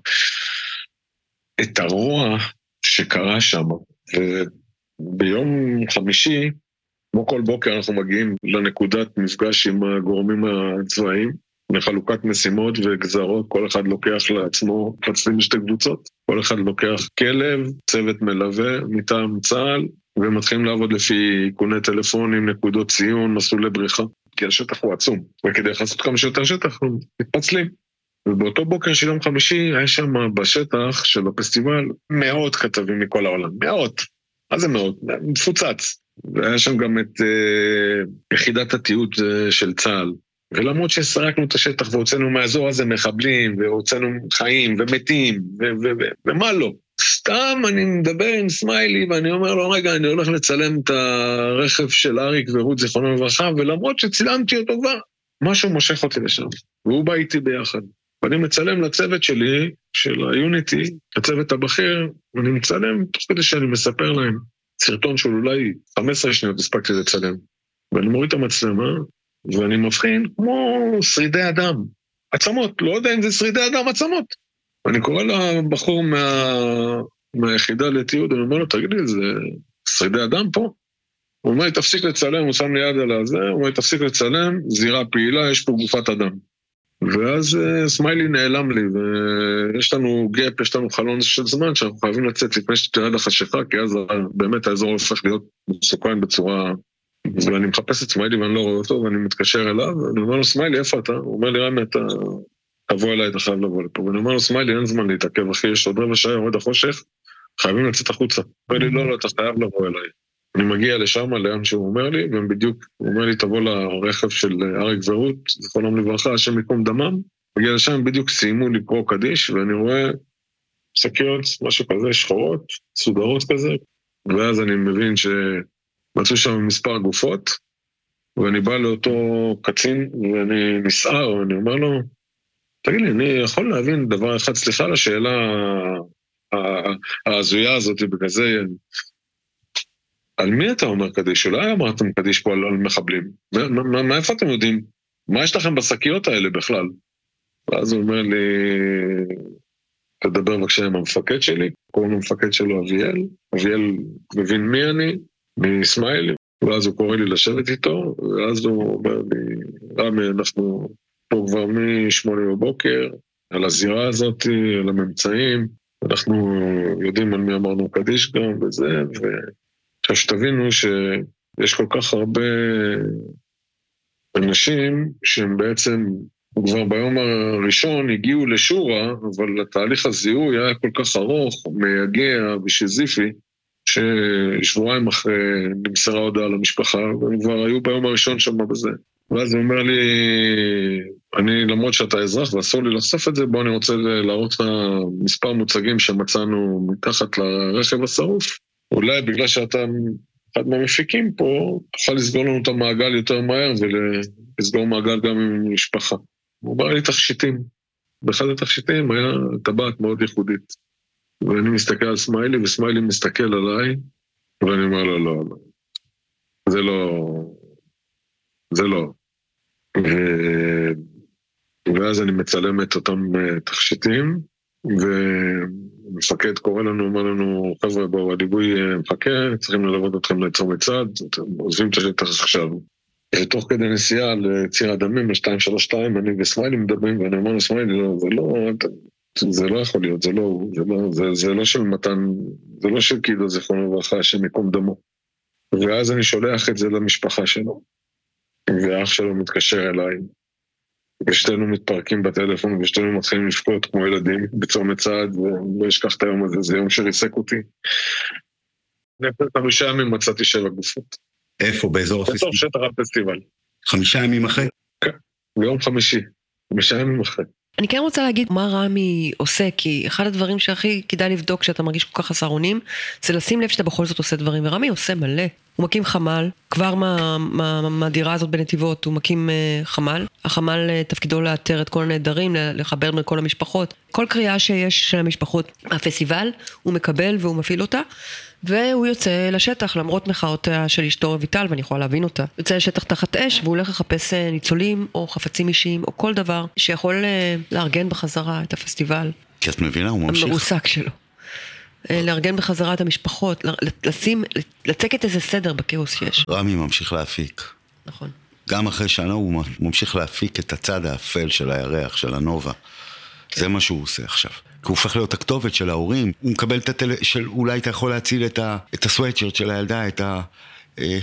את הרוע שקרה שם. וביום חמישי, כמו כל בוקר אנחנו מגיעים לנקודת מפגש עם הגורמים הצבאיים, לחלוקת משימות וגזרות, כל אחד לוקח לעצמו, חצפים לשתי קבוצות, כל אחד לוקח כלב, צוות מלווה מטעם צה"ל, ומתחילים לעבוד לפי איכוני טלפונים, נקודות ציון, מסלולי בריחה, כי השטח הוא עצום, וכדי לעשות כמה שיותר שטח, אנחנו מתפצלים. ובאותו בוקר של יום חמישי היה שם בשטח של הפסטיבל מאות כתבים מכל העולם, מאות. מה זה מאות? מפוצץ. והיה שם גם את uh, יחידת התיעוד uh, של צה"ל. ולמרות שסרקנו את השטח והוצאנו מהאזור הזה מחבלים, והוצאנו חיים ומתים, ומה לא. סתם אני מדבר עם סמיילי ואני אומר לו, רגע, אני הולך לצלם את הרכב של אריק ורות, זיכרונו לברכה, ולמרות שצילמתי אותו כבר, משהו מושך אותי לשם, והוא בא איתי ביחד. ואני מצלם לצוות שלי, של היוניטי, הצוות הבכיר, ואני מצלם תוך כדי שאני מספר להם. סרטון של אולי 15 שניות הספקתי לצלם. ואני מוריד את המצלמה, ואני מבחין כמו שרידי אדם. עצמות, לא יודע אם זה שרידי אדם, עצמות. ואני קורא לבחור מה... מהיחידה לתיעוד, אני אומר לו, תגיד לי, זה שרידי אדם פה? הוא אומר לי, תפסיק לצלם, הוא שם לי יד על הזה, הוא אומר לי, תפסיק לצלם, זירה פעילה, יש פה גופת אדם. ואז אה, סמיילי נעלם לי, ויש לנו gap, יש לנו חלון של זמן שאנחנו חייבים לצאת לפני שתרד החשיכה, כי אז באמת האזור הופך להיות מסוכן בצורה... ואני מחפש את סמיילי ואני לא רואה אותו, ואני מתקשר אליו, ואני אומר לו, סמיילי, איפה אתה? הוא אומר לי, רמי, אתה... תבוא אליי, אתה חייב לבוא לפה. ואני אומר לו, סמיילי, אין זמן להתעכב, אחי, יש עוד רבע שעה, יורד החושך, חייבים לצאת החוצה. הוא אומר לי, לא, לא, אתה חייב לבוא אליי. אני מגיע לשם, לאן שהוא אומר לי, והם בדיוק, הוא אומר לי, תבוא לרכב של אריק ורות, זכרונם לברכה, השם ייקום דמם. מגיע לשם, בדיוק סיימו לקרוא קדיש, ואני רואה שקיות, משהו כזה, שחורות, סודרות כזה, ואז אני מבין שמצאו שם מספר גופות, ואני בא לאותו קצין, ואני נסער, ואני אומר לו, תגיד לי, אני יכול להבין דבר אחד, סליחה על השאלה ההזויה הזאת, בכזה על מי אתה אומר קדיש? אולי אמרתם קדיש פה על, על מחבלים. מאיפה אתם יודעים? מה יש לכם בשקיות האלה בכלל? ואז הוא אומר לי, תדבר בבקשה עם המפקד שלי, קוראים למפקד שלו אביאל, אביאל מבין מי אני, מסמיילי, ואז הוא קורא לי לשבת איתו, ואז הוא אומר לי, רמי, אנחנו פה כבר משמונה בבוקר, על הזירה הזאת, על הממצאים, אנחנו יודעים על מי אמרנו קדיש גם וזה, ו... עכשיו שתבינו שיש כל כך הרבה אנשים שהם בעצם כבר ביום הראשון הגיעו לשורה, אבל התהליך הזיהוי היה כל כך ארוך, מייגע ושזיפי, ששבועיים אחרי נמסרה הודעה למשפחה, והם כבר היו ביום הראשון שם בזה. ואז הוא אומר לי, אני, למרות שאתה אזרח ואסור לי לחשוף את זה, בוא אני רוצה להראות לך מספר מוצגים שמצאנו מתחת לרכב השרוף. אולי בגלל שאתה אחד מהמפיקים פה, תוכל לסגור לנו את המעגל יותר מהר ולסגור מעגל גם עם משפחה. הוא אמר לי תכשיטים. באחד התכשיטים היה טבעת מאוד ייחודית. ואני מסתכל על סמיילי, וסמיילי מסתכל עליי, ואני אומר לו, לא, לא. זה לא... זה לא. ו... ואז אני מצלם את אותם אה, תכשיטים, ומפקד קורא לנו, אומר לנו, חבר'ה, בואו, הליווי אה, מחכה, צריכים ללוות אתכם לצומת צד, עוזבים את השטח עכשיו. ותוך כדי נסיעה לציר הדמים, ל-232, אני וסמיילי מדברים, ואני אומר לסמיילי, לא, זה לא, זה לא יכול להיות, זה לא, זה לא, זה, זה לא של מתן, זה לא של כאילו זיכרונו לברכה, השם ייקום דמו. ואז אני שולח את זה למשפחה שלו, ואח שלו מתקשר אליי, ושתינו מתפרקים בטלפון ושתינו מתחילים לבכות כמו ילדים בצומת צעד, ולא אשכח את היום הזה, זה יום שריסק אותי. לפני חמישה ימים מצאתי שבע גופות. איפה? באזור הפסטיבל? בתוך שטח הפסטיבל. חמישה ימים אחרי? כן, ביום חמישי. חמישה ימים אחרי. אני כן רוצה להגיד מה רמי עושה, כי אחד הדברים שהכי כדאי לבדוק כשאתה מרגיש כל כך חסר אונים, זה לשים לב שאתה בכל זאת עושה דברים, ורמי עושה מלא. הוא מקים חמ"ל, כבר מהדירה מה, הזאת בנתיבות הוא מקים uh, חמ"ל. החמ"ל uh, תפקידו לאתר את כל הנעדרים, לחבר בין כל המשפחות. כל קריאה שיש של המשפחות מהפסטיבל, הוא מקבל והוא מפעיל אותה. והוא יוצא לשטח למרות מחאותיה של אשתו רויטל, ואני יכולה להבין אותה. יוצא לשטח תחת אש והוא הולך לחפש אה, ניצולים או חפצים אישיים או כל דבר שיכול לארגן בחזרה את הפסטיבל. כי את מבינה, הוא ממשיך. המרוסק שלו. אה, לארגן בחזרה את המשפחות, לשים, לצקת איזה סדר בכאוס שיש. רמי ממשיך להפיק. נכון. גם אחרי שנה הוא ממשיך להפיק את הצד האפל של הירח, של הנובה. כן. זה מה שהוא עושה עכשיו. כי הוא הופך להיות הכתובת של ההורים, הוא מקבל את הטל... של אולי אתה יכול להציל את, ה... את הסוואטשרט של הילדה, את, ה... אה,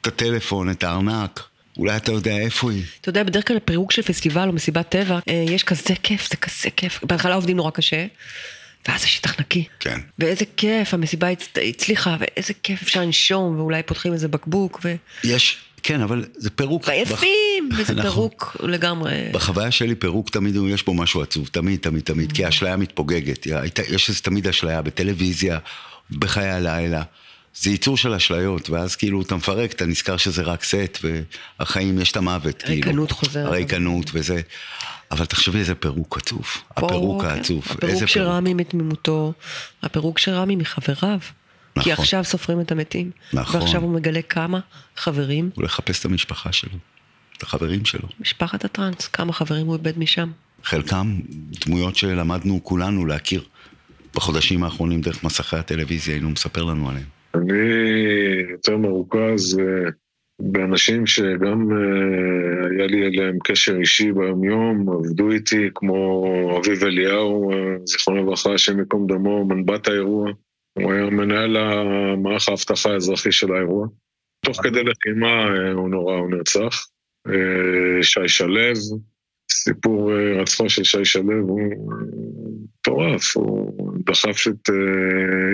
את הטלפון, את הארנק. אולי אתה יודע איפה היא. אתה יודע, בדרך כלל פירוק של פסטיבל או מסיבת טבע, אה, יש כזה כיף, זה כזה כיף. בהתחלה עובדים נורא קשה, ואז השטח נקי. כן. ואיזה כיף, המסיבה הצליחה, ואיזה כיף אפשר לנשום, ואולי פותחים איזה בקבוק, ו... יש, כן, אבל זה פירוק. ויפים, בח... וזה נכון. פירוק לגמרי. בחוויה שלי פירוק תמיד יש בו משהו עצוב, תמיד, תמיד, תמיד, כי האשליה מתפוגגת. יש איזה תמיד אשליה בטלוויזיה, בחיי הלילה. זה ייצור של אשליות, ואז כאילו אתה מפרק, אתה נזכר שזה רק סט, והחיים יש את המוות, כאילו. הריקנות חוזרת. הריקנות וזה. אבל תחשבי איזה פירוק עצוב. הפירוק כן. העצוב. הפירוק של רמי מתמימותו, הפירוק של רמי מחבריו. כי נכון. עכשיו סופרים את המתים. נכון. ועכשיו הוא מגלה כמה חברים, הוא לחפש את המשפחה שלו, את החברים שלו. משפחת הטראנס, כמה חברים הוא איבד משם. חלקם דמויות שלמדנו כולנו להכיר בחודשים האחרונים דרך מסכי הטלוויזיה, היינו מספר לנו עליהם. אני יותר מרוכז אה, באנשים שגם אה, היה לי אליהם קשר אישי ביומיום, עבדו איתי, כמו אביב אליהו, אה, זיכרונו לברכה, השם ייקום דמו, מנבט האירוע. הוא היה מנהל המערך האבטחה האזרחי של האירוע. תוך כדי לחימה אה, הוא נורא, הוא נרצח. אה, שי שלו, סיפור אה, הירצחו של שי שלו הוא מטורף, הוא דחף את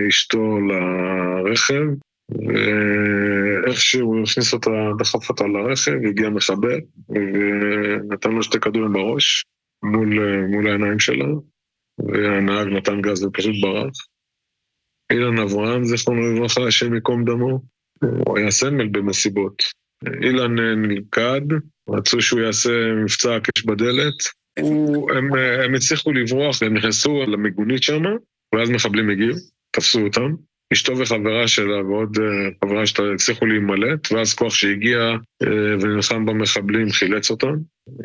אשתו לרכב, ואיכשהו הוא הכניס אותה, דחף אותה לרכב, הגיע מחבל, ונתן לו שתי כדורים בראש, מול, מול העיניים שלה, והנהג נתן גז ופשוט ברח. אילן אברהם, זיכרונו לברכה, השם ייקום דמו, הוא היה סמל במסיבות. אילן אה, נלכד, רצו שהוא יעשה מבצע הקש בדלת. הוא, הם, אה, הם הצליחו לברוח, הם נכנסו למיגונית שם, ואז מחבלים הגיעו, תפסו אותם. אשתו וחברה שלה ועוד אה, חברה שלה הצליחו להימלט, ואז כוח שהגיע ונלחם במחבלים חילץ אותם.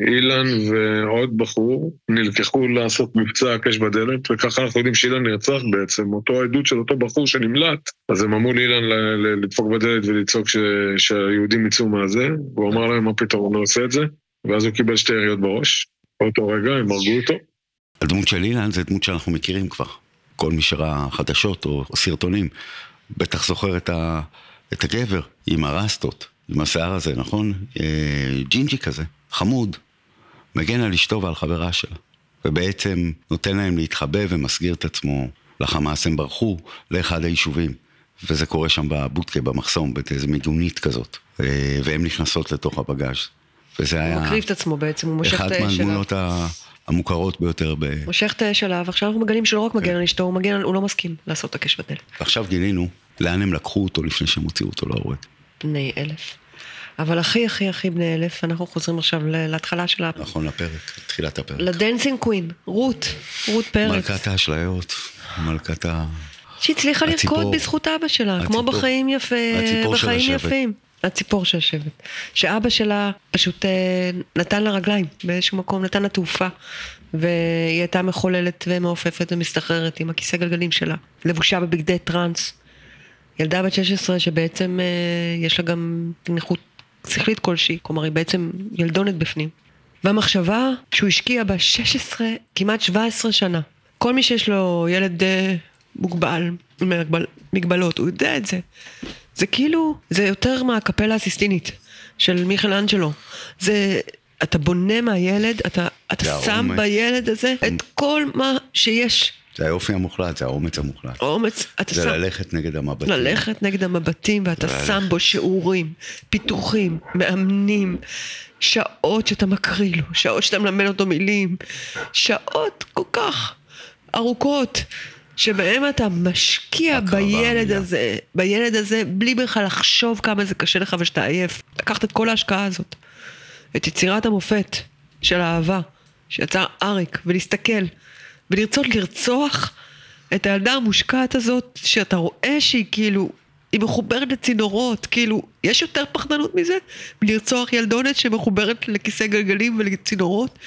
אילן ועוד בחור נלקחו לעשות מבצע הקש בדלת, וככה אנחנו יודעים שאילן נרצח בעצם, אותו העדות של אותו בחור שנמלט, אז הם אמרו לאילן לדפוק בדלת ולצעוק ש- שהיהודים יצאו מהזה, והוא אמר להם מה פתאום לא עושה את זה, ואז הוא קיבל שתי יריות בראש, באותו רגע הם הרגו אותו. הדמות של אילן זה דמות שאנחנו מכירים כבר. כל מי שראה חדשות או סרטונים, בטח זוכר את, ה, את הגבר עם הרסטות, עם השיער הזה, נכון? אה, ג'ינג'י כזה, חמוד, מגן על אשתו ועל חברה שלה, ובעצם נותן להם להתחבא ומסגיר את עצמו לחמאס, הם ברחו לאחד היישובים, וזה קורה שם בבודקה, במחסום, באיזה מיגונית כזאת, אה, והן נכנסות לתוך הבגאז', וזה היה הוא מקריב את עצמו בעצם, הוא מושך את האש אליו. מהדמויות ה- המוכרות ביותר ב... מושך את האש עליו, עכשיו אנחנו מגלים שהוא לא רק מגן על אשתו, הוא מגן. הוא לא מסכים לעשות את הקש בדלת. ועכשיו גילינו לאן הם לקחו אותו לפני שהם הוציאו אותו להורג. בני אלף. אבל הכי הכי הכי בני אלף, אנחנו חוזרים עכשיו להתחלה של ה... נכון, לפרק, תחילת הפרק. ל Dancing Queen, רות, רות פרץ, מלכת האשליות, מלכת ה... שהצליחה לרקוד. בזכות אבא שלה, כמו הציפור. בחיים יפה, בחיים. יפים. הציפור של השבט. שאבא שלה פשוט אה, נתן לה רגליים באיזשהו מקום, נתן לה תעופה. והיא הייתה מחוללת ומעופפת ומסתחררת עם הכיסא גלגלים שלה, לבושה בבגדי טראנס. ילדה בת 16 שבעצם אה, יש לה גם נכות שכלית כלשהי, כלומר היא בעצם ילדונת בפנים. והמחשבה שהוא השקיע בה 16, כמעט 17 שנה. כל מי שיש לו ילד אה, מוגבל, עם מגבל, מגבלות, הוא יודע את זה. זה כאילו, זה יותר מהקפלה הסיסטינית של מיכאל אנג'לו. זה, אתה בונה מהילד, אתה, אתה שם. בילד הזה את כל מה שיש. זה היופי המוחלט, זה האומץ המוחלט. אומץ, אתה זה שם... ללכת נגד המבטים. ללכת נגד המבטים, ואתה ללכת. שם בו שיעורים, פיתוחים, מאמנים, שעות שאתה מקריא לו, שעות שאתה מלמד אותו מילים, שעות כל כך ארוכות, שבהם אתה משקיע בילד הזה, בילד הזה, בלי בכלל לחשוב כמה זה קשה לך ושאתה עייף. לקחת את כל ההשקעה הזאת, את יצירת המופת של האהבה, שיצר אריק, ולהסתכל, ולרצות לרצוח את הילדה המושקעת הזאת, שאתה רואה שהיא כאילו, היא מחוברת לצינורות, כאילו, יש יותר פחדנות מזה? מלרצוח ילדונת שמחוברת לכיסא גלגלים ולצינורות?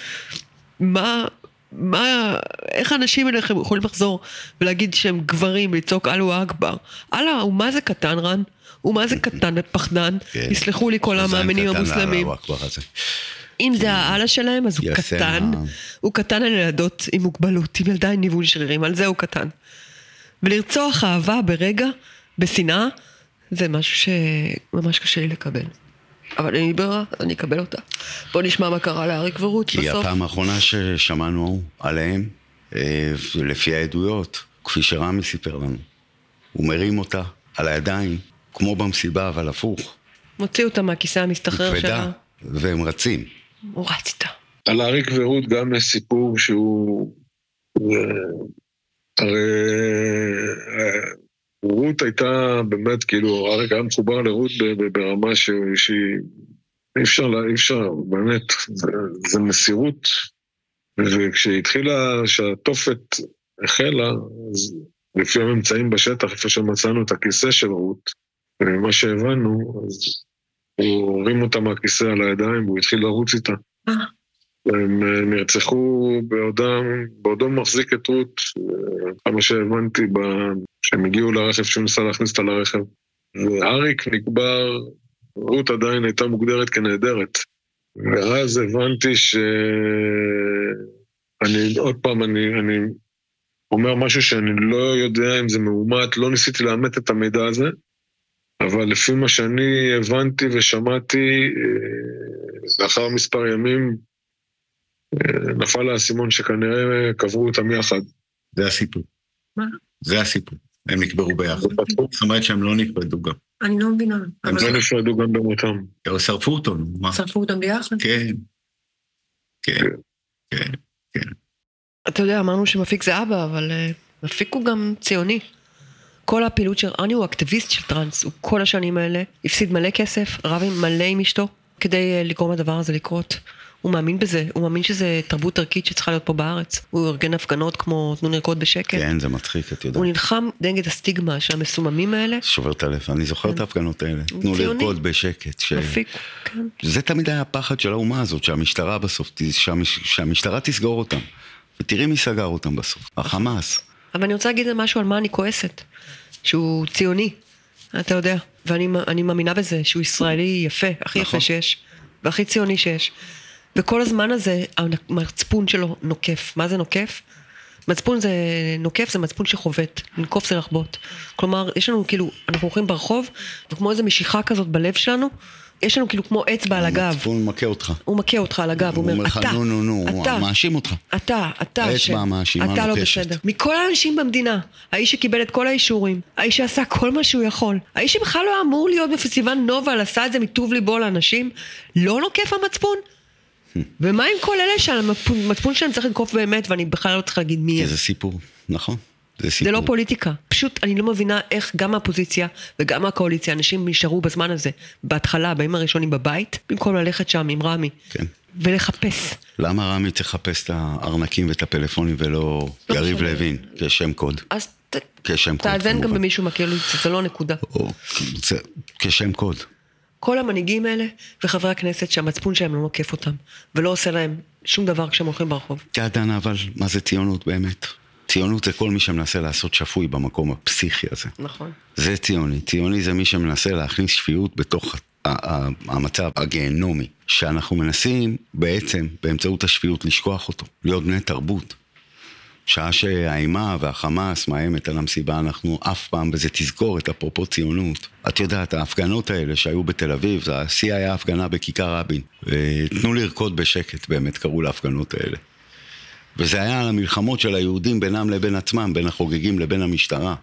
מה, מה, איך האנשים האלה יכולים לחזור ולהגיד שהם גברים, לצעוק אללהו אכבר? אללה, הוא מה זה קטן, רן? הוא מה זה קטן ופחדן? כן. יסלחו לי כל המאמינים המוסלמים. אם זה האללה שלהם, אז הוא קטן. הוא קטן על ילדות עם מוגבלות, עם ילדה עם ניוון שרירים, על זה הוא קטן. ולרצוח אהבה ברגע, בשנאה, זה משהו שממש קשה לי לקבל. אבל אין לי ברירה, אני אקבל אותה. בוא נשמע מה קרה לאריק ורות כי בסוף. הפעם האחרונה ששמענו עליהם, אה, לפי העדויות, כפי שרמי סיפר לנו, הוא מרים אותה על הידיים, כמו במסיבה, אבל הפוך. מוציא אותה מהכיסא המסתחרר כבדה, שלה. והם רצים. הוא רץ איתה. על אריק ורות גם יש סיפור שהוא... אה, הרי אה, רות הייתה באמת, כאילו, אריק היה מחובר לרות ברמה שהיא... אי אפשר, לה- אי אפשר, באמת, זה, זה מסירות. וכשהתחילה, כשהתופת החלה, אז לפי הממצאים בשטח, איפה שמצאנו את הכיסא של רות, וממה שהבנו, אז הוא הרים אותה מהכיסא על הידיים והוא התחיל לרוץ איתה. הם אה, נרצחו בעודם, בעודו מחזיק את רות, אה, כמה שהבנתי, כשהם הגיעו לרכב, שהוא ניסה להכניס אותה לרכב. ואריק נקבר, רות עדיין הייתה מוגדרת כנהדרת. ואז הבנתי ש... אני, עוד פעם, אני, אני אומר משהו שאני לא יודע אם זה מאומת, לא ניסיתי לאמת את המידע הזה, אבל לפי מה שאני הבנתי ושמעתי, אה, לאחר מספר ימים, אה, נפל האסימון שכנראה קברו אותם יחד. זה הסיפור. מה? זה הסיפור. הם נקברו ביחד. זאת אומרת שהם לא נפרדו גם. אני לא מבינה. הם לא נפרדו גם במותם. שרפו אותו, מה? שרפו אותם ביחד? כן. כן. כן. כן. אתה יודע, אמרנו שמפיק זה אבא, אבל uh, מפיק הוא גם ציוני. כל הפעילות של ארני הוא אקטיביסט של טראנס, הוא כל השנים האלה הפסיד מלא כסף, רב עם מלא עם אשתו, כדי uh, לגרום לדבר הזה לקרות. הוא מאמין בזה, הוא מאמין שזה תרבות ערכית שצריכה להיות פה בארץ. הוא ארגן הפגנות כמו תנו לרקוד בשקט. כן, זה מצחיק, את יודעת. הוא נלחם נגד הסטיגמה של המסוממים האלה. שובר את הלב, אני זוכר את כן. ההפגנות האלה. תנו לרקוד בשקט. ש... מפיק, כן. זה תמיד היה הפחד של האומה הזאת, שהמשטרה בסוף, שהמש... שהמשטרה תסגור אותם. ותראי מי סגר אותם בסוף, החמאס. אבל אני רוצה להגיד משהו על מה אני כועסת. שהוא ציוני, אתה יודע. ואני מאמינה בזה, שהוא ישראלי יפה, הכי נכון. יפה שיש. והכי ציוני שיש. וכל הזמן הזה, המצפון שלו נוקף. מה זה נוקף? מצפון זה נוקף, זה מצפון שחובט, לנקוף זה לחבוט. כלומר, יש לנו כאילו, אנחנו הולכים ברחוב, וכמו איזו משיכה כזאת בלב שלנו, יש לנו כאילו כמו אצבע על הגב. המצפון מכה אותך. הוא מכה אותך על הגב, הוא אומר, אתה, נו, נו, נו, הוא מאשים אותך. אתה, אתה, האצבע המאשימה אתה לא. בסדר. מכל האנשים במדינה, האיש שקיבל את כל האישורים, האיש שעשה כל מה שהוא יכול, האיש שבכלל לא אמור להיות בפסטיבל נובה, אבל עשה את זה מטוב ליבו לאנשים, לא נוקף המצפון? ומה עם כל אלה שהמצפון שלהם צריך לנקוף באמת, ואני בכלל לא צריכה להגיד מי הם. זה סיפור, נכון. זה סיפור. זה לא פוליטיקה. פשוט אני לא מבינה איך גם מהאופוזיציה וגם מהקואליציה אנשים נשארו בזמן הזה, בהתחלה, בימים הראשונים בבית, במקום ללכת שם עם רמי. כן. ולחפש. למה רמי תחפש את הארנקים ואת הפלאפונים ולא יריב לוין כשם קוד? אז כשם קוד. תאזן גם. במישהו מהקואליציה, זה לא נקודה. או, זה, כשם קוד. כל המנהיגים האלה וחברי הכנסת שהמצפון שלהם לא נוקף אותם, ולא עושה להם שום דבר כשהם הולכים ברחוב. את יודעת, דנה, אבל מה זה ציונות באמת? ציונות זה כל מי שמנסה לעשות שפוי במקום הפסיכי הזה. נכון. זה ציוני. ציוני זה מי שמנסה להכניס שפיות בתוך המצב הגיהנומי, שאנחנו מנסים בעצם באמצעות השפיות לשכוח אותו, להיות בני תרבות. שעה שהאימה והחמאס מאיימת על המסיבה, אנחנו אף פעם בזה תזכורת, אפרופו ציונות. את יודעת, ההפגנות האלה שהיו בתל אביב, השיא היה הפגנה בכיכר רבין. תנו לרקוד בשקט, באמת קראו להפגנות האלה. וזה היה על המלחמות של היהודים בינם לבין עצמם, בין החוגגים לבין המשטרה.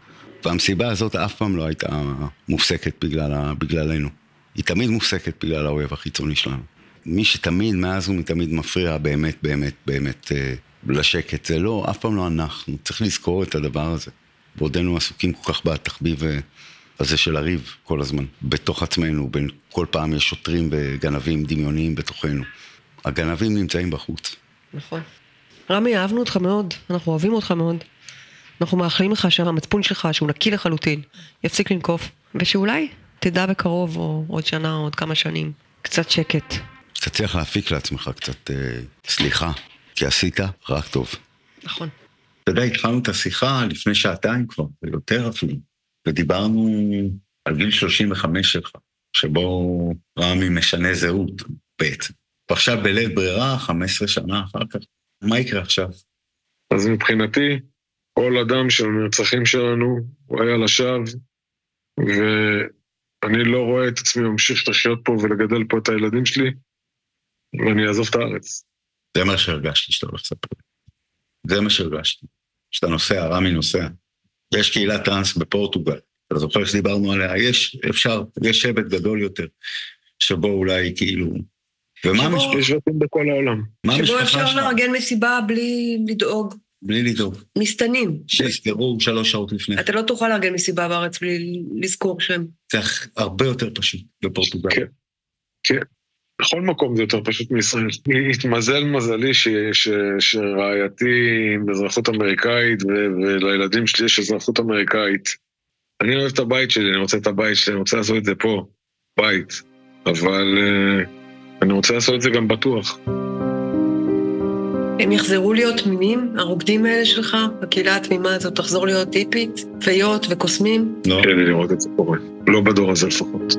והמסיבה הזאת אף פעם לא הייתה מופסקת בגלל, ה- בגללנו. היא תמיד מופסקת בגלל האויב החיצוני שלנו. מי שתמיד, מאז ומתמיד מפריע באמת, באמת, באמת אה, לשקט, זה לא, אף פעם לא אנחנו. צריך לזכור את הדבר הזה. בעודנו עסוקים כל כך בתחביב אה, הזה של הריב כל הזמן, בתוך עצמנו, בין כל פעם יש שוטרים וגנבים דמיוניים בתוכנו. הגנבים נמצאים בחוץ. נכון. רמי, אהבנו אותך מאוד, אנחנו אוהבים אותך מאוד. אנחנו מאחלים לך שהמצפון שלך, שהוא נקי לחלוטין, יפסיק לנקוף, ושאולי תדע בקרוב, או עוד שנה, או עוד כמה שנים, קצת שקט. תצליח להפיק לעצמך קצת אה, סליחה, כי עשית רק טוב. נכון. אתה יודע, התחלנו את השיחה לפני שעתיים כבר, ויותר אפילו, ודיברנו על גיל 35 שלך, שבו רמי משנה זהות בעצם. ועכשיו בלית ברירה, 15 שנה אחר כך, מה יקרה עכשיו? אז מבחינתי, כל אדם של הנרצחים שלנו, הוא היה לשווא, ואני לא רואה את עצמי ממשיך לחיות פה ולגדל פה את הילדים שלי, ואני אעזוב את הארץ. זה מה שהרגשתי שאתה הולך לספר. זה מה שהרגשתי. שאתה נוסע, רמי נוסע. יש קהילת טראנס בפורטוגל, אתה זוכר שדיברנו עליה, יש, אפשר, יש שבט גדול יותר, שבו אולי כאילו... ומה שבו- המשפחה? יש שבטים בכל העולם. מה שבו המשפחה אפשר שלך? לארגן מסיבה בלי לדאוג. בלי לדאוג. מסתנים. שיסגרו שלוש שעות לפני. אתה לא תוכל לארגן מסיבה בארץ בלי לזכור שם. זה הרבה יותר פשוט בפורטוגל. כן. כן. בכל מקום זה יותר פשוט מישראל. התמזל מזלי ש, ש, שרעייתי עם אזרחות אמריקאית ו, ולילדים שלי יש אזרחות אמריקאית. אני אוהב את הבית שלי, אני רוצה את הבית שלי, אני רוצה לעשות את זה פה, בית. אבל uh, אני רוצה לעשות את זה גם בטוח. הם יחזרו להיות תמימים, הרוקדים האלה שלך, בקהילה התמימה הזאת, תחזור להיות טיפית, פיות וקוסמים? לא. כן, לראות את זה קורה. לא בדור הזה לפחות.